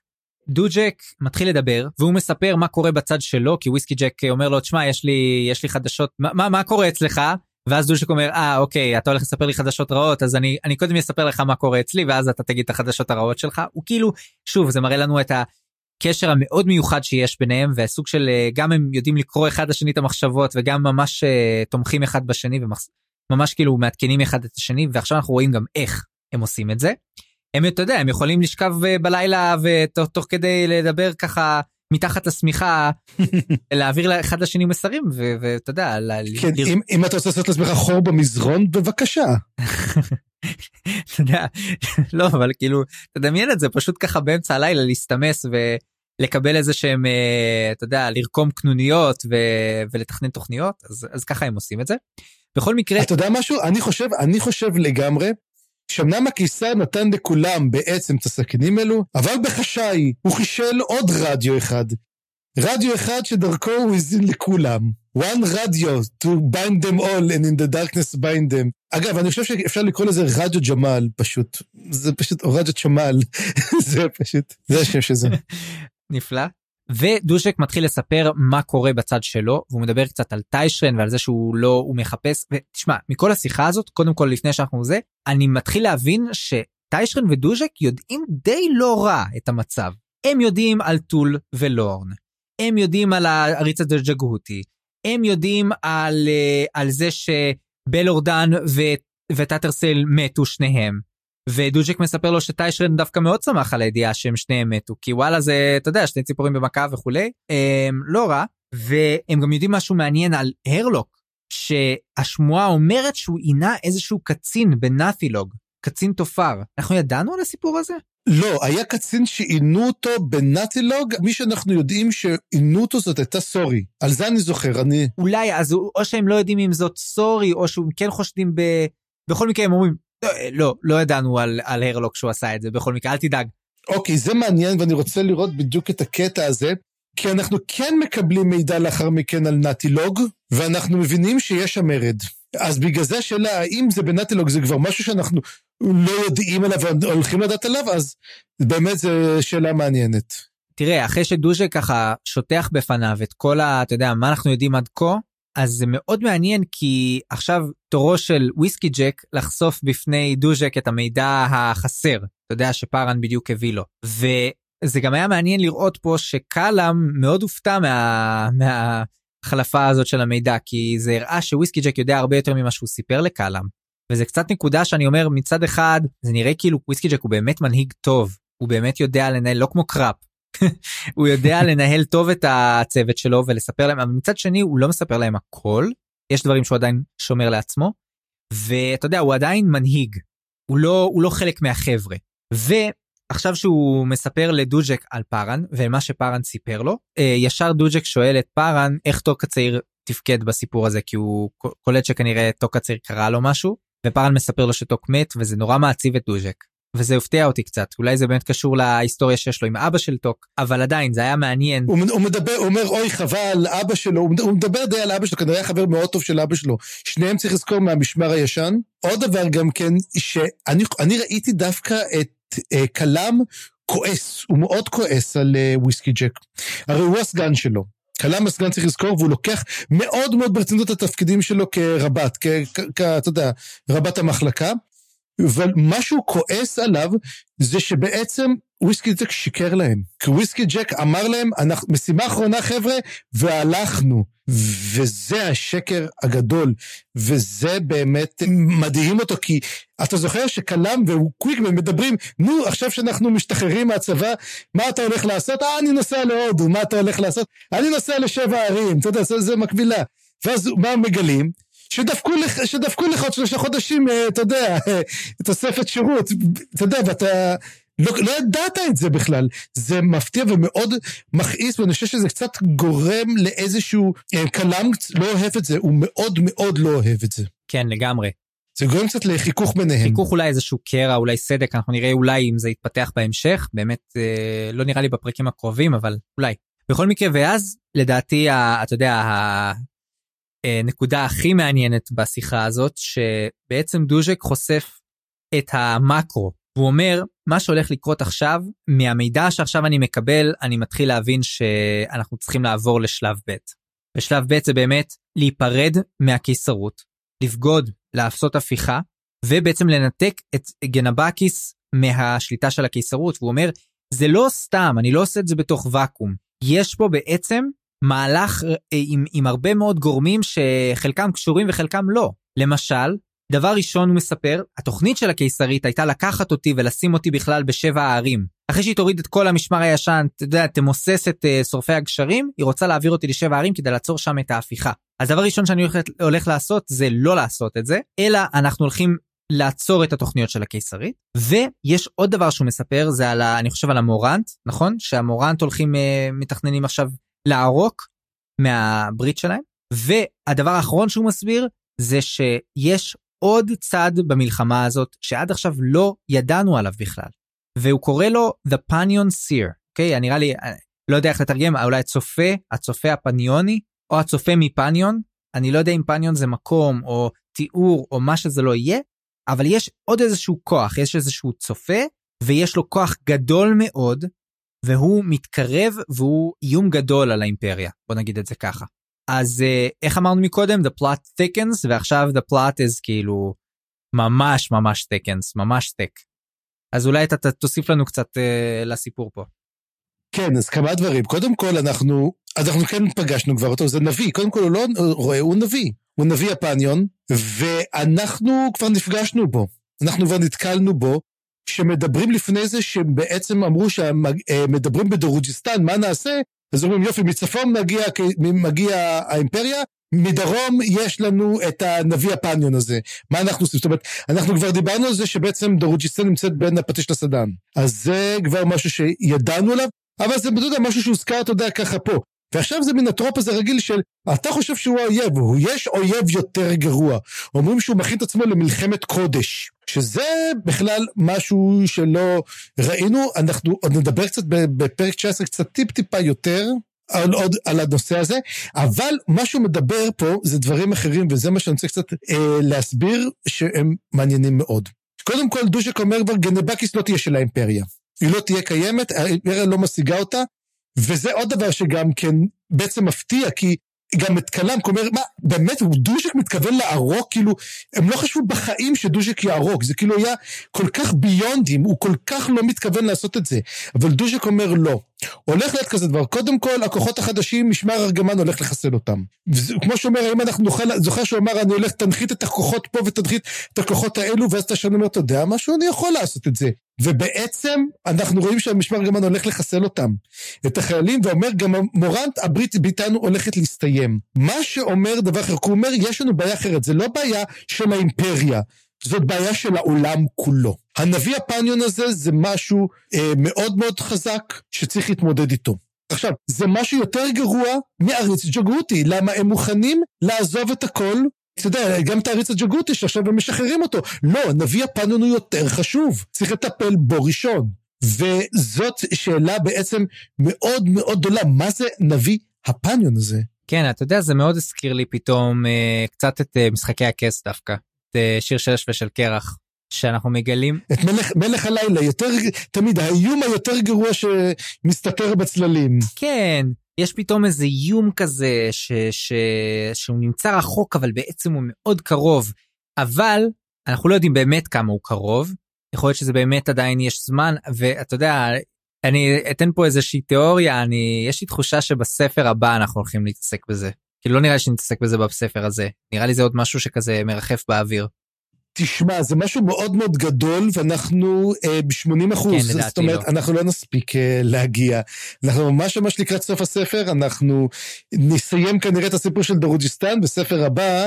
דוג'ק מתחיל לדבר והוא מספר מה קורה בצד שלו כי וויסקי ג'ק אומר לו תשמע יש לי יש לי חדשות מה מה, מה קורה אצלך ואז דוג'ק אומר אה אוקיי אתה הולך לספר לי חדשות רעות אז אני אני קודם אספר לך מה קורה אצלי ואז אתה תגיד את החדשות הרעות שלך הוא כאילו שוב זה מראה לנו את הקשר המאוד מיוחד שיש ביניהם והסוג של אה, גם הם יודעים לקרוא אחד לשני את המחשבות וגם ממש uh, תומכים אחד בשני וממש כאילו מעדכנים אחד את השני ועכשיו אנחנו רואים גם איך הם עושים את זה. הם אתה יודע הם יכולים לשכב אה, בלילה ותוך כדי לדבר ככה מתחת לשמיכה להעביר אחד לשני מסרים ואתה יודע. כן, אם, אם אתה רוצה לעשות לעצמך חור במזרון בבקשה. אתה יודע, לא אבל כאילו תדמיין את זה פשוט ככה באמצע הלילה להסתמס ולקבל איזה שהם אה, אתה יודע לרקום קנוניות ו... ולתכנן תוכניות אז, אז ככה הם עושים את זה. בכל מקרה אתה יודע משהו אני חושב אני חושב לגמרי שאומנם הקיסר נתן לכולם בעצם את הסכינים האלו, אבל בחשאי הוא חישל עוד רדיו אחד. רדיו אחד שדרכו הוא הזין לכולם. one radio to bind them all and in the darkness bind them. אגב, אני חושב שאפשר לקרוא לזה רדיו ג'מאל פשוט. זה פשוט, או רדיו צ'מאל. זה פשוט, זה השם שזה. נפלא. ודושק מתחיל לספר מה קורה בצד שלו והוא מדבר קצת על טיישרן ועל זה שהוא לא הוא מחפש ותשמע מכל השיחה הזאת קודם כל לפני שאנחנו זה אני מתחיל להבין שטיישרן ודוז'ק יודעים די לא רע את המצב. הם יודעים על טול ולורן. הם יודעים על העריץ הדרג'גהותי הם יודעים על, אה, על זה שבלורדן וטאטרסל מתו שניהם ודוג'ק מספר לו שטיישרן דווקא מאוד שמח על הידיעה שהם שניהם מתו כי וואלה זה אתה יודע שני ציפורים במכה וכולי הם, לא רע והם גם יודעים משהו מעניין על הרלוק שהשמועה אומרת שהוא עינה איזשהו קצין בנאתילוג קצין תופר אנחנו ידענו על הסיפור הזה? לא, היה קצין שעינו אותו בנאטילוג, מי שאנחנו יודעים שעינו אותו זאת הייתה סורי. על זה אני זוכר, אני... אולי, אז או שהם לא יודעים אם זאת סורי, או שהם כן חושדים ב... בכל מקרה הם אומרים, לא, לא, לא ידענו על, על הרלוק שהוא עשה את זה, בכל מקרה, אל תדאג. אוקיי, זה מעניין ואני רוצה לראות בדיוק את הקטע הזה, כי אנחנו כן מקבלים מידע לאחר מכן על נאטילוג, ואנחנו מבינים שיש שם מרד. אז בגלל זה השאלה, האם זה בנאטילוג זה כבר משהו שאנחנו לא יודעים עליו והולכים לדעת עליו, אז באמת זו שאלה מעניינת. תראה, אחרי שדוז'ה ככה שוטח בפניו את כל ה... אתה יודע, מה אנחנו יודעים עד כה, אז זה מאוד מעניין כי עכשיו תורו של וויסקי ג'ק לחשוף בפני דוג'ק את המידע החסר, אתה יודע שפארן בדיוק הביא לו. וזה גם היה מעניין לראות פה שקאלאם מאוד הופתע מה... מהחלפה הזאת של המידע כי זה הראה שוויסקי ג'ק יודע הרבה יותר ממה שהוא סיפר לקאלאם. וזה קצת נקודה שאני אומר מצד אחד זה נראה כאילו וויסקי ג'ק הוא באמת מנהיג טוב הוא באמת יודע לנהל לא כמו קראפ הוא יודע לנהל טוב את הצוות שלו ולספר להם, אבל מצד שני הוא לא מספר להם הכל, יש דברים שהוא עדיין שומר לעצמו, ואתה יודע, הוא עדיין מנהיג, הוא לא, הוא לא חלק מהחבר'ה. ועכשיו שהוא מספר לדוג'ק על פארן ומה שפארן סיפר לו, אה, ישר דוג'ק שואל את פארן איך טוק הצעיר תפקד בסיפור הזה, כי הוא קולט שכנראה טוק הצעיר קרה לו משהו, ופארן מספר לו שטוק מת וזה נורא מעציב את דוג'ק. וזה הפתיע אותי קצת. אולי זה באמת קשור להיסטוריה שיש לו עם אבא של טוק אבל עדיין זה היה מעניין. הוא, הוא מדבר הוא אומר אוי חבל אבא שלו. הוא מדבר די על אבא שלו כנראה חבר מאוד טוב של אבא שלו. שניהם צריך לזכור מהמשמר הישן. עוד דבר גם כן שאני ראיתי דווקא את אה, קלאם כועס. הוא מאוד כועס על אה, וויסקי ג'ק. הרי הוא הסגן שלו. קלאם הסגן צריך לזכור, והוא לוקח מאוד מאוד ברצינות את התפקידים שלו כרבת, כ... אתה יודע, רבת המחלקה. אבל מה שהוא כועס עליו זה שבעצם וויסקי ג'ק שיקר להם. כי וויסקי ג'ק אמר להם, אנחנו, משימה אחרונה חבר'ה, והלכנו. וזה השקר הגדול, וזה באמת מדהים אותו, כי אתה זוכר שקלאם וקוויקמן מדברים, נו, עכשיו שאנחנו משתחררים מהצבא, מה אתה הולך לעשות? אה, אני נוסע להודו, מה אתה הולך לעשות? אני נוסע לשבע ערים, אתה יודע, זה, זה מקבילה. ואז מה מגלים? שדפקו לך, שדפקו לך עוד שלושה חודשים, אה, אתה יודע, אה, תוספת שירות, אתה יודע, ואתה לא, לא ידעת את זה בכלל. זה מפתיע ומאוד מכעיס, ואני חושב שזה קצת גורם לאיזשהו, אה, קלאם לא אוהב את זה, הוא מאוד מאוד לא אוהב את זה. כן, לגמרי. זה גורם קצת לחיכוך ביניהם. חיכוך אולי איזשהו קרע, אולי סדק, אנחנו נראה אולי אם זה יתפתח בהמשך, באמת אה, לא נראה לי בפרקים הקרובים, אבל אולי. בכל מקרה, ואז לדעתי, ה, אתה יודע, הנקודה הכי מעניינת בשיחה הזאת, שבעצם דוז'ק חושף את המקרו. הוא אומר, מה שהולך לקרות עכשיו, מהמידע שעכשיו אני מקבל, אני מתחיל להבין שאנחנו צריכים לעבור לשלב ב'. ושלב ב' זה באמת להיפרד מהקיסרות, לבגוד, לעשות הפיכה, ובעצם לנתק את גנבקיס מהשליטה של הקיסרות. והוא אומר, זה לא סתם, אני לא עושה את זה בתוך ואקום. יש פה בעצם מהלך אה, עם, עם הרבה מאוד גורמים שחלקם קשורים וחלקם לא. למשל, דבר ראשון הוא מספר, התוכנית של הקיסרית הייתה לקחת אותי ולשים אותי בכלל בשבע הערים. אחרי שהיא תוריד את כל המשמר הישן, אתה יודע, תמוסס את uh, שורפי הגשרים, היא רוצה להעביר אותי לשבע הערים כדי לעצור שם את ההפיכה. אז דבר ראשון שאני הולך, הולך לעשות זה לא לעשות את זה, אלא אנחנו הולכים לעצור את התוכניות של הקיסרית. ויש עוד דבר שהוא מספר, זה על ה... אני חושב על המורנט, נכון? שהמורנט הולכים, uh, מתכננים עכשיו לערוק מהברית שלהם. והדבר האחרון שהוא מסביר זה שיש עוד צד במלחמה הזאת שעד עכשיו לא ידענו עליו בכלל. והוא קורא לו The Panion Seer, אוקיי? Okay? נראה לי, לא יודע איך לתרגם, אולי הצופה, הצופה הפניוני, או הצופה מפניון. אני לא יודע אם פניון זה מקום או תיאור או מה שזה לא יהיה, אבל יש עוד איזשהו כוח, יש איזשהו צופה, ויש לו כוח גדול מאוד, והוא מתקרב והוא איום גדול על האימפריה, בוא נגיד את זה ככה. אז uh, איך אמרנו מקודם? The plot thickens ועכשיו the plot is כאילו ממש ממש thickens ממש thick. אז אולי אתה תוסיף לנו קצת uh, לסיפור פה. כן אז כמה דברים. קודם כל אנחנו אנחנו כן פגשנו כבר אותו זה נביא. קודם כל הוא לא רואה הוא נביא. הוא נביא הפניון ואנחנו כבר נפגשנו בו. אנחנו כבר נתקלנו בו שמדברים לפני זה שבעצם אמרו שמדברים אה, בדרוג'יסטן מה נעשה אז אומרים יופי, מצפון מגיע, מגיע האימפריה, מדרום יש לנו את הנביא הפניון הזה. מה אנחנו עושים? זאת אומרת, אנחנו כבר דיברנו על זה שבעצם דרוג'יסטן נמצאת בין הפטיש לסדן. אז זה כבר משהו שידענו עליו, אבל זה, יודע, משהו שהוזכר, אתה יודע, ככה פה. ועכשיו זה מן הטרופ הזה רגיל של, אתה חושב שהוא האויב, יש אויב יותר גרוע. אומרים שהוא מכין את עצמו למלחמת קודש. שזה בכלל משהו שלא ראינו, אנחנו עוד נדבר קצת בפרק 19, קצת טיפ-טיפה יותר. על עוד על הנושא הזה, אבל מה שהוא מדבר פה זה דברים אחרים, וזה מה שאני רוצה קצת אה, להסביר, שהם מעניינים מאוד. קודם כל, דושק אומר כבר, גנבקיס לא תהיה של האימפריה. היא לא תהיה קיימת, האימפריה לא משיגה אותה, וזה עוד דבר שגם כן בעצם מפתיע, כי גם את קלאם, אומר, מה, באמת, דוז'ק מתכוון לערוק? כאילו, הם לא חשבו בחיים שדוז'ק יערוק, זה כאילו היה כל כך ביונדים, הוא כל כך לא מתכוון לעשות את זה. אבל דוז'ק אומר לא. הולך להיות כזה דבר, קודם כל, הכוחות החדשים, משמר ארגמן הולך לחסל אותם. כמו שאומר, האם אנחנו נוכל, זוכר שהוא אמר, אני הולך, תנחית את הכוחות פה ותנחית את הכוחות האלו, ואז אתה שואל, אומר, אתה יודע משהו, אני יכול לעשות את זה. ובעצם אנחנו רואים שהמשמר הגרמני הולך לחסל אותם, את החיילים, ואומר גם מורנט, הברית ביתנו הולכת להסתיים. מה שאומר דבר אחר, הוא אומר, יש לנו בעיה אחרת, זה לא בעיה של האימפריה, זאת בעיה של העולם כולו. הנביא הפניון הזה זה משהו אה, מאוד מאוד חזק שצריך להתמודד איתו. עכשיו, זה משהו יותר גרוע מעריץ ג'גותי, למה הם מוכנים לעזוב את הכל אתה יודע, גם את העריץ הג'גותי שעכשיו הם משחררים אותו. לא, נביא הפניון הוא יותר חשוב, צריך לטפל בו ראשון. וזאת שאלה בעצם מאוד מאוד גדולה, מה זה נביא הפניון הזה? כן, אתה יודע, זה מאוד הזכיר לי פתאום אה, קצת את אה, משחקי הכס דווקא, את אה, שיר שש ושל קרח. שאנחנו מגלים את מלך, מלך הלילה יותר תמיד האיום היותר גרוע שמסתתר בצללים כן יש פתאום איזה איום כזה ש, ש, שהוא נמצא רחוק אבל בעצם הוא מאוד קרוב אבל אנחנו לא יודעים באמת כמה הוא קרוב יכול להיות שזה באמת עדיין יש זמן ואתה יודע אני אתן פה איזושהי תיאוריה אני יש לי תחושה שבספר הבא אנחנו הולכים להתעסק בזה. כאילו לא נראה לי שנתעסק בזה בספר הזה נראה לי זה עוד משהו שכזה מרחף באוויר. תשמע, זה משהו מאוד מאוד גדול, ואנחנו אה, ב-80 אחוז, כן, זאת אומרת, לא. אנחנו לא נספיק אה, להגיע. אנחנו ממש ממש לקראת סוף הספר, אנחנו נסיים כנראה את הסיפור של דרוג'יסטן, בספר הבא,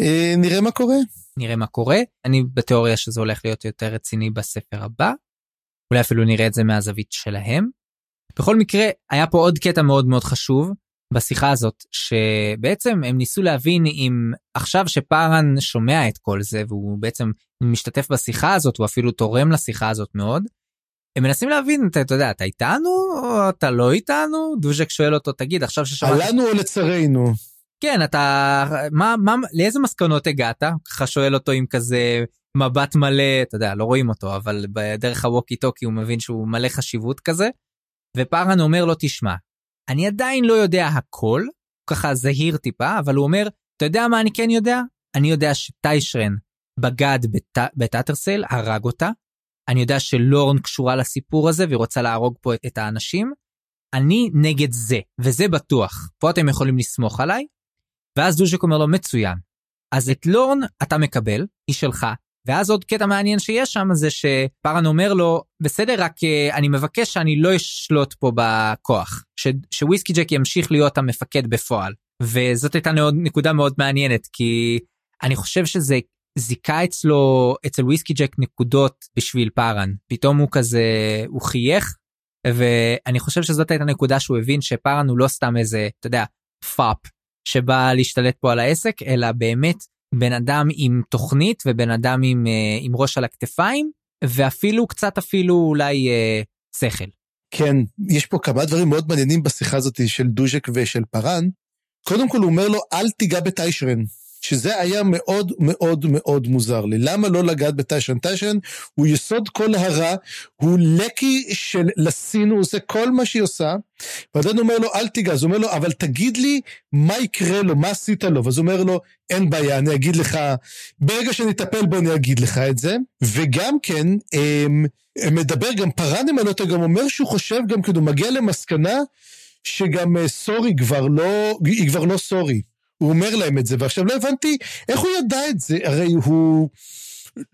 אה, נראה מה קורה. נראה מה קורה, אני בתיאוריה שזה הולך להיות יותר רציני בספר הבא, אולי אפילו נראה את זה מהזווית שלהם. בכל מקרה, היה פה עוד קטע מאוד מאוד חשוב, בשיחה הזאת שבעצם הם ניסו להבין אם עכשיו שפארן שומע את כל זה והוא בעצם משתתף בשיחה הזאת הוא אפילו תורם לשיחה הזאת מאוד. הם מנסים להבין אתה, אתה יודע אתה איתנו או אתה לא איתנו דוז'ק שואל אותו תגיד עכשיו ששמעת. עלינו או לצרינו. כן אתה מה מה לאיזה מסקנות הגעת ככה שואל אותו עם כזה מבט מלא אתה יודע לא רואים אותו אבל בדרך הווקי טוקי הוא מבין שהוא מלא חשיבות כזה. ופארן אומר לו תשמע אני עדיין לא יודע הכל, ככה זהיר טיפה, אבל הוא אומר, אתה יודע מה אני כן יודע? אני יודע שטיישרן בגד בת... בטאטרסל, הרג אותה. אני יודע שלורן קשורה לסיפור הזה והיא רוצה להרוג פה את האנשים. אני נגד זה, וזה בטוח. פה אתם יכולים לסמוך עליי. ואז דוז'ק אומר לו, מצוין. אז את לורן אתה מקבל, היא שלך, ואז עוד קטע מעניין שיש שם זה שפארן אומר לו בסדר רק אה, אני מבקש שאני לא אשלוט פה בכוח ש, שוויסקי ג'ק ימשיך להיות המפקד בפועל. וזאת הייתה נקודה מאוד מעניינת כי אני חושב שזה זיכה אצלו אצל וויסקי ג'ק נקודות בשביל פארן פתאום הוא כזה הוא חייך ואני חושב שזאת הייתה נקודה שהוא הבין שפארן הוא לא סתם איזה אתה יודע פאפ שבא להשתלט פה על העסק אלא באמת בן אדם עם תוכנית ובן אדם עם, אה, עם ראש על הכתפיים ואפילו קצת אפילו אולי אה, שכל. כן, יש פה כמה דברים מאוד מעניינים בשיחה הזאת של דוז'ק ושל פארן. קודם כל הוא אומר לו, אל תיגע בטיישרן. שזה היה מאוד מאוד מאוד מוזר לי. למה לא לגעת בטיישן? טיישן הוא יסוד כל הרע, הוא לקי של לסין, הוא עושה כל מה שהיא עושה, ועדיין אומר לו, אל תיגע. אז הוא אומר לו, אבל תגיד לי מה יקרה לו, מה עשית לו? ואז הוא אומר לו, אין בעיה, אני אגיד לך, ברגע שנטפל בו אני אגיד לך את זה. וגם כן, הם, הם מדבר, גם פרנם על אותו, גם אומר שהוא חושב, גם כאילו מגיע למסקנה, שגם אה, סורי כבר לא, היא כבר לא סורי. הוא אומר להם את זה, ועכשיו לא הבנתי איך הוא ידע את זה, הרי הוא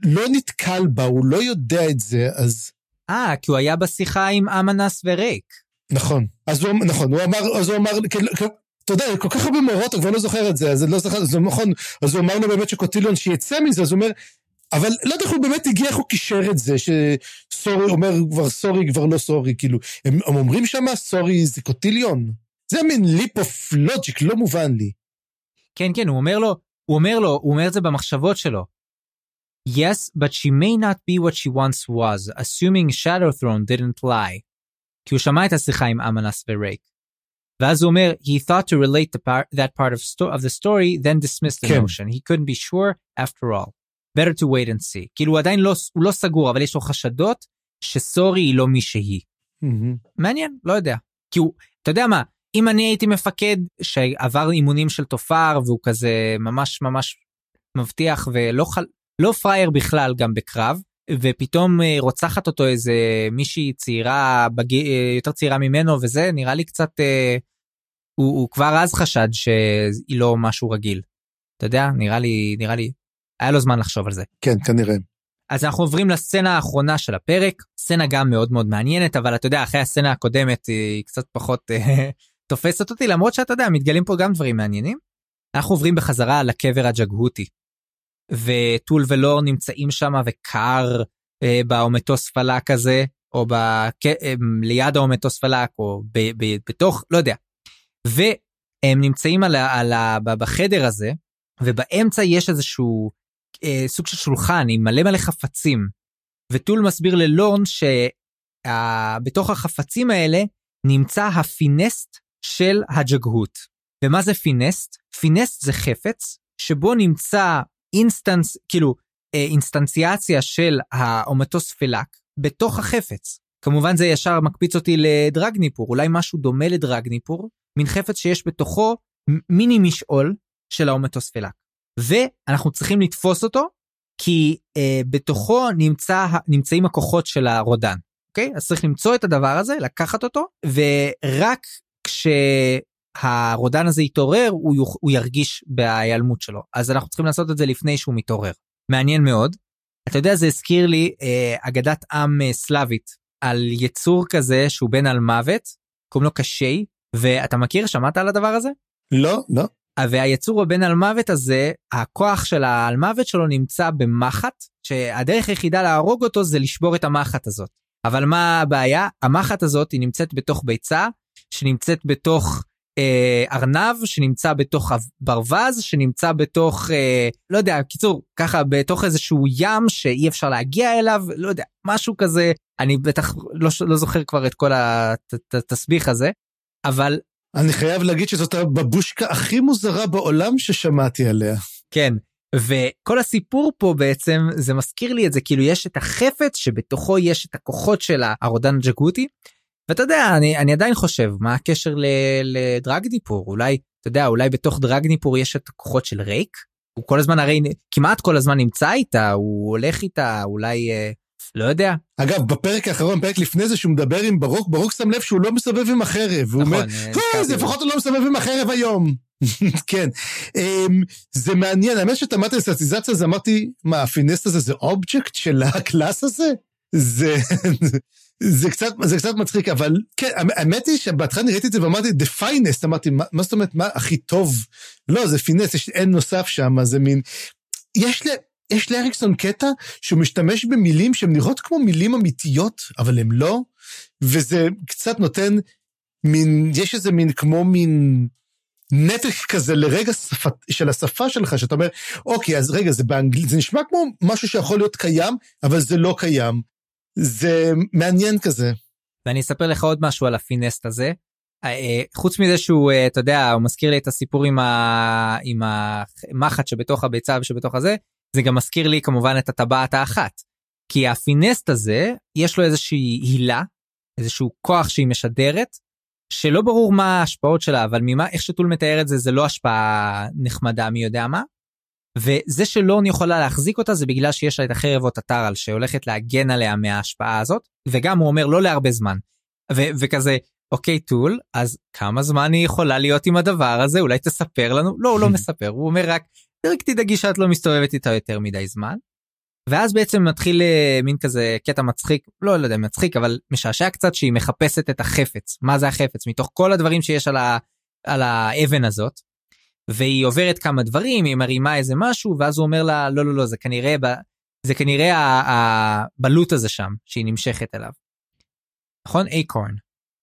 לא נתקל בה, הוא לא יודע את זה, אז... אה, כי הוא היה בשיחה עם אמנס וריק. נכון, אז הוא, נכון, הוא אמר, אז הוא אמר, כן, כן, אתה יודע, כל כך הרבה מורות, הוא כבר לא זוכר את זה, אז לא זוכר, זה נכון, אז הוא אמר לו באמת שקוטיליון שיצא מזה, אז הוא אומר, אבל לא יודע איך הוא באמת הגיע, איך הוא קישר את זה, שסורי אומר כבר סורי, כבר לא סורי, כאילו, הם, הם אומרים שמה סורי זה קוטיליון. זה מין leap of logic, לא מובן לי. כן, כן, הוא אומר לו, הוא אומר לו, הוא אומר את זה במחשבות שלו. Yes, but she may not be what she once was, assuming Shadow Throne didn't lie. כי הוא שמע את השיחה עם אמנס ורייק. ואז הוא אומר, he thought to relate the part, that part of, sto- of the story, then dismissed the כן. notion. He couldn't be sure after all. Better to wait and see. כאילו הוא עדיין לא, הוא לא סגור, אבל יש לו חשדות שסורי היא לא מי שהיא. Mm-hmm. מעניין, לא יודע. כי הוא, אתה יודע מה, אם אני הייתי מפקד שעבר אימונים של תופר והוא כזה ממש ממש מבטיח ולא חל... לא פראייר בכלל גם בקרב ופתאום אה, רוצחת אותו איזה מישהי צעירה בג... אה, יותר צעירה ממנו וזה נראה לי קצת אה, הוא, הוא כבר אז חשד שהיא לא משהו רגיל. אתה יודע נראה לי נראה לי היה לו זמן לחשוב על זה. כן כנראה. אז אנחנו עוברים לסצנה האחרונה של הפרק, סצנה גם מאוד מאוד מעניינת, אבל אתה יודע, אחרי הסצנה הקודמת היא קצת פחות אה, תופסת אותי, למרות שאתה יודע, מתגלים פה גם דברים מעניינים. אנחנו עוברים בחזרה לקבר הג'גהותי. וטול ולור נמצאים שם וקר אה, באומטוס פלאק הזה, או בק... אה, ליד האומטוס פלאק, או ב... ב... בתוך, לא יודע. והם נמצאים על ה... על ה... בחדר הזה, ובאמצע יש איזשהו אה, סוג של שולחן עם מלא מלא חפצים. וטול מסביר ללורן שבתוך שה... החפצים האלה נמצא הפינסט של הג'גהוט. ומה זה פינסט? פינסט זה חפץ שבו נמצא instance, כאילו, instantiation של האומטוס פלאק בתוך החפץ. כמובן זה ישר מקפיץ אותי לדרגניפור, אולי משהו דומה לדרגניפור, מין חפץ שיש בתוכו מיני משעול של האומטוס פלאק. ואנחנו צריכים לתפוס אותו, כי אה, בתוכו נמצא, נמצאים הכוחות של הרודן, אוקיי? אז צריך למצוא את הדבר הזה, לקחת אותו, ורק כש... הרודן הזה יתעורר הוא, יוכ... הוא ירגיש בהיעלמות שלו אז אנחנו צריכים לעשות את זה לפני שהוא מתעורר. מעניין מאוד. אתה יודע זה הזכיר לי אה, אגדת עם אה, סלאבית על יצור כזה שהוא בן על מוות קוראים לו קשי ואתה מכיר שמעת על הדבר הזה? לא לא. והיצור הבן על מוות הזה הכוח של העל מוות שלו נמצא במחט שהדרך היחידה להרוג אותו זה לשבור את המחט הזאת. אבל מה הבעיה המחט הזאת היא נמצאת בתוך ביצה שנמצאת בתוך אה, ארנב שנמצא בתוך ברווז שנמצא בתוך אה, לא יודע קיצור ככה בתוך איזשהו ים שאי אפשר להגיע אליו לא יודע משהו כזה אני בטח לא, לא זוכר כבר את כל התסביך הזה אבל אני חייב להגיד שזאת הבבושקה הכי מוזרה בעולם ששמעתי עליה. כן וכל הסיפור פה בעצם זה מזכיר לי את זה כאילו יש את החפץ שבתוכו יש את הכוחות של הרודן ג'גוטי ואתה יודע אני אני עדיין חושב מה הקשר לדרגניפור? אולי אתה יודע אולי בתוך דרגניפור יש את הכוחות של רייק? הוא כל הזמן הרי כמעט כל הזמן נמצא איתה הוא הולך איתה אולי אה, לא יודע. אגב בפרק האחרון פרק לפני זה שהוא מדבר עם ברוק ברוק שם לב שהוא לא מסתובב עם החרב. הוא נכון, אומר אה, לפחות הוא לא מסתובב עם החרב היום. כן. um, זה מעניין האמת שאתה אמרת instantiation אז אמרתי מה הפינסט הזה זה אובייקט של ה class הזה? זה זה קצת, זה קצת מצחיק, אבל כן, האמת היא שבהתחלה ראיתי את זה ואמרתי, the finest, אמרתי, מה, מה זאת אומרת, מה הכי טוב? לא, זה פינס, יש אין נוסף שם, זה מין... יש, ל, יש לאריקסון קטע שהוא משתמש במילים שהן נראות כמו מילים אמיתיות, אבל הן לא, וזה קצת נותן מין, יש איזה מין כמו מין... נתק כזה לרגע שפ... של השפה שלך, שאתה אומר, אוקיי, אז רגע, זה באנגלית, זה נשמע כמו משהו שיכול להיות קיים, אבל זה לא קיים. זה מעניין כזה. ואני אספר לך עוד משהו על הפינסט הזה. אה, אה, חוץ מזה שהוא אה, אתה יודע הוא מזכיר לי את הסיפור עם, ה... עם המחט שבתוך הביצה ושבתוך הזה זה גם מזכיר לי כמובן את הטבעת האחת. כי הפינסט הזה יש לו איזושהי הילה איזשהו כוח שהיא משדרת שלא ברור מה ההשפעות שלה אבל ממה איך שטול מתאר את זה זה לא השפעה נחמדה מי יודע מה וזה שלורן יכולה להחזיק אותה זה בגלל שיש לה את החרב או את הטרל שהולכת להגן עליה מההשפעה הזאת וגם הוא אומר לא להרבה זמן. ו- וכזה אוקיי טול אז כמה זמן היא יכולה להיות עם הדבר הזה אולי תספר לנו לא הוא לא מספר הוא אומר רק רק תדאגי שאת לא מסתובבת איתה יותר מדי זמן. ואז בעצם מתחיל אה, מין כזה קטע מצחיק לא, לא יודע מצחיק אבל משעשע קצת שהיא מחפשת את החפץ מה זה החפץ מתוך כל הדברים שיש על, ה, על האבן הזאת והיא עוברת כמה דברים, היא מרימה איזה משהו, ואז הוא אומר לה, לא, לא, לא, זה כנראה, זה כנראה הבלוט הזה שם, שהיא נמשכת אליו. נכון? אייקורן.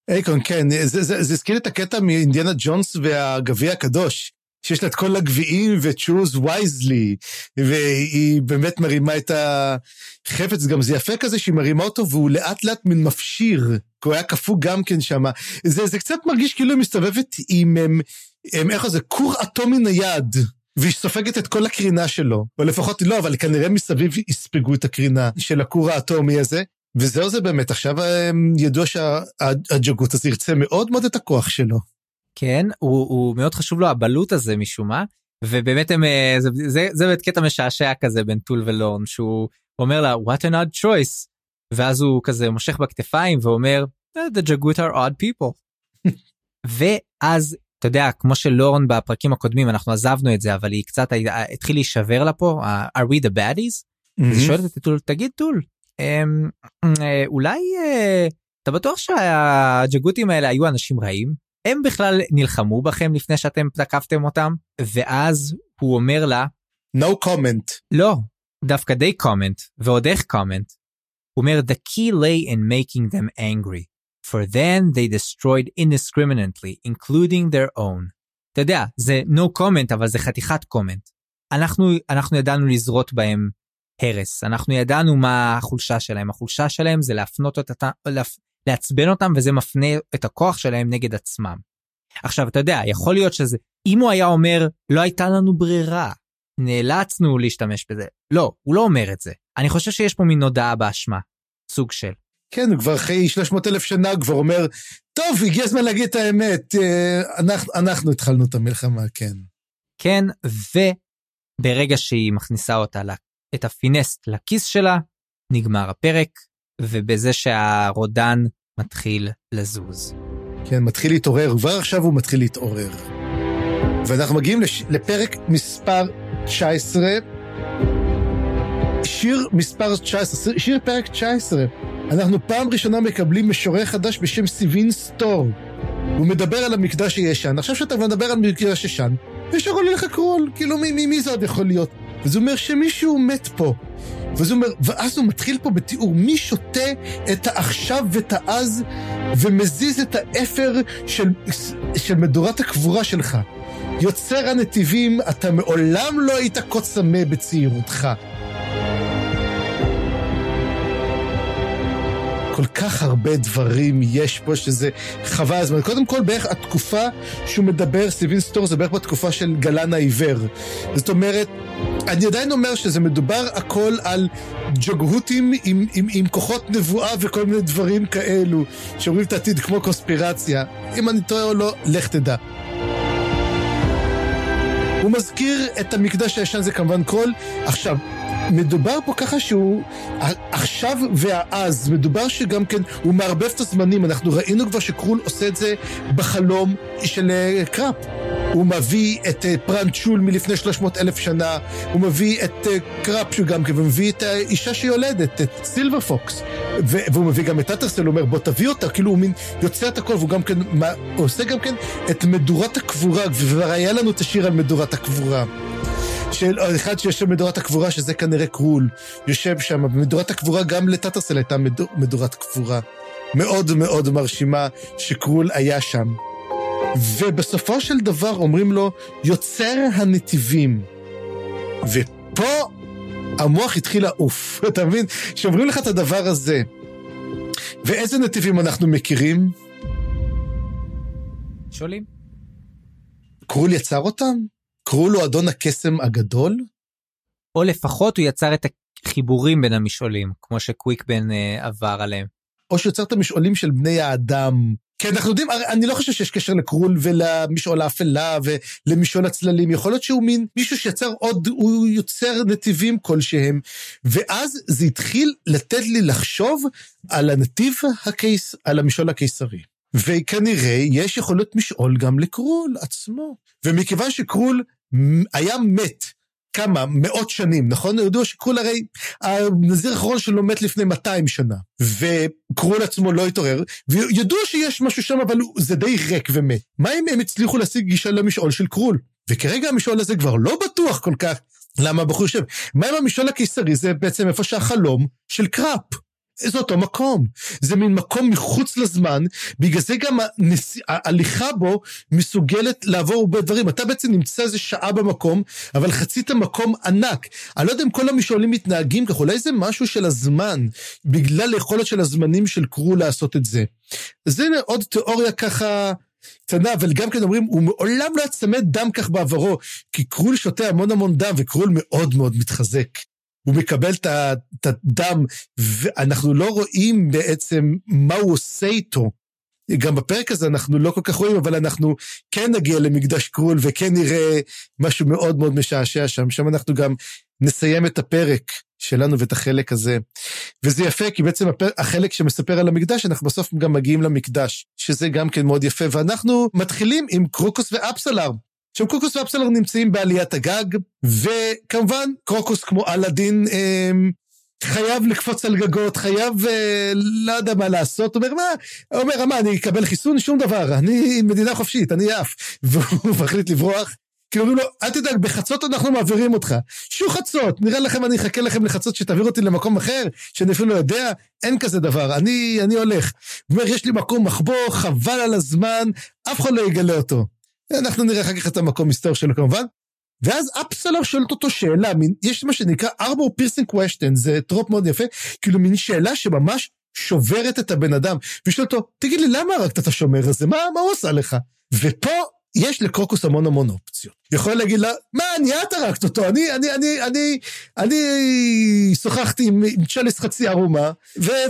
אייקורן, כן, זה הזכיר את הקטע מאינדיאנה ג'ונס והגביע הקדוש. שיש לה את כל הגביעים ו-choose wisely, והיא באמת מרימה את החפץ, גם זה יפה כזה שהיא מרימה אותו והוא לאט לאט מן מפשיר, כי הוא היה קפוא גם כן שם. זה, זה קצת מרגיש כאילו היא מסתובבת עם, עם, עם איך זה, כור אטומי נייד. והיא סופגת את כל הקרינה שלו, או לפחות לא, אבל כנראה מסביב יספגו את הקרינה של הכור האטומי הזה. וזהו זה באמת, עכשיו ידוע שהג'גות הזה ירצה מאוד מאוד את הכוח שלו. כן הוא, הוא מאוד חשוב לו הבלוט הזה משום מה ובאמת הם אה, זה זה, זה באמת קטע משעשע כזה בין טול ולורן שהוא אומר לה what an odd choice ואז הוא כזה מושך בכתפיים ואומר the jagut are odd people. ואז אתה יודע כמו שלורן בפרקים הקודמים אנחנו עזבנו את זה אבל היא קצת התחיל להישבר לה פה are we the baddies אז היא שואלת את טול, תגיד טול, אמ, אה, אולי אה, אתה בטוח שהג'גותים האלה היו אנשים רעים? הם בכלל נלחמו בכם לפני שאתם תקפתם אותם? ואז הוא אומר לה, no comment. לא, דווקא די comment, ועוד איך comment. הוא אומר, the key lay in making them angry, for then they destroyed indiscriminately, including their own. אתה יודע, זה no comment, אבל זה חתיכת comment. אנחנו, אנחנו ידענו לזרות בהם הרס, אנחנו ידענו מה החולשה שלהם, החולשה שלהם זה להפנות אותה, לעצבן אותם וזה מפנה את הכוח שלהם נגד עצמם. עכשיו אתה יודע, יכול להיות שזה, אם הוא היה אומר, לא הייתה לנו ברירה, נאלצנו להשתמש בזה. לא, הוא לא אומר את זה. אני חושב שיש פה מין הודעה באשמה, סוג של. כן, הוא כבר אחרי 300 אלף שנה, כבר אומר, טוב, הגיע הזמן להגיד את האמת, אה, אנחנו, אנחנו התחלנו את המלחמה, כן. כן, וברגע שהיא מכניסה אותה, את הפינסט לכיס שלה, נגמר הפרק, ובזה שהרודן מתחיל לזוז. כן, מתחיל להתעורר, כבר עכשיו הוא מתחיל להתעורר. ואנחנו מגיעים לש... לפרק מספר 19, שיר מספר 19, שיר פרק 19. אנחנו פעם ראשונה מקבלים משורר חדש בשם סיבין סטור. הוא מדבר על המקדש הישן. עכשיו שאתה מדבר על מקדש ישן, ישר עולה לך קרול, כאילו מי, מי, מי זה עוד יכול להיות? וזה אומר שמישהו מת פה. וזה אומר, ואז הוא מתחיל פה בתיאור, מי שותה את העכשיו ואת האז ומזיז את האפר של, של מדורת הקבורה שלך. יוצר הנתיבים, אתה מעולם לא היית כה צמא בצעירותך. כל כך הרבה דברים יש פה שזה חבל הזמן. קודם כל, בערך התקופה שהוא מדבר, סטיבין סטור, זה בערך בתקופה של גלן העיוור. זאת אומרת, אני עדיין אומר שזה מדובר הכל על ג'וגהותים עם, עם, עם כוחות נבואה וכל מיני דברים כאלו, שאומרים את העתיד כמו קונספירציה. אם אני טועה או לא, לך תדע. הוא מזכיר את המקדש הישן, זה כמובן קרול. עכשיו, מדובר פה ככה שהוא עכשיו והאז, מדובר שגם כן, הוא מערבב את הזמנים, אנחנו ראינו כבר שקרול עושה את זה בחלום של אה, קראפ. הוא מביא את אה, פראן צ'ול מלפני 300 אלף שנה, הוא מביא את אה, קראפ שהוא גם כן, ומביא את האישה שיולדת, את סילבר פוקס. והוא מביא גם את טאטרסל, הוא אומר בוא תביא אותה, כאילו הוא מין יוצא את הכל, והוא גם כן, מה, הוא עושה גם כן את מדורת הקבורה, וכבר היה לנו את השיר על מדורת הקבורה. של אחד שיושב במדורת הקבורה, שזה כנראה קרול, יושב שם. במדורת הקבורה גם לטאטרסל הייתה מדור, מדורת קבורה. מאוד מאוד מרשימה שקרול היה שם. ובסופו של דבר אומרים לו, יוצר הנתיבים. ופה המוח התחיל לעוף, אתה מבין? שאומרים לך את הדבר הזה. ואיזה נתיבים אנחנו מכירים? שואלים. קרול יצר אותם? קראו לו אדון הקסם הגדול? או לפחות הוא יצר את החיבורים בין המשעולים, כמו שקוויקבן אה, עבר עליהם. או שיוצר את המשעולים של בני האדם. כי אנחנו יודעים, אני לא חושב שיש קשר לקרול ולמשעול האפלה ולמשעול הצללים. יכול להיות שהוא מין מישהו שיצר עוד, הוא יוצר נתיבים כלשהם. ואז זה התחיל לתת לי לחשוב על הנתיב הקיס, על המשעול הקיסרי. וכנראה יש יכולות משעול גם לקרול עצמו. ומכיוון שקרול היה מת כמה מאות שנים, נכון? ידוע שקרול הרי, הנזיר האחרון שלו מת לפני 200 שנה, וקרול עצמו לא התעורר, וידוע שיש משהו שם, אבל זה די ריק ומת. מה אם הם הצליחו להשיג גישה למשעול של קרול? וכרגע המשעול הזה כבר לא בטוח כל כך למה הבחור יושב. מה אם המשעול הקיסרי זה בעצם איפה שהחלום של קראפ? זה אותו מקום. זה מין מקום מחוץ לזמן, בגלל זה גם הנס... ההליכה בו מסוגלת לעבור הרבה דברים. אתה בעצם נמצא איזה שעה במקום, אבל חצית מקום ענק. אני לא יודע אם כל המשעולים מתנהגים ככה, אולי זה משהו של הזמן, בגלל היכולת של הזמנים של קרו לעשות את זה. זה עוד תיאוריה ככה... קטנה, אבל גם כן אומרים, הוא מעולם לא יצמד דם כך בעברו, כי קרול שותה המון המון דם, וקרול מאוד מאוד מתחזק. הוא מקבל את הדם, ואנחנו לא רואים בעצם מה הוא עושה איתו. גם בפרק הזה אנחנו לא כל כך רואים, אבל אנחנו כן נגיע למקדש קרול וכן נראה משהו מאוד מאוד משעשע שם. שם אנחנו גם נסיים את הפרק שלנו ואת החלק הזה. וזה יפה, כי בעצם החלק שמספר על המקדש, אנחנו בסוף גם מגיעים למקדש, שזה גם כן מאוד יפה. ואנחנו מתחילים עם קרוקוס ואפסלר. עכשיו קרוקוס ואפסלר נמצאים בעליית הגג, וכמובן קרוקוס כמו אלאדין אה, חייב לקפוץ על גגות, חייב אה, לא יודע מה לעשות, אומר מה, אומר מה אני אקבל חיסון? שום דבר, אני מדינה חופשית, אני עף, והוא מחליט לברוח. כאילו אומרים לו, אל תדאג, בחצות אנחנו מעבירים אותך. שו חצות, נראה לכם, אני אחכה לכם לחצות שתעביר אותי למקום אחר, שאני אפילו לא יודע, אין כזה דבר, אני, אני הולך. הוא אומר, יש לי מקום מחבוא, חבל על הזמן, אף אחד לא יגלה אותו. אנחנו נראה אחר כך את המקום מסתור שלו כמובן. ואז אפסלר שואלת אותו שאלה, מין, יש מה שנקרא armor piercing question, זה trope מאוד יפה, כאילו מין שאלה שממש שוברת את הבן אדם, ושואל אותו, תגיד לי, למה הרגת את השומר הזה? מה, מה הוא עשה לך? ופה יש לקרוקוס המון המון אופציות. יכול להגיד לה, מה, אני את הרגת אותו, אני, אני, אני, אני, אני שוחחתי עם, עם צ'ליס חצי ערומה,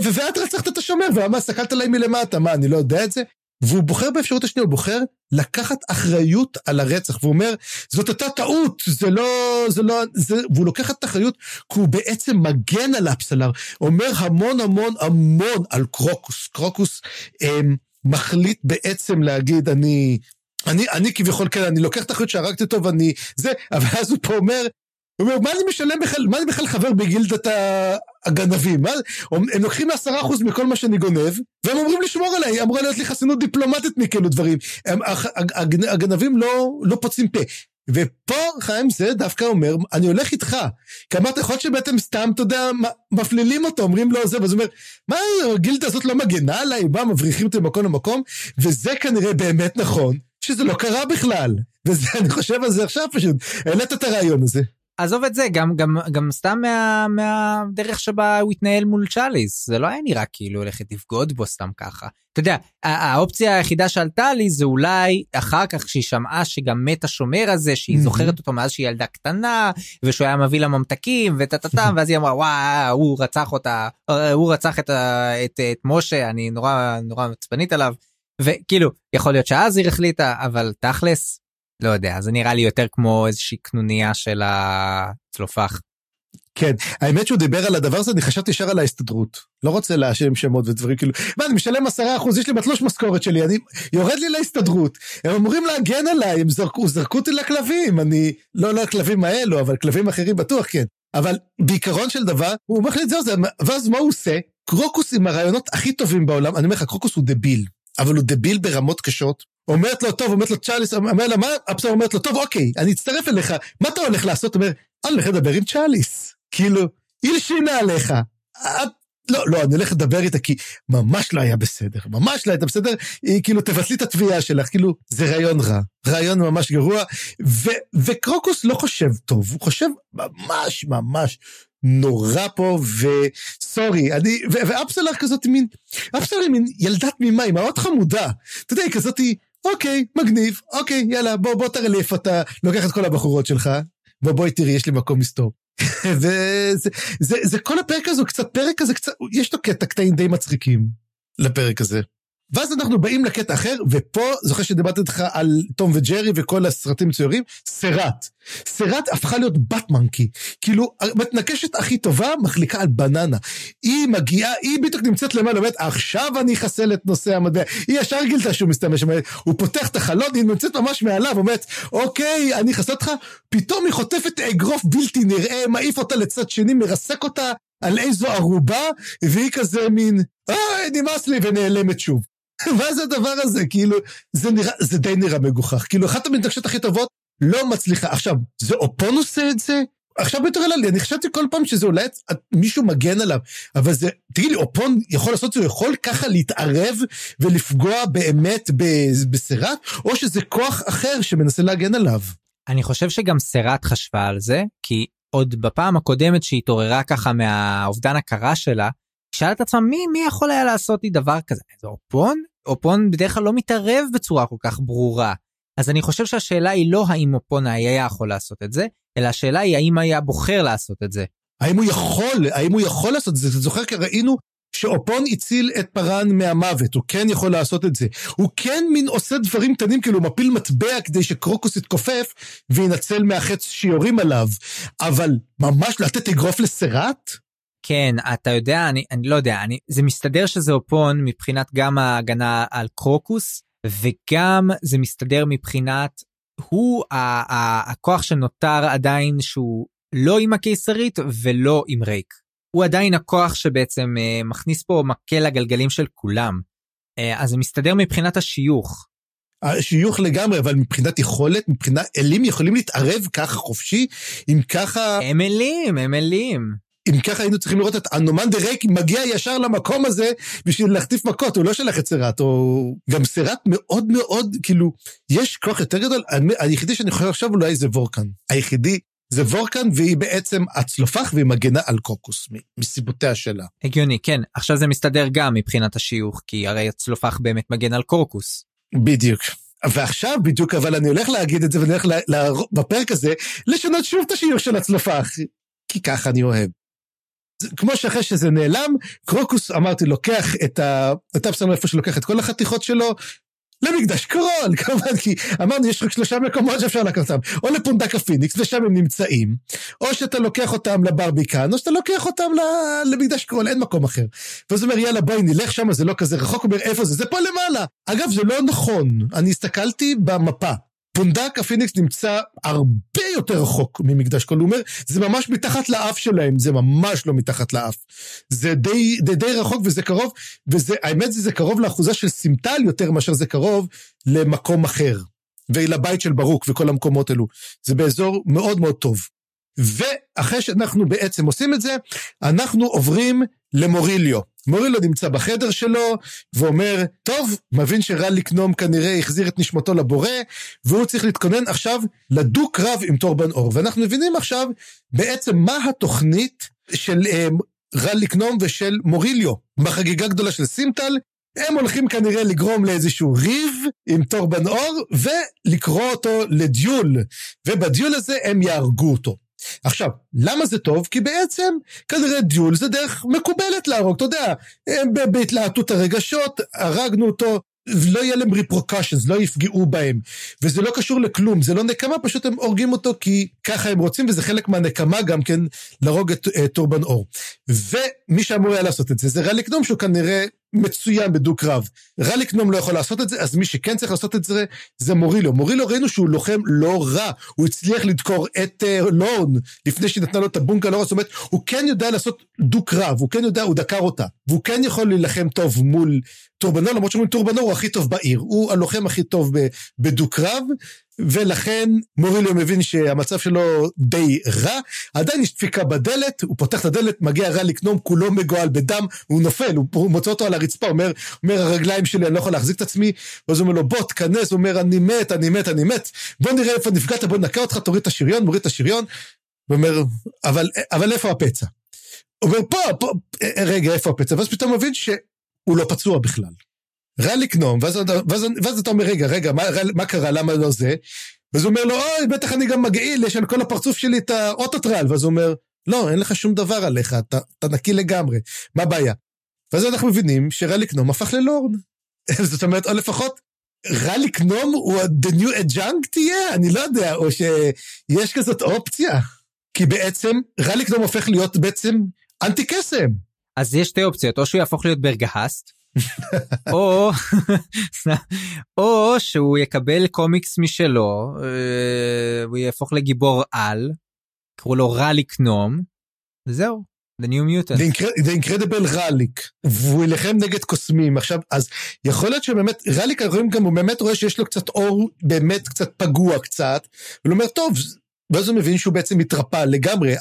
ואת רצחת את השומר, ואמר, הסתכלת עליי מלמטה, מה, אני לא יודע את זה? והוא בוחר באפשרות השנייה, הוא בוחר לקחת אחריות על הרצח, והוא אומר, זאת הייתה טעות, זה לא, זה לא, זה, והוא לוקח את האחריות, כי הוא בעצם מגן על אפסלר, אומר המון המון המון על קרוקוס. קרוקוס אה, מחליט בעצם להגיד, אני, אני, אני כביכול, כן, אני לוקח את האחריות שהרגתי אותו ואני, זה, אבל אז הוא פה אומר, הוא אומר, מה אני משלם בכלל, מה אני בכלל חבר בגילדת הגנבים? מה, הם לוקחים עשרה אחוז מכל מה שאני גונב, והם אומרים לשמור עליי, אמורה להיות לי חסינות דיפלומטית מכאלו דברים. הם, הגנבים לא, לא פוצעים פה. ופה חיים זה דווקא אומר, אני הולך איתך. כי אמרת, יכול להיות שבעצם סתם, אתה יודע, מפלילים אותו, אומרים לו זה, ואז הוא אומר, מה, הגילדה הזאת לא מגנה עליי? מה, מבריחים אותי ממקום למקום? וזה כנראה באמת נכון, שזה לא קרה בכלל. וזה, אני חושב על זה עכשיו פשוט, העלית את הרעיון הזה. עזוב את זה, גם, גם, גם סתם מה, מהדרך שבה הוא התנהל מול צ'אליס, זה לא היה נראה כאילו הולכת לבגוד בו סתם ככה. אתה יודע, האופציה היחידה שעלתה לי זה אולי אחר כך כשהיא שמעה שגם מת השומר הזה, שהיא mm-hmm. זוכרת אותו מאז שהיא ילדה קטנה, ושהוא היה מביא לה ממתקים וטה-טה-טה, ואז היא אמרה וואו, הוא רצח אותה, הוא רצח את, את, את משה, אני נורא נורא מצפנית עליו. וכאילו, יכול להיות שאז היא החליטה, אבל תכלס, לא יודע, זה נראה לי יותר כמו איזושהי קנוניה של הצלופח. כן, האמת שהוא דיבר על הדבר הזה, אני חשבתי ישר על ההסתדרות. לא רוצה להאשים שמות ודברים כאילו, מה, אני משלם עשרה אחוז, יש לי בתלוש משכורת שלי, אני יורד לי להסתדרות. הם אמורים להגן עליי, הם זרקו, זרקו אותי לכלבים, אני, לא לכלבים האלו, אבל כלבים אחרים בטוח כן. אבל בעיקרון של דבר, הוא מחליט זהו זה, ואז מה הוא עושה? קרוקוס עם הרעיונות הכי טובים בעולם, אני אומר לך, קרוקוס הוא דביל. אבל הוא דביל ברמות קשות. אומרת לו, טוב, אומרת לו צ'אליס, אומר לה, מה? אפסר אומרת לו, טוב, אוקיי, אני אצטרף אליך, מה אתה הולך לעשות? אומר, אני הולך לדבר עם צ'אליס. כאילו, היא הלשינה עליך. לא, לא, אני הולך לדבר איתה כי ממש לא היה בסדר, ממש לא הייתה בסדר, היא כאילו, תבטלי את התביעה שלך, כאילו, זה רעיון רע, רעיון ממש גרוע, ו, וקרוקוס לא חושב טוב, הוא חושב ממש ממש נורא פה, וסורי, אני, ואפסלר כזאת מין, אפסלר היא מין ילדה תמימה, היא מאוד חמודה. אתה יודע, היא כזאת, אוקיי, מגניב, אוקיי, יאללה, בוא, בוא איפה אתה לוקח את כל הבחורות שלך, בוא, בואי תראי, יש לי מקום מסתור. וזה, זה, זה, זה כל הפרק הזה, קצת פרק כזה, קצת, יש לו קטע קטעים די מצחיקים לפרק הזה. ואז אנחנו באים לקטע אחר, ופה, זוכר שדיברתי איתך על תום וג'רי וכל הסרטים ציורים, סרט. סרט הפכה להיות בת מנקי. כאילו, המתנקשת הכי טובה מחליקה על בננה. היא מגיעה, היא בדיוק נמצאת למעלה, אומרת, עכשיו אני אחסל את נושא המדע. היא ישר גילתה שהוא מסתמש, הוא פותח את החלון, היא נמצאת ממש מעליו, אומרת, אוקיי, אני אחסל אותך, פתאום היא חוטפת אגרוף בלתי נראה, מעיף אותה לצד שני, מרסק אותה על איזו ערובה, והיא כזה מין, אה, נמאס לי, ונעלמת שוב. מה זה הדבר הזה? כאילו, זה נראה, זה די נראה מגוחך. כאילו, אחת המתנגשות הכי טובות לא מצליחה. עכשיו, זה אופון עושה את זה? עכשיו יותר עלה לי, אני חשבתי כל פעם שזה אולי מישהו מגן עליו, אבל זה, תגיד לי, אופון יכול לעשות את זה, הוא יכול ככה להתערב ולפגוע באמת בסרט, או שזה כוח אחר שמנסה להגן עליו? אני חושב שגם סרט חשבה על זה, כי עוד בפעם הקודמת שהתעוררה ככה מהאובדן הכרה שלה, שאלה את עצמה מי, מי יכול היה לעשות לי דבר כזה? זה אופון? אופון בדרך כלל לא מתערב בצורה כל כך ברורה. אז אני חושב שהשאלה היא לא האם אופון היה יכול לעשות את זה, אלא השאלה היא האם היה בוחר לעשות את זה. האם הוא יכול, האם הוא יכול לעשות את זה? זוכר כי ראינו שאופון הציל את פארן מהמוות, הוא כן יכול לעשות את זה. הוא כן מין עושה דברים קטנים, כאילו מפיל מטבע כדי שקרוקוס יתכופף וינצל מהחץ שיורים עליו. אבל ממש לתת אגרוף לסרט? כן, אתה יודע, אני, אני לא יודע, אני, זה מסתדר שזה אופון מבחינת גם ההגנה על קרוקוס, וגם זה מסתדר מבחינת הוא הכוח שנותר עדיין שהוא לא עם הקיסרית ולא עם רייק. הוא עדיין הכוח שבעצם אה, מכניס פה מקל לגלגלים של כולם. אה, אז זה מסתדר מבחינת השיוך. השיוך לגמרי, אבל מבחינת יכולת, מבחינת אלים יכולים להתערב ככה חופשי, אם ככה... הם אלים, הם אלים. אם ככה היינו צריכים לראות את אנומן דה רייק מגיע ישר למקום הזה בשביל להחטיף מכות, הוא לא שלח את סרט, או גם סרט מאוד מאוד, כאילו, יש כוח יותר גדול, היחידי שאני חושב עכשיו אולי זה וורקן. היחידי זה וורקן, והיא בעצם הצלופח והיא מגנה על קוקוס, מסיבותיה שלה. הגיוני, כן. עכשיו זה מסתדר גם מבחינת השיוך, כי הרי הצלופח באמת מגן על קורקוס. בדיוק. ועכשיו בדיוק, אבל אני הולך להגיד את זה, ואני הולך לה, לה, בפרק הזה, לשנות שוב את השיוך של הצלופח. כי ככה אני אוהב. כמו שאחרי שזה נעלם, קרוקוס, אמרתי, לוקח את ה... אתה בסדר איפה שלוקח את כל החתיכות שלו, למקדש קרול, כמובן, כי אמרנו, יש רק שלושה מקומות שאפשר לקחת אותם, או לפונדק הפיניקס, ושם הם נמצאים, או שאתה לוקח אותם לברביקן, או שאתה לוקח אותם למקדש קרול, אין מקום אחר. ואז הוא אומר, יאללה, בואי נלך שם, זה לא כזה רחוק, הוא אומר, איפה זה? זה פה למעלה. אגב, זה לא נכון, אני הסתכלתי במפה. פונדק הפיניקס נמצא הרבה יותר רחוק ממקדש קרול. הוא אומר, זה ממש מתחת לאף שלהם, זה ממש לא מתחת לאף. זה די, די, די רחוק וזה קרוב, והאמת זה, זה קרוב לאחוזה של סימטל יותר מאשר זה קרוב למקום אחר. ולבית של ברוק וכל המקומות האלו. זה באזור מאוד מאוד טוב. ואחרי שאנחנו בעצם עושים את זה, אנחנו עוברים למוריליו. מוריליו נמצא בחדר שלו, ואומר, טוב, מבין שרליק נום כנראה החזיר את נשמתו לבורא, והוא צריך להתכונן עכשיו לדו-קרב עם טורבן אור. ואנחנו מבינים עכשיו בעצם מה התוכנית של אה, רליק נום ושל מוריליו. בחגיגה גדולה של סימטל, הם הולכים כנראה לגרום לאיזשהו ריב עם טורבן אור, ולקרוא אותו לדיול. ובדיול הזה הם יהרגו אותו. עכשיו, למה זה טוב? כי בעצם כנראה דיול זה דרך מקובלת להרוג, אתה יודע, בהתלהטות הרגשות, הרגנו אותו, לא יהיה להם ריפרוקשנס, לא יפגעו בהם. וזה לא קשור לכלום, זה לא נקמה, פשוט הם הורגים אותו כי ככה הם רוצים, וזה חלק מהנקמה גם כן להרוג את טורבן אור. ומי שאמור היה לעשות את זה, זה רליק נום שהוא כנראה מצוין בדו-קרב. רליק נום לא יכול לעשות את זה, אז מי שכן צריך לעשות את זה, זה מורילו. מורילו ראינו שהוא לוחם לא רע, הוא הצליח לדקור את uh, לורן לפני שהיא נתנה לו את הבונקה לא רע, זאת אומרת, הוא כן יודע לעשות דו-קרב, הוא כן יודע, הוא דקר אותה. והוא כן יכול להילחם טוב מול טורבנור, למרות שאומרים טורבנור הוא הכי טוב בעיר, הוא הלוחם הכי טוב בדו-קרב, ולכן מוריליו מבין שהמצב שלו די רע, עדיין יש דפיקה בדלת, הוא פותח את הדלת, מגיע רע לקנום, כולו מגועל בדם, הוא נופל, הוא, הוא מוצא אותו על הרצפה, אומר, אומר הרגליים שלי, אני לא יכול להחזיק את עצמי, ואז הוא אומר לו, בוא, תכנס, הוא אומר, אני מת, אני מת, אני מת, בוא נראה איפה נפגעת, בוא נקה אותך, תוריד את השריון, מוריד את השריון, הוא אומר, אבל, אבל איפה הפצע? הוא אומר, פה, פה, רגע, איפה הפצע? ואז פתאום מבין שהוא לא פצוע בכלל. רע לקנום, ואז, ואז, ואז אתה אומר, רגע, רגע, מה, מה קרה, למה לא זה? ואז הוא אומר לו, אוי, בטח אני גם מגעיל, יש על כל הפרצוף שלי את האוטוטרל. ואז הוא אומר, לא, אין לך שום דבר עליך, אתה, אתה נקי לגמרי, מה הבעיה? ואז אנחנו מבינים שרע לקנום הפך ללורד. זאת אומרת, או לפחות, רע לקנום הוא the new adjunct תהיה? אני לא יודע, או שיש כזאת אופציה. כי בעצם, רע לקנום הופך להיות בעצם אנטי קסם. אז יש שתי אופציות, או שהוא יהפוך להיות ברגהסט, או, או שהוא יקבל קומיקס משלו, אה, הוא יהפוך לגיבור על, קראו לו רליק נום, וזהו. The New Mutant. The Incredible רליק, והוא ילחם נגד קוסמים. עכשיו, אז יכול להיות שבאמת, רליק, רואים גם, הוא באמת רואה שיש לו קצת אור באמת קצת פגוע קצת, והוא אומר, טוב, ואז הוא מבין שהוא בעצם התרפא לגמרי.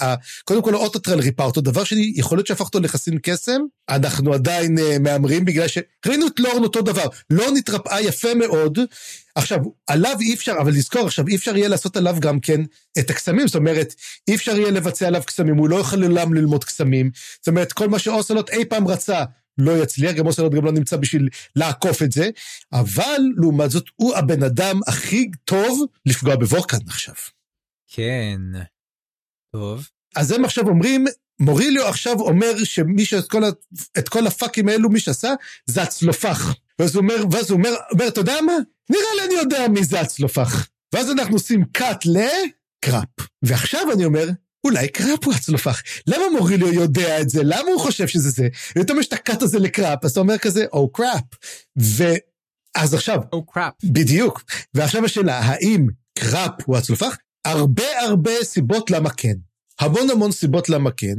קודם כל האוטוטרל ריפא אותו. דבר שני, יכול להיות שהפך אותו לחסין קסם, אנחנו עדיין uh, מהמרים בגלל שראינו את לורן אותו דבר. לורן התרפאה יפה מאוד. עכשיו, עליו אי אפשר, אבל לזכור עכשיו, אי אפשר יהיה לעשות עליו גם כן את הקסמים, זאת אומרת, אי אפשר יהיה לבצע עליו קסמים, הוא לא יכול לעולם ללמוד קסמים. זאת אומרת, כל מה שאוסלוט אי פעם רצה, לא יצליח, גם אוסלוט גם לא נמצא בשביל לעקוף את זה, אבל לעומת זאת, הוא הבן אדם הכי טוב לפגוע בוורקן עכשיו. כן. טוב. אז הם עכשיו אומרים, מוריליו עכשיו אומר שמי שאת כל, את כל הפאקים האלו, מי שעשה, זה הצלופח. ואז הוא אומר, ואז הוא אומר, אומר, אתה יודע מה? נראה לי אני יודע מי זה הצלופח. ואז אנחנו עושים cut לקראפ. ועכשיו אני אומר, אולי קראפ הוא הצלופח. למה מוריליו יודע את זה? למה הוא חושב שזה זה? ופתאום יש את ה cut הזה לקראפ, אז אתה אומר כזה, או oh, קראפ. ואז עכשיו, או oh, קראפ. בדיוק. ועכשיו השאלה, האם קראפ הוא הצלופח, הרבה הרבה סיבות למה כן. המון המון סיבות למה כן.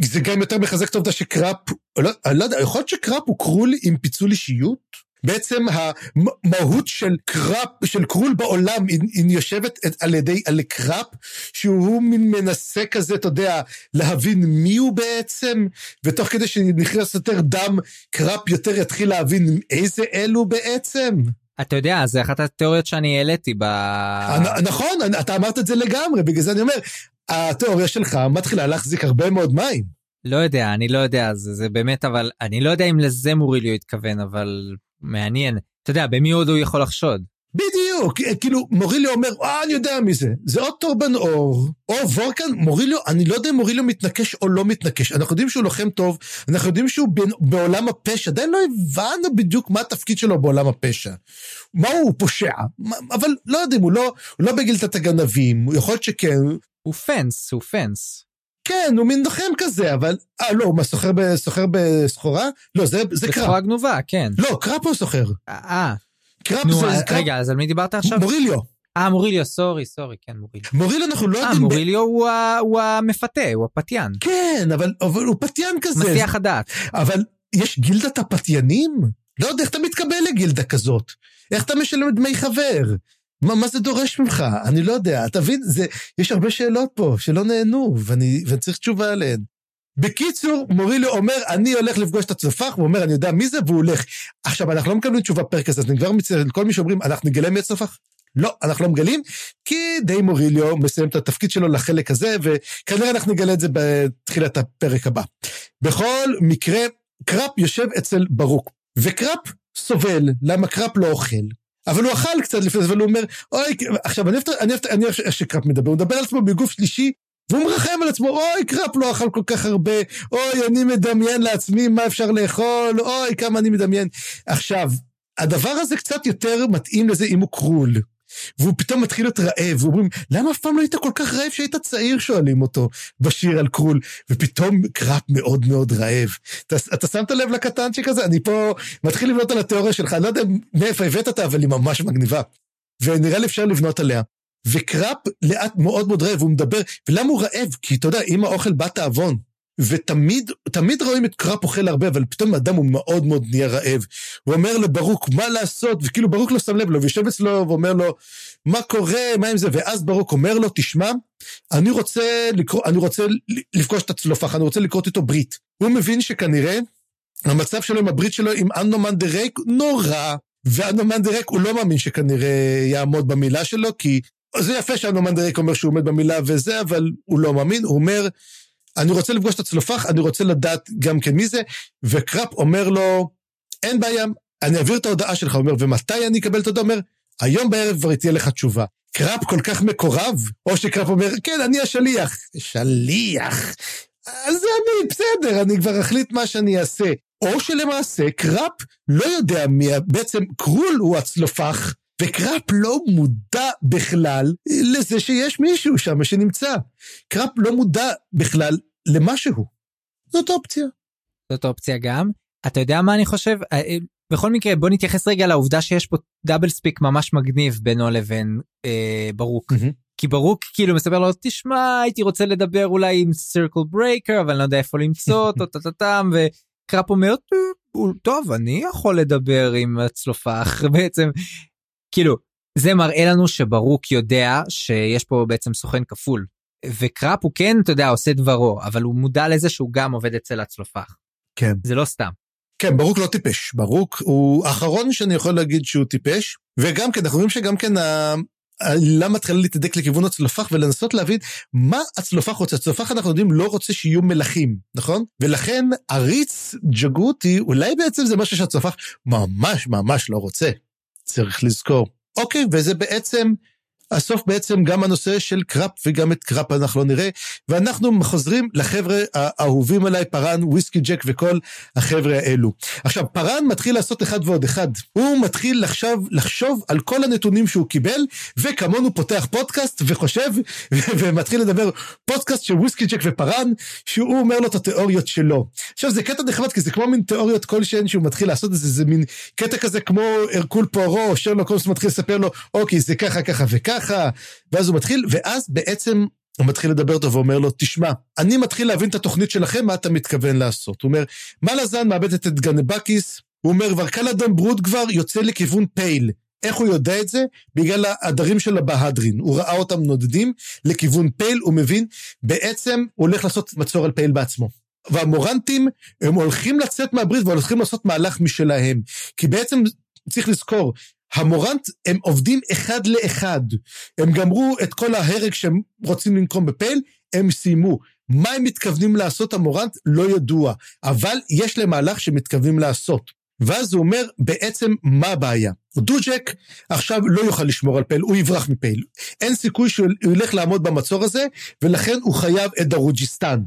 זה גם יותר מחזק את העובדה שקראפ, לא, אני לא יודע, יכול להיות שקראפ הוא קרול עם פיצול אישיות? בעצם המהות של קראפ, של קרול בעולם, היא, היא יושבת על ידי, על קראפ, שהוא מין מנסה כזה, אתה יודע, להבין מי הוא בעצם, ותוך כדי שנכנס יותר דם, קראפ יותר יתחיל להבין איזה אלו בעצם. אתה יודע, זה אחת התיאוריות שאני העליתי ב... נכון, אתה אמרת את זה לגמרי, בגלל זה אני אומר, התיאוריה שלך מתחילה להחזיק הרבה מאוד מים. לא יודע, אני לא יודע, זה, זה באמת, אבל אני לא יודע אם לזה מוריליו התכוון, אבל מעניין. אתה יודע, במי עוד הוא יכול לחשוד? בדיוק, כאילו מוריליו אומר, אה, אני יודע מי זה, זה או טורבן אור, או וורקן, מוריליו, אני לא יודע אם מוריליו מתנקש או לא מתנקש, אנחנו יודעים שהוא לוחם טוב, אנחנו יודעים שהוא בעולם הפשע, עדיין לא הבנו בדיוק מה התפקיד שלו בעולם הפשע. מה הוא, הוא פושע, אבל לא יודעים, הוא לא, הוא לא בגילדת הגנבים, יכול להיות שכן. הוא fence, הוא fence. כן, הוא מין לוחם כזה, אבל... אה, לא, הוא סוחר, בסחורה? לא, זה, זה קראפ. בסחורה גנובה, כן. לא, קראפ הוא סוחר. אה. נו, זה... אז- קראפ... רגע, אז על מי דיברת עכשיו? מוריליו. אה, מוריליו, sorry, sorry, כן, מוריליו. מוריליו אנחנו לא אה, יודעים... ב- מוריליו הוא הוא המפתה, הוא הפתיין. כן, אבל, אבל הוא פתיין כזה. מסיח הדעת. אבל יש גילדת הפתיינים? לא יודע, איך אתה מתקבל לגילדה כזאת? איך אתה משלם דמי חבר? מה, מה זה דורש ממך? אני לא יודע. אתה מבין? זה, יש הרבה שאלות פה שלא נענו, ואני, ואני צריך תשובה עליהן. בקיצור, מוריליו אומר, אני הולך לפגוש את הצלפח, הוא אומר, אני יודע מי זה, והוא הולך. עכשיו, אנחנו לא מקבלים תשובה פרק הזה, אז אני כבר מצטער לכל מי שאומרים, אנחנו נגלה מי הצלפח? לא, אנחנו לא מגלים, כי די מוריליו מסיים את התפקיד שלו לחלק הזה, וכנראה אנחנו נגלה את זה בתחילת הפרק הבא. בכל מקרה, קראפ יושב אצל ברוק, וקראפ סובל, למה קראפ לא אוכל. אבל הוא אכל קצת לפני זה, אבל הוא אומר, אוי, עכשיו, אני אוהב שקראפ מדבר, הוא מדבר על עצמו בגוף שלישי, והוא מרחם על עצמו, אוי, קראפ לא אכל כל כך הרבה, אוי, אני מדמיין לעצמי מה אפשר לאכול, אוי, כמה אני מדמיין. עכשיו, הדבר הזה קצת יותר מתאים לזה אם הוא קרול. והוא פתאום מתחיל להיות רעב, ואומרים, למה אף פעם לא היית כל כך רעב שהיית צעיר, שואלים אותו בשיר על קרול, ופתאום קראפ מאוד מאוד רעב. אתה, אתה שמת לב לקטנצ'יק הזה? אני פה מתחיל לבנות על התיאוריה שלך, אני לא יודע מאיפה הבאת אותה, אבל היא ממש מגניבה. ונראה לי אפשר לבנות עליה. וקראפ לאט מאוד מאוד רעב, הוא מדבר, ולמה הוא רעב? כי אתה יודע, אם האוכל בא תיאבון. ותמיד, תמיד רואים את קראפ אוכל הרבה, אבל פתאום האדם הוא מאוד מאוד נהיה רעב. הוא אומר לברוק, מה לעשות? וכאילו ברוק לא שם לב לו, ויושב אצלו ואומר לו, מה קורה, מה עם זה? ואז ברוק אומר לו, תשמע, אני רוצה, לקראפ, אני רוצה לפגוש את הצלופח, אני רוצה לכרות איתו ברית. הוא מבין שכנראה המצב שלו עם הברית שלו עם אנומנדר רייק נורא, ואנומנדר רייק הוא לא מאמין שכנראה יעמוד במילה שלו, כי זה יפה שאנומנדר רייק אומר שהוא עומד במילה וזה, אבל הוא לא מאמין, הוא אומר, אני רוצה לפגוש את הצלופח, אני רוצה לדעת גם כן מי זה, וקראפ אומר לו, אין בעיה, אני אעביר את ההודעה שלך, הוא אומר, ומתי אני אקבל את ההודעה? אומר, היום בערב כבר תהיה לך תשובה. קראפ כל כך מקורב, או שקראפ אומר, כן, אני השליח. שליח? אז אני, בסדר, אני כבר אחליט מה שאני אעשה. או שלמעשה קראפ לא יודע מי, בעצם קרול הוא הצלופח, וקראפ לא מודע בכלל לזה שיש מישהו שם שנמצא. קראפ לא מודע בכלל למשהו. זאת אופציה. זאת אופציה גם. אתה יודע מה אני חושב? אה, אה, בכל מקרה בוא נתייחס רגע לעובדה שיש פה double speak ממש מגניב בינו לבין אה, ברוק. כי ברוק כאילו מספר לו תשמע הייתי רוצה לדבר אולי עם Circle Breaker אבל אני לא יודע איפה למצוא אותו טה-טה-טם וקראפ אומר "טוב, טוב אני יכול לדבר עם הצלופח בעצם כאילו זה מראה לנו שברוק יודע שיש פה בעצם סוכן כפול וקראפ הוא כן אתה יודע עושה דברו אבל הוא מודע לזה שהוא גם עובד אצל הצלופח. כן. זה לא סתם. כן, ברוק לא טיפש. ברוק הוא האחרון שאני יכול להגיד שהוא טיפש, וגם כן, אנחנו רואים שגם כן ה- העלילה מתחילה להתהדק לכיוון הצלופח ולנסות להבין מה הצלופח רוצה. הצלופח אנחנו יודעים לא רוצה שיהיו מלכים, נכון? ולכן עריץ ג'גותי אולי בעצם זה משהו שהצלופח ממש ממש לא רוצה. צריך לזכור. אוקיי, וזה בעצם הסוף בעצם גם הנושא של קראפ וגם את קראפ אנחנו לא נראה, ואנחנו חוזרים לחבר'ה האהובים עליי, פארן, וויסקי ג'ק וכל החבר'ה האלו. עכשיו, פארן מתחיל לעשות אחד ועוד אחד. הוא מתחיל לחשוב, לחשוב על כל הנתונים שהוא קיבל, וכמונו פותח פודקאסט וחושב, ומתחיל לדבר פודקאסט של וויסקי ג'ק ופארן, שהוא אומר לו את התיאוריות שלו. עכשיו, זה קטע נחמד, כי זה כמו מין תיאוריות כלשהן שהוא מתחיל לעשות את זה, זה מין קטע כזה כמו הרקול פוארו, או שרלוק הולמס מתחיל לספר לו, אוקיי, זה ככה, ככה וככה. ככה, ואז הוא מתחיל, ואז בעצם הוא מתחיל לדבר איתו ואומר לו, תשמע, אני מתחיל להבין את התוכנית שלכם, מה אתה מתכוון לעשות. הוא אומר, מלאזן מאבדת את גנבקיס, הוא אומר, וקלאדן ברוד כבר יוצא לכיוון פייל. איך הוא יודע את זה? בגלל העדרים של הבהדרין. הוא ראה אותם נודדים לכיוון פייל, הוא מבין, בעצם הוא הולך לעשות מצור על פייל בעצמו. והמורנטים, הם הולכים לצאת מהברית והולכים לעשות מהלך משלהם. כי בעצם, צריך לזכור, המורנט, הם עובדים אחד לאחד. הם גמרו את כל ההרג שהם רוצים לנקום בפייל, הם סיימו. מה הם מתכוונים לעשות המורנט, לא ידוע. אבל יש להם מהלך שמתכוונים לעשות. ואז הוא אומר, בעצם, מה הבעיה? דוג'ק עכשיו לא יוכל לשמור על פייל, הוא יברח מפייל. אין סיכוי שהוא ילך לעמוד במצור הזה, ולכן הוא חייב את דרוג'יסטן.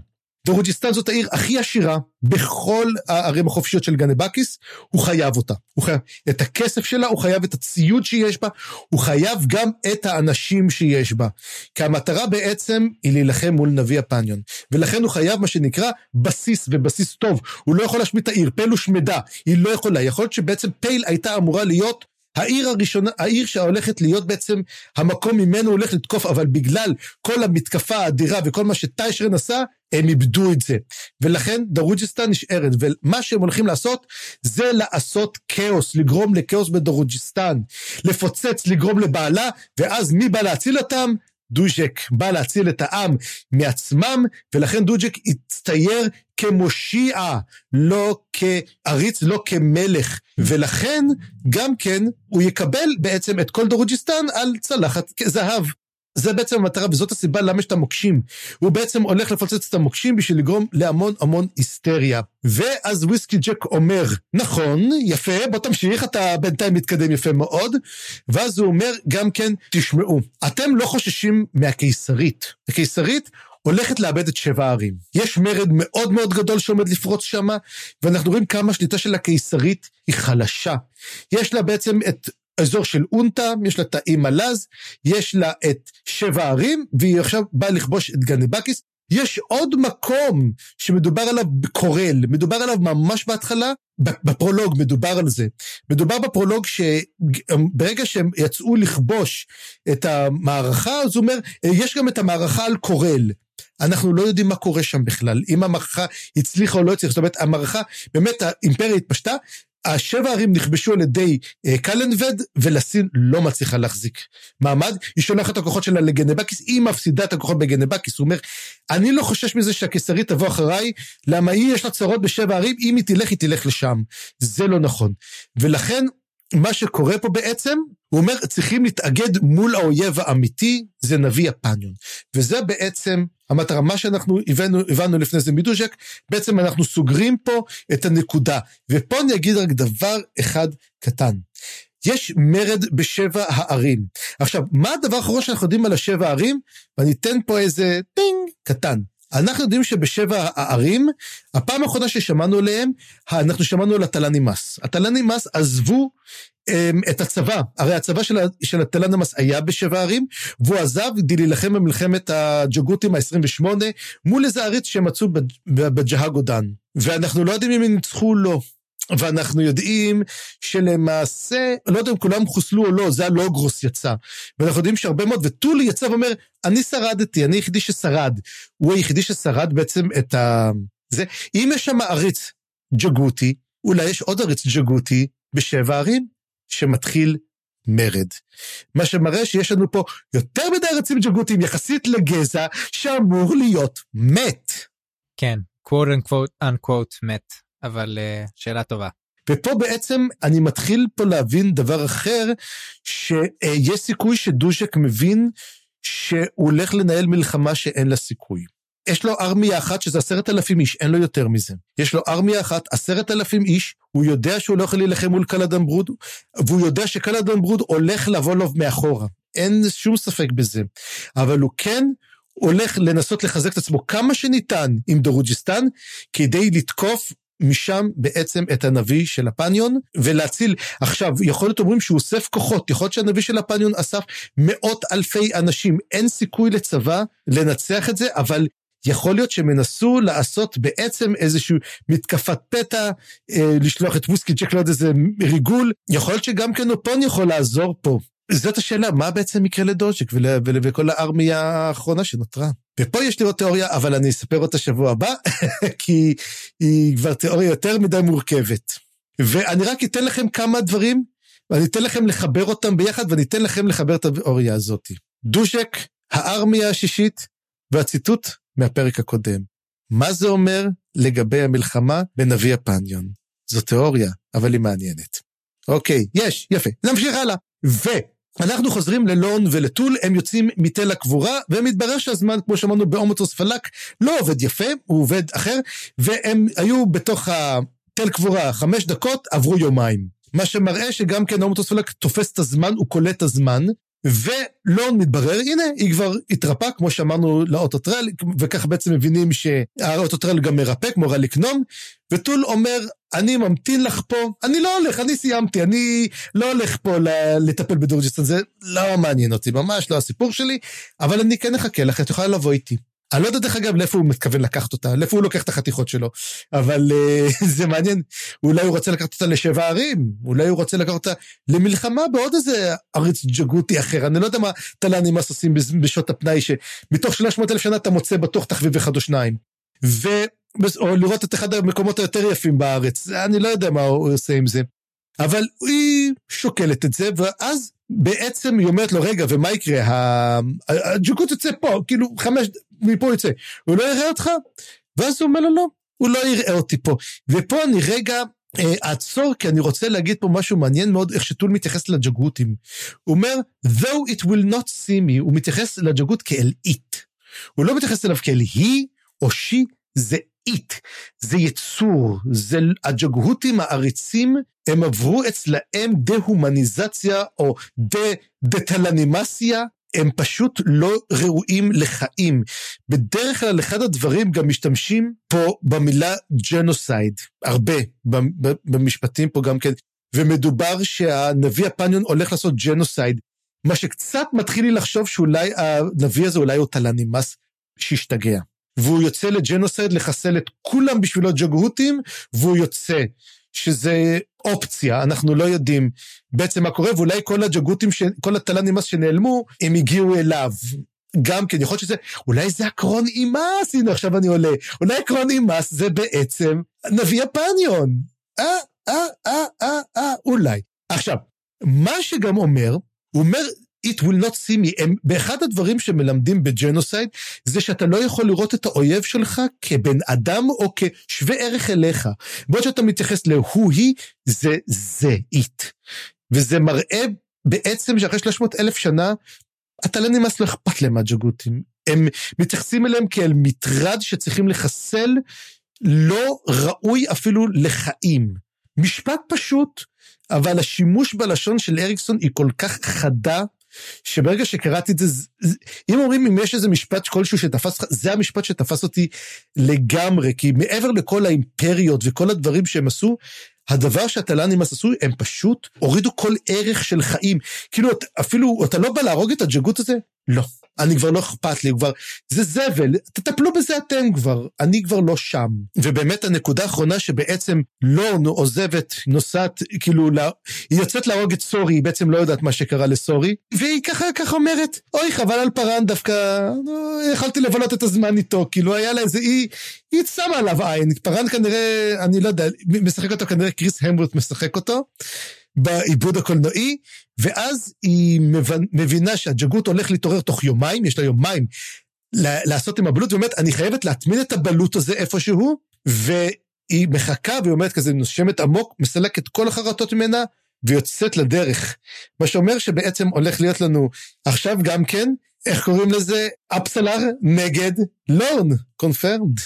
דרוג'יסטן זאת העיר הכי עשירה בכל הערים החופשיות של גנבקיס, הוא חייב אותה. הוא חייב את הכסף שלה, הוא חייב את הציוד שיש בה, הוא חייב גם את האנשים שיש בה. כי המטרה בעצם היא להילחם מול נביא הפניון. ולכן הוא חייב מה שנקרא בסיס, ובסיס טוב. הוא לא יכול להשמיד את העיר, פייל הושמדה, היא לא יכולה. יכול להיות שבעצם פייל הייתה אמורה להיות העיר הראשונה, העיר שהולכת להיות בעצם המקום ממנו הולך לתקוף, אבל בגלל כל המתקפה האדירה וכל מה שטיישרן עשה, הם איבדו את זה. ולכן דרוג'יסטן נשארת, ומה שהם הולכים לעשות, זה לעשות כאוס, לגרום לכאוס בדרוג'יסטן, לפוצץ, לגרום לבהלה, ואז מי בא להציל אותם? דוז'ק בא להציל את העם מעצמם, ולכן דוז'ק הצטייר כמושיע, לא כעריץ, לא כמלך. ולכן, גם כן, הוא יקבל בעצם את כל דרוג'יסטן על צלחת זהב. זה בעצם המטרה, וזאת הסיבה למה יש את המוקשים. הוא בעצם הולך לפוצץ את המוקשים בשביל לגרום להמון המון היסטריה. ואז וויסקי ג'ק אומר, נכון, יפה, בוא תמשיך, אתה בינתיים מתקדם יפה מאוד. ואז הוא אומר גם כן, תשמעו, אתם לא חוששים מהקיסרית. הקיסרית הולכת לאבד את שבע הערים. יש מרד מאוד מאוד גדול שעומד לפרוץ שם, ואנחנו רואים כמה השליטה של הקיסרית היא חלשה. יש לה בעצם את אזור של אונטה, יש לה את האי מלז, יש לה את שבע הערים, והיא עכשיו באה לכבוש את גניבקיס. יש עוד מקום שמדובר עליו בקורל, מדובר עליו ממש בהתחלה, בפרולוג מדובר על זה. מדובר בפרולוג שברגע שהם יצאו לכבוש את המערכה, אז הוא אומר, יש גם את המערכה על קורל. אנחנו לא יודעים מה קורה שם בכלל, אם המערכה הצליחה או לא הצליחה, זאת אומרת, המערכה, באמת האימפריה התפשטה, השבע ערים נכבשו על ידי אה, קלנבד, ולסין לא מצליחה להחזיק מעמד. היא שולחת את הכוחות שלה לגנבקיס, היא מפסידה את הכוחות בגנבקיס. הוא אומר, אני לא חושש מזה שהקיסרית תבוא אחריי, למה היא יש לה צרות בשבע ערים, אם היא תלך, היא תלך לשם. זה לא נכון. ולכן, מה שקורה פה בעצם, הוא אומר, צריכים להתאגד מול האויב האמיתי, זה נביא הפניון. וזה בעצם המטרה, מה שאנחנו הבנו, הבנו לפני זה מדוז'ק, בעצם אנחנו סוגרים פה את הנקודה. ופה אני אגיד רק דבר אחד קטן. יש מרד בשבע הערים. עכשיו, מה הדבר האחרון שאנחנו יודעים על השבע הערים? ואני אתן פה איזה טינג קטן. אנחנו יודעים שבשבע הערים, הפעם האחרונה ששמענו עליהם, אנחנו שמענו על הטלנימאס. הטלנימאס עזבו אמ, את הצבא, הרי הצבא של, של הטלנימאס היה בשבע ערים, והוא עזב כדי להילחם במלחמת הג'גותים ה-28 מול איזה עריץ שהם מצאו בג'הגודן. ואנחנו לא יודעים אם הם ניצחו או לא. ואנחנו יודעים שלמעשה, לא יודע אם כולם חוסלו או לא, זה הלוגרוס יצא. ואנחנו יודעים שהרבה מאוד, וטולי יצא ואומר, אני שרדתי, אני היחידי ששרד. הוא היחידי ששרד בעצם את ה... זה. אם יש שם עריץ ג'גותי, אולי יש עוד עריץ ג'גותי בשבע ערים, שמתחיל מרד. מה שמראה שיש לנו פה יותר מדי עריצים ג'גותיים יחסית לגזע שאמור להיות מת. כן, quote unquote unquote מת. אבל uh, שאלה טובה. ופה בעצם אני מתחיל פה להבין דבר אחר, שיש סיכוי שדוז'ק מבין שהוא הולך לנהל מלחמה שאין לה סיכוי. יש לו ארמיה אחת שזה עשרת אלפים איש, אין לו יותר מזה. יש לו ארמיה אחת, עשרת אלפים איש, הוא יודע שהוא לא יכול להילחם מול קלאדן ברוד, והוא יודע שקלאדן ברוד הולך לבוא לו מאחורה. אין שום ספק בזה. אבל הוא כן הולך לנסות לחזק את עצמו כמה שניתן עם דרוג'יסטן, כדי לתקוף משם בעצם את הנביא של הפניון, ולהציל. עכשיו, יכול להיות אומרים שהוא אוסף כוחות, יכול להיות שהנביא של הפניון אסף מאות אלפי אנשים, אין סיכוי לצבא לנצח את זה, אבל יכול להיות שהם ינסו לעשות בעצם איזושהי מתקפת פתע, אה, לשלוח את ווסקי ג'ק לעוד איזה ריגול, יכול להיות שגם כן אופון יכול לעזור פה. זאת השאלה, מה בעצם יקרה לדוז'ק ולכל הארמיה האחרונה שנותרה? ופה יש לי עוד תיאוריה, אבל אני אספר אותה שבוע הבא, כי היא כבר תיאוריה יותר מדי מורכבת. ואני רק אתן לכם כמה דברים, ואני אתן לכם לחבר אותם ביחד, ואני אתן לכם לחבר את התיאוריה הזאת. דוז'ק, הארמיה השישית, והציטוט מהפרק הקודם. מה זה אומר לגבי המלחמה בנביא הפניון? זו תיאוריה, אבל היא מעניינת. אוקיי, יש, יפה. נמשיך הלאה. ואנחנו חוזרים ללון ולטול, הם יוצאים מתל הקבורה, ומתברר שהזמן, כמו שאמרנו, באומטוס פלק, לא עובד יפה, הוא עובד אחר, והם היו בתוך התל קבורה חמש דקות, עברו יומיים. מה שמראה שגם כן אומטוס פלק תופס את הזמן, הוא קולט את הזמן, ולון מתברר, הנה, היא כבר התרפאה, כמו שאמרנו לאוטוטרל, וככה בעצם מבינים שהאוטוטרל גם מרפא, כמו רליקנום, וטול אומר, אני ממתין לך פה, אני לא הולך, אני סיימתי, אני לא הולך פה לטפל בדורג'סטון, זה לא מעניין אותי, ממש לא הסיפור שלי, אבל אני כן אחכה לך, את יכולה לבוא איתי. אני לא יודע דרך אגב לאיפה הוא מתכוון לקחת אותה, לאיפה הוא לוקח את החתיכות שלו, אבל uh, זה מעניין, אולי הוא רוצה לקחת אותה לשבע ערים, אולי הוא רוצה לקחת אותה למלחמה בעוד איזה עריץ ג'גותי אחר, אני לא יודע מה טלנימאס עושים בשעות הפנאי, שמתוך 300 אלף שנה אתה מוצא בטוח תחביב אחד או שניים. ו... או לראות את אחד המקומות היותר יפים בארץ, אני לא יודע מה הוא עושה עם זה. אבל היא שוקלת את זה, ואז בעצם היא אומרת לו, רגע, ומה יקרה? הג'וקוט יוצא פה, כאילו, חמש, מפה יוצא. הוא לא יראה אותך? ואז הוא אומר לו, לא, הוא לא יראה אותי פה. ופה אני רגע אה, אעצור, כי אני רוצה להגיד פה משהו מעניין מאוד, איך שטול מתייחס לג'גותים. הוא אומר, though it will not see me, הוא מתייחס לג'גות כאל it. הוא לא מתייחס אליו כאל היא או she, זה it, זה יצור, זה הג'גהותים העריצים, הם עברו אצלהם דה-הומניזציה או דה-דטלנימציה, הם פשוט לא ראויים לחיים. בדרך כלל אחד הדברים גם משתמשים פה במילה ג'נוסייד, הרבה במשפטים פה גם כן, ומדובר שהנביא הפניון הולך לעשות ג'נוסייד, מה שקצת מתחיל לי לחשוב שאולי הנביא הזה אולי הוא טלנימס שהשתגע. והוא יוצא לג'נוסייד לחסל את כולם בשביל הג'גהותים, והוא יוצא. שזה אופציה, אנחנו לא יודעים בעצם מה קורה, ואולי כל הג'גותים, ש... כל הטלנימאס שנעלמו, הם הגיעו אליו. גם כן, יכול להיות שזה, אולי זה הקרון אימאס, הנה עכשיו אני עולה, אולי הקרון אימאס זה בעצם נביא הפניון. אה, אה, אה, אה, אה, אולי. עכשיו, מה שגם אומר, הוא אומר, it will not see me. הם, באחד הדברים שמלמדים בג'נוסייד, זה שאתה לא יכול לראות את האויב שלך כבן אדם או כשווה ערך אליך. בעוד שאתה מתייחס היא, זה זה it. וזה מראה בעצם שאחרי 300 אלף שנה, אתה לא נמאס, לא אכפת להם מהג'גותים. הם מתייחסים אליהם כאל מטרד שצריכים לחסל, לא ראוי אפילו לחיים. משפט פשוט, אבל השימוש בלשון של אריקסון היא כל כך חדה, שברגע שקראתי את זה, אם אומרים אם יש איזה משפט כלשהו שתפס אותך, זה המשפט שתפס אותי לגמרי, כי מעבר לכל האימפריות וכל הדברים שהם עשו, הדבר שהטלנימאס עשו, הם פשוט הורידו כל ערך של חיים. כאילו, אפילו, אתה לא בא להרוג את הג'גות הזה? לא. אני כבר לא אכפת לי, כבר, זה זבל, תטפלו בזה אתם כבר, אני כבר לא שם. ובאמת הנקודה האחרונה שבעצם לורן עוזבת, נוסעת, כאילו, לה, היא יוצאת להרוג את סורי, היא בעצם לא יודעת מה שקרה לסורי, והיא ככה ככה אומרת, אוי, חבל על פארן דווקא, לא, יכלתי לבלות את הזמן איתו, כאילו היה לה איזה, היא, היא שמה עליו עין, פארן כנראה, אני לא יודע, משחק אותו כנראה קריס המברוט משחק אותו. בעיבוד הקולנועי, ואז היא מבינה שהג'גות הולך להתעורר תוך יומיים, יש לה יומיים לעשות עם הבלוט, ואומרת, אני חייבת להטמין את הבלוט הזה איפשהו, והיא מחכה, והיא אומרת כזה, נושמת עמוק, מסלקת כל החרטות ממנה, ויוצאת לדרך. מה שאומר שבעצם הולך להיות לנו עכשיו גם כן, איך קוראים לזה? אפסלר נגד לורן, קונפרמד.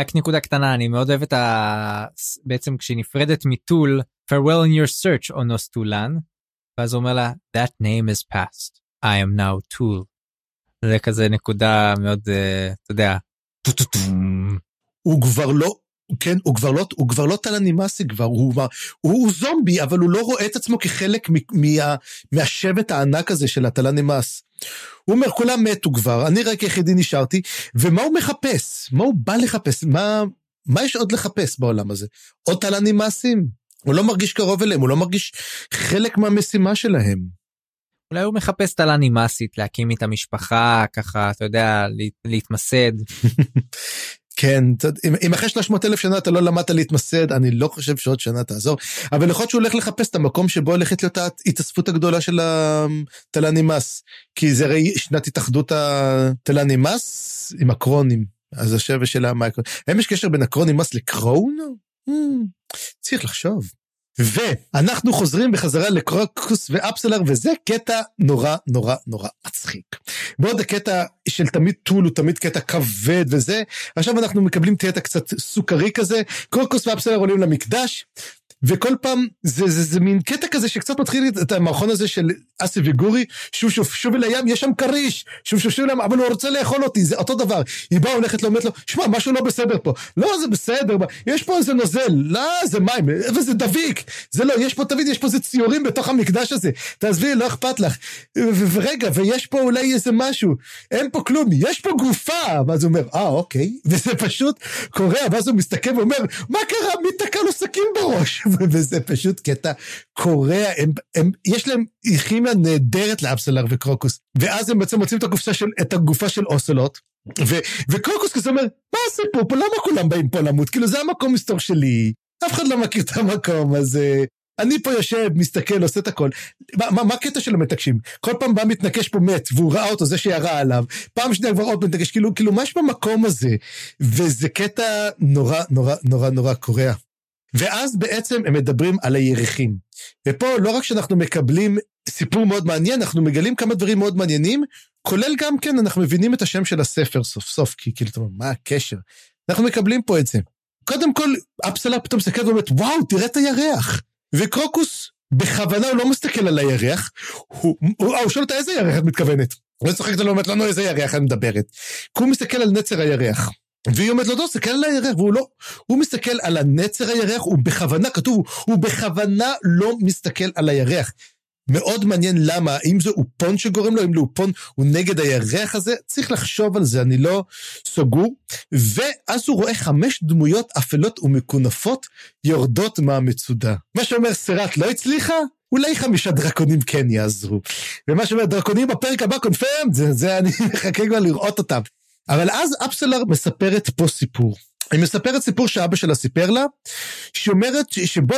רק נקודה קטנה, אני מאוד אוהב את ה... בעצם כשהיא נפרדת מטול, farewell in your search, טולן, ואז הוא אומר לה, that name is past, I am now tool. זה כזה נקודה מאוד, uh, אתה יודע, הוא כבר לא, כן, הוא כבר לא, הוא כבר לא טלנימאסי כבר, הוא, הוא, הוא זומבי, אבל הוא לא רואה את עצמו כחלק מה, מהשבט הענק הזה של הטלנימאס. הוא אומר, כולם מתו כבר, אני רק יחידי נשארתי, ומה הוא מחפש? מה הוא בא לחפש? מה, מה יש עוד לחפש בעולם הזה? עוד טלנימאסים? הוא לא מרגיש קרוב אליהם, הוא לא מרגיש חלק מהמשימה שלהם. אולי הוא מחפש טלה נמאסית, להקים איתה משפחה, ככה, אתה יודע, להתמסד. כן, אם, אם אחרי 300 אלף שנה אתה לא למדת להתמסד, אני לא חושב שעוד שנה תעזור, אבל יכול להיות שהוא הולך לחפש את המקום שבו הולכת להיות ההתאספות הגדולה של הטלנימאס, כי זה הרי שנת התאחדות הטלנימאס עם הקרונים, אז השבע שלה מה הקרונים. האם יש קשר בין הקרונים-מס לקרון? Hmm, צריך לחשוב. ואנחנו חוזרים בחזרה לקרוקוס ואפסלר, וזה קטע נורא נורא נורא מצחיק. בעוד הקטע של תמיד טול הוא תמיד קטע כבד וזה, עכשיו אנחנו מקבלים קטע קצת סוכרי כזה, קרוקוס ואפסלר עולים למקדש, וכל פעם זה, זה, זה, מין קטע כזה שקצת מתחיל את המערכון הזה של אסי וגורי, שוב שוב שוב אל הים, יש שם כריש, שוב שוב שוב אל הים, אבל הוא רוצה לאכול אותי, זה אותו דבר. היא באה הולכת לו, אומרת לו, שמע, משהו לא בסדר פה. לא, זה בסדר, יש פה איזה נוזל, לא, זה מים, וזה דביק. זה לא, יש פה, תמיד יש פה איזה ציורים בתוך המקדש הזה. תעזבי, לא אכפת לך. ורגע, ויש פה אולי איזה משהו, אין פה כלום, יש פה גופה. ואז הוא אומר, אה, אוקיי, וזה פשוט קורה, ואז הוא מסתכל ואומר, מה קרה, מי תקע לו סכין בראש? וזה פשוט קטע קורע, הם, הם, יש להם כימיה נהדרת לאבסלר וקרוקוס, ואז הם בעצם מוצאים את, של, את הגופה של אוסלוט, ו, וקרוקוס כזה אומר, מה הסיפור פה, למה כולם באים פה למות? כאילו זה המקום מסתור שלי, אף אחד לא מכיר את המקום, הזה. אני פה יושב, מסתכל, עושה את הכל. מה, הקטע של המתעקשים? כל פעם בא מתנקש פה מת, והוא ראה אותו, זה שירה עליו. פעם שנייה כבר עוד מתנקש, כאילו, כאילו, מה יש במקום הזה? וזה קטע נורא, נורא, נורא, נורא קורע. ואז בעצם הם מדברים על הירחים. ופה לא רק שאנחנו מקבלים סיפור מאוד מעניין, אנחנו מגלים כמה דברים מאוד מעניינים, כולל גם כן, אנחנו מבינים את השם של הספר סוף סוף, כי כאילו, אתה אומר, מה הקשר? אנחנו מקבלים פה את זה. קודם כל, אפסלה פתאום מסתכל ואומרת, וואו, תראה את הירח. וקרוקוס, בכוונה הוא לא מסתכל על הירח, הוא, הוא, הוא שואל אותה איזה ירח את מתכוונת. הוא צוחקת לו, אומרת לנו איזה ירח את מדברת. כי הוא מסתכל על נצר הירח. והיא לו, לא, תסתכל על הירח, והוא לא, הוא מסתכל על הנצר הירח, הוא בכוונה, כתוב, הוא בכוונה לא מסתכל על הירח. מאוד מעניין למה, האם זה אופון שגורם לו, האם לאופון הוא נגד הירח הזה, צריך לחשוב על זה, אני לא סגור. ואז הוא רואה חמש דמויות אפלות ומקונפות יורדות מהמצודה. מה שאומר סרט לא הצליחה? אולי חמישה דרקונים כן יעזרו. ומה שאומר דרקונים בפרק הבא קונפרם, זה, זה אני מחכה כבר לראות אותם. אבל אז אפסלר מספרת פה סיפור. היא מספרת סיפור שאבא שלה סיפר לה, שהיא אומרת שבוא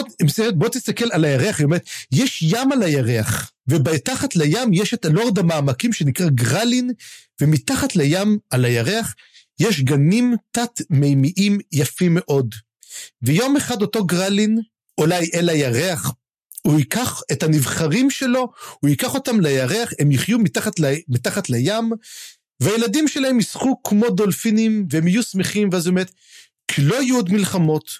בוא תסתכל על הירח, היא אומרת, יש ים על הירח, ובתחת לים יש את הלורד המעמקים שנקרא גרלין, ומתחת לים על הירח יש גנים תת-מימיים יפים מאוד. ויום אחד אותו גרלין, אולי אל הירח, הוא ייקח את הנבחרים שלו, הוא ייקח אותם לירח, הם יחיו מתחת, ל... מתחת לים, והילדים שלהם ישחו כמו דולפינים, והם יהיו שמחים, ואז הוא אומרת, כי לא יהיו עוד מלחמות,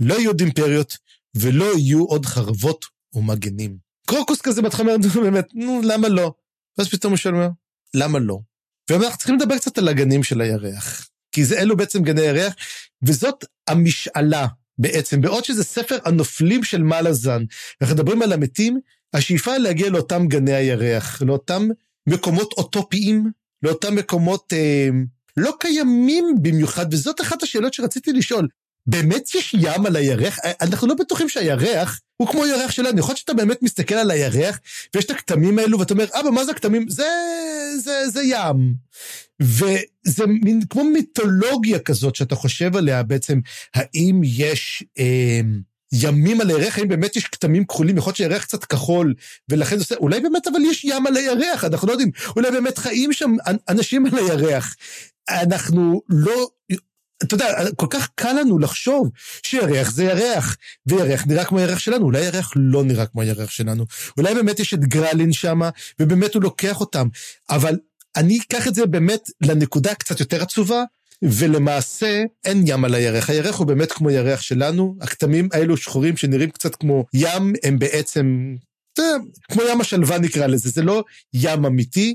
לא יהיו עוד אימפריות, ולא יהיו עוד חרבות ומגנים. קרוקוס כזה בהתחלה אומר, באמת, נו, למה לא? ואז פתאום הוא שואל, למה לא? ואנחנו צריכים לדבר קצת על הגנים של הירח. כי זה אלו בעצם גני הירח, וזאת המשאלה בעצם. בעוד שזה ספר הנופלים של מלאזן, אנחנו מדברים על המתים, השאיפה להגיע לאותם גני הירח, לאותם מקומות אוטופיים לאותם מקומות אה, לא קיימים במיוחד, וזאת אחת השאלות שרציתי לשאול. באמת יש ים על הירח? אה, אנחנו לא בטוחים שהירח הוא כמו ירח שלנו. יכול להיות שאתה באמת מסתכל על הירח, ויש את הכתמים האלו, ואתה אומר, אבא, מה זה הכתמים? זה, זה, זה ים. וזה מין כמו מיתולוגיה כזאת שאתה חושב עליה בעצם, האם יש... אה, ימים על הירח, האם באמת יש כתמים כחולים, יכול להיות שהירח קצת כחול, ולכן זה עושה, אולי באמת אבל יש ים על הירח, אנחנו לא יודעים, אולי באמת חיים שם אנשים על הירח. אנחנו לא, אתה יודע, כל כך קל לנו לחשוב שירח זה ירח, וירח נראה כמו הירח שלנו, אולי ירח לא נראה כמו הירח שלנו, אולי באמת יש את גרלין שם, ובאמת הוא לוקח אותם, אבל אני אקח את זה באמת לנקודה קצת יותר עצובה, ולמעשה אין ים על הירח. הירח הוא באמת כמו ירח שלנו, הכתמים האלו שחורים שנראים קצת כמו ים, הם בעצם, אתה יודע, כמו ים השלווה נקרא לזה, זה לא ים אמיתי.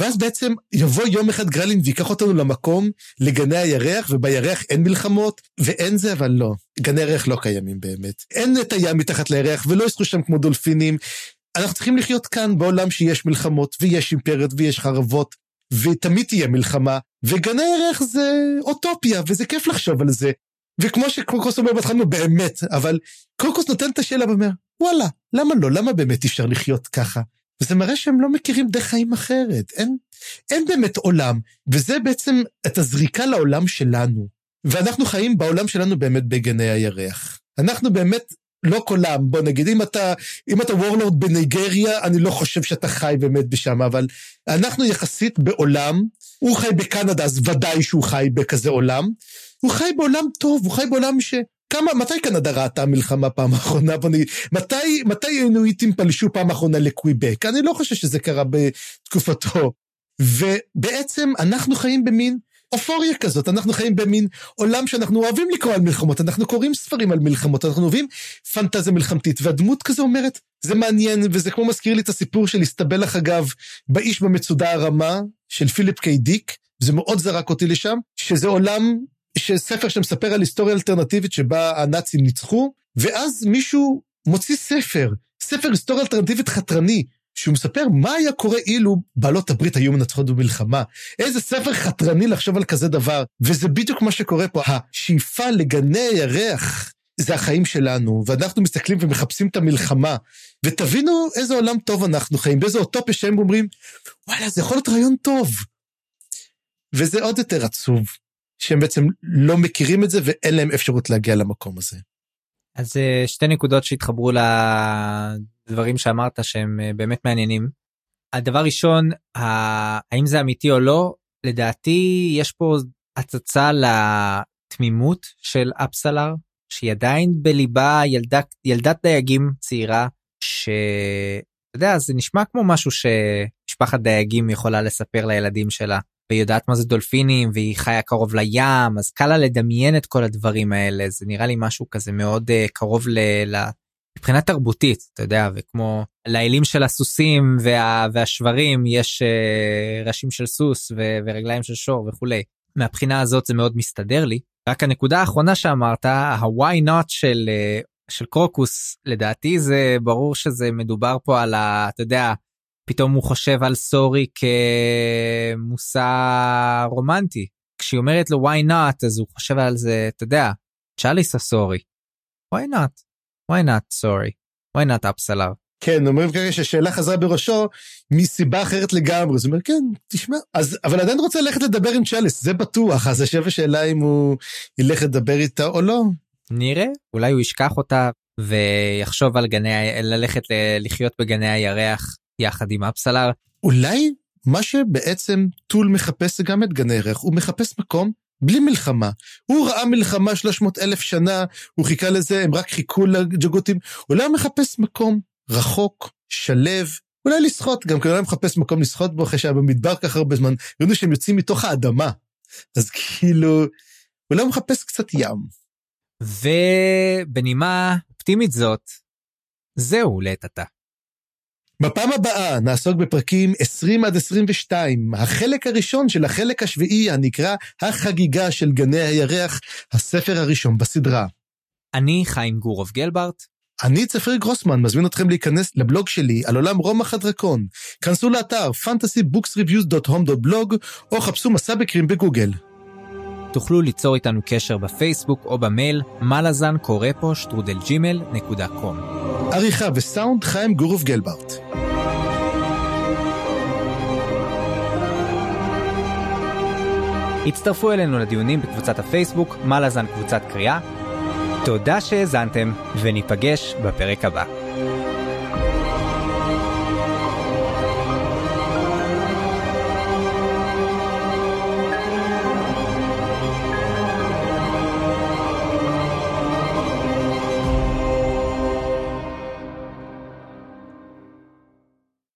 ואז בעצם יבוא יום אחד גרלין ויקח אותנו למקום, לגני הירח, ובירח אין מלחמות, ואין זה, אבל לא. גני הירח לא קיימים באמת. אין את הים מתחת לירח, ולא ישחו שם כמו דולפינים. אנחנו צריכים לחיות כאן בעולם שיש מלחמות, ויש אימפריות, ויש חרבות, ותמיד תהיה מלחמה, וגני ערך זה אוטופיה, וזה כיף לחשוב על זה. וכמו שקרוקוס אומר בהתחלה, באמת, אבל קרוקוס נותן את השאלה ואומר, וואלה, למה לא? למה באמת אי אפשר לחיות ככה? וזה מראה שהם לא מכירים דרך חיים אחרת. אין, אין באמת עולם, וזה בעצם את הזריקה לעולם שלנו. ואנחנו חיים בעולם שלנו באמת בגני הירח. אנחנו באמת לא קולם, בוא נגיד, אם אתה, אם אתה וורלורד בניגריה, אני לא חושב שאתה חי באמת בשם, אבל אנחנו יחסית בעולם, הוא חי בקנדה, אז ודאי שהוא חי בכזה עולם. הוא חי בעולם טוב, הוא חי בעולם ש... כמה, מתי קנדה ראתה מלחמה פעם אחרונה? בוא נגיד, מתי, מתי האינואיטים פלשו פעם אחרונה לקוויבק? אני לא חושב שזה קרה בתקופתו. ובעצם אנחנו חיים במין אופוריה כזאת, אנחנו חיים במין עולם שאנחנו אוהבים לקרוא על מלחמות, אנחנו קוראים ספרים על מלחמות, אנחנו אוהבים פנטזיה מלחמתית, והדמות כזו אומרת, זה מעניין, וזה כמו מזכיר לי את הסיפור של הסתבלח אגב, באיש במצודה הרמה, של פיליפ קיי דיק, זה מאוד זרק אותי לשם, שזה עולם, ספר שמספר על היסטוריה אלטרנטיבית שבה הנאצים ניצחו, ואז מישהו מוציא ספר, ספר היסטוריה אלטרנטיבית חתרני, שהוא מספר מה היה קורה אילו בעלות הברית היו מנצחות במלחמה. איזה ספר חתרני לחשוב על כזה דבר. וזה בדיוק מה שקורה פה. השאיפה לגני הירח זה החיים שלנו, ואנחנו מסתכלים ומחפשים את המלחמה. ותבינו איזה עולם טוב אנחנו חיים, באיזה אוטופיה שהם אומרים, וואלה, זה יכול להיות רעיון טוב. וזה עוד יותר עצוב, שהם בעצם לא מכירים את זה ואין להם אפשרות להגיע למקום הזה. אז אה, שתי נקודות שהתחברו לדברים שאמרת שהם אה, באמת מעניינים. הדבר ראשון, האם זה אמיתי או לא, לדעתי יש פה הצצה לתמימות של אפסלר, שהיא עדיין בליבה ילדה, ילדת דייגים צעירה, שאתה יודע, זה נשמע כמו משהו שמשפחת דייגים יכולה לספר לילדים שלה. והיא יודעת מה זה דולפינים והיא חיה קרוב לים אז קל לה לדמיין את כל הדברים האלה זה נראה לי משהו כזה מאוד uh, קרוב ל... מבחינה תרבותית אתה יודע וכמו לאלים של הסוסים וה... והשברים יש uh, ראשים של סוס ו... ורגליים של שור וכולי מהבחינה הזאת זה מאוד מסתדר לי רק הנקודה האחרונה שאמרת הוואי נוט של uh, של קרוקוס לדעתי זה ברור שזה מדובר פה על ה... אתה יודע. פתאום הוא חושב על סורי כמושא רומנטי. כשהיא אומרת לו why not אז הוא חושב על זה אתה יודע צ'אליס הסורי. why not why not sorry why not אפסלר. כן אומרים כרגע שהשאלה חזרה בראשו מסיבה אחרת לגמרי אז הוא אומר כן תשמע אז אבל עדיין רוצה ללכת לדבר עם צ'אליס זה בטוח אז עכשיו השאלה אם הוא ילך לדבר איתה או לא. נראה אולי הוא ישכח אותה ויחשוב על גני ללכת לחיות בגני הירח יחד עם אפסלר. אולי מה שבעצם טול מחפש זה גם את גני ערך, הוא מחפש מקום בלי מלחמה. הוא ראה מלחמה 300 אלף שנה, הוא חיכה לזה, הם רק חיכו לג'גותים. אולי הוא מחפש מקום רחוק, שלב, אולי לשחות, גם כנראה מחפש מקום לשחות בו אחרי שהיה במדבר כך הרבה זמן, ראינו שהם יוצאים מתוך האדמה. אז כאילו, אולי הוא מחפש קצת ים. ובנימה אופטימית זאת, זהו לעת עתה. בפעם הבאה נעסוק בפרקים 20 עד 22, החלק הראשון של החלק השביעי הנקרא החגיגה של גני הירח, הספר הראשון בסדרה. אני חיים גורוב גלברט. אני צפיר גרוסמן, מזמין אתכם להיכנס לבלוג שלי על עולם רומח הדרקון. כנסו לאתר fantasybooksreviews.home.blog או חפשו מסע בקרים בגוגל. תוכלו ליצור איתנו קשר בפייסבוק או במייל מלאזן קורא פה שטרודל ג'ימל נקודה קום. עריכה וסאונד חיים גורוב גלברט. הצטרפו אלינו לדיונים בקבוצת הפייסבוק מלאזן קבוצת קריאה. תודה שהאזנתם, וניפגש בפרק הבא.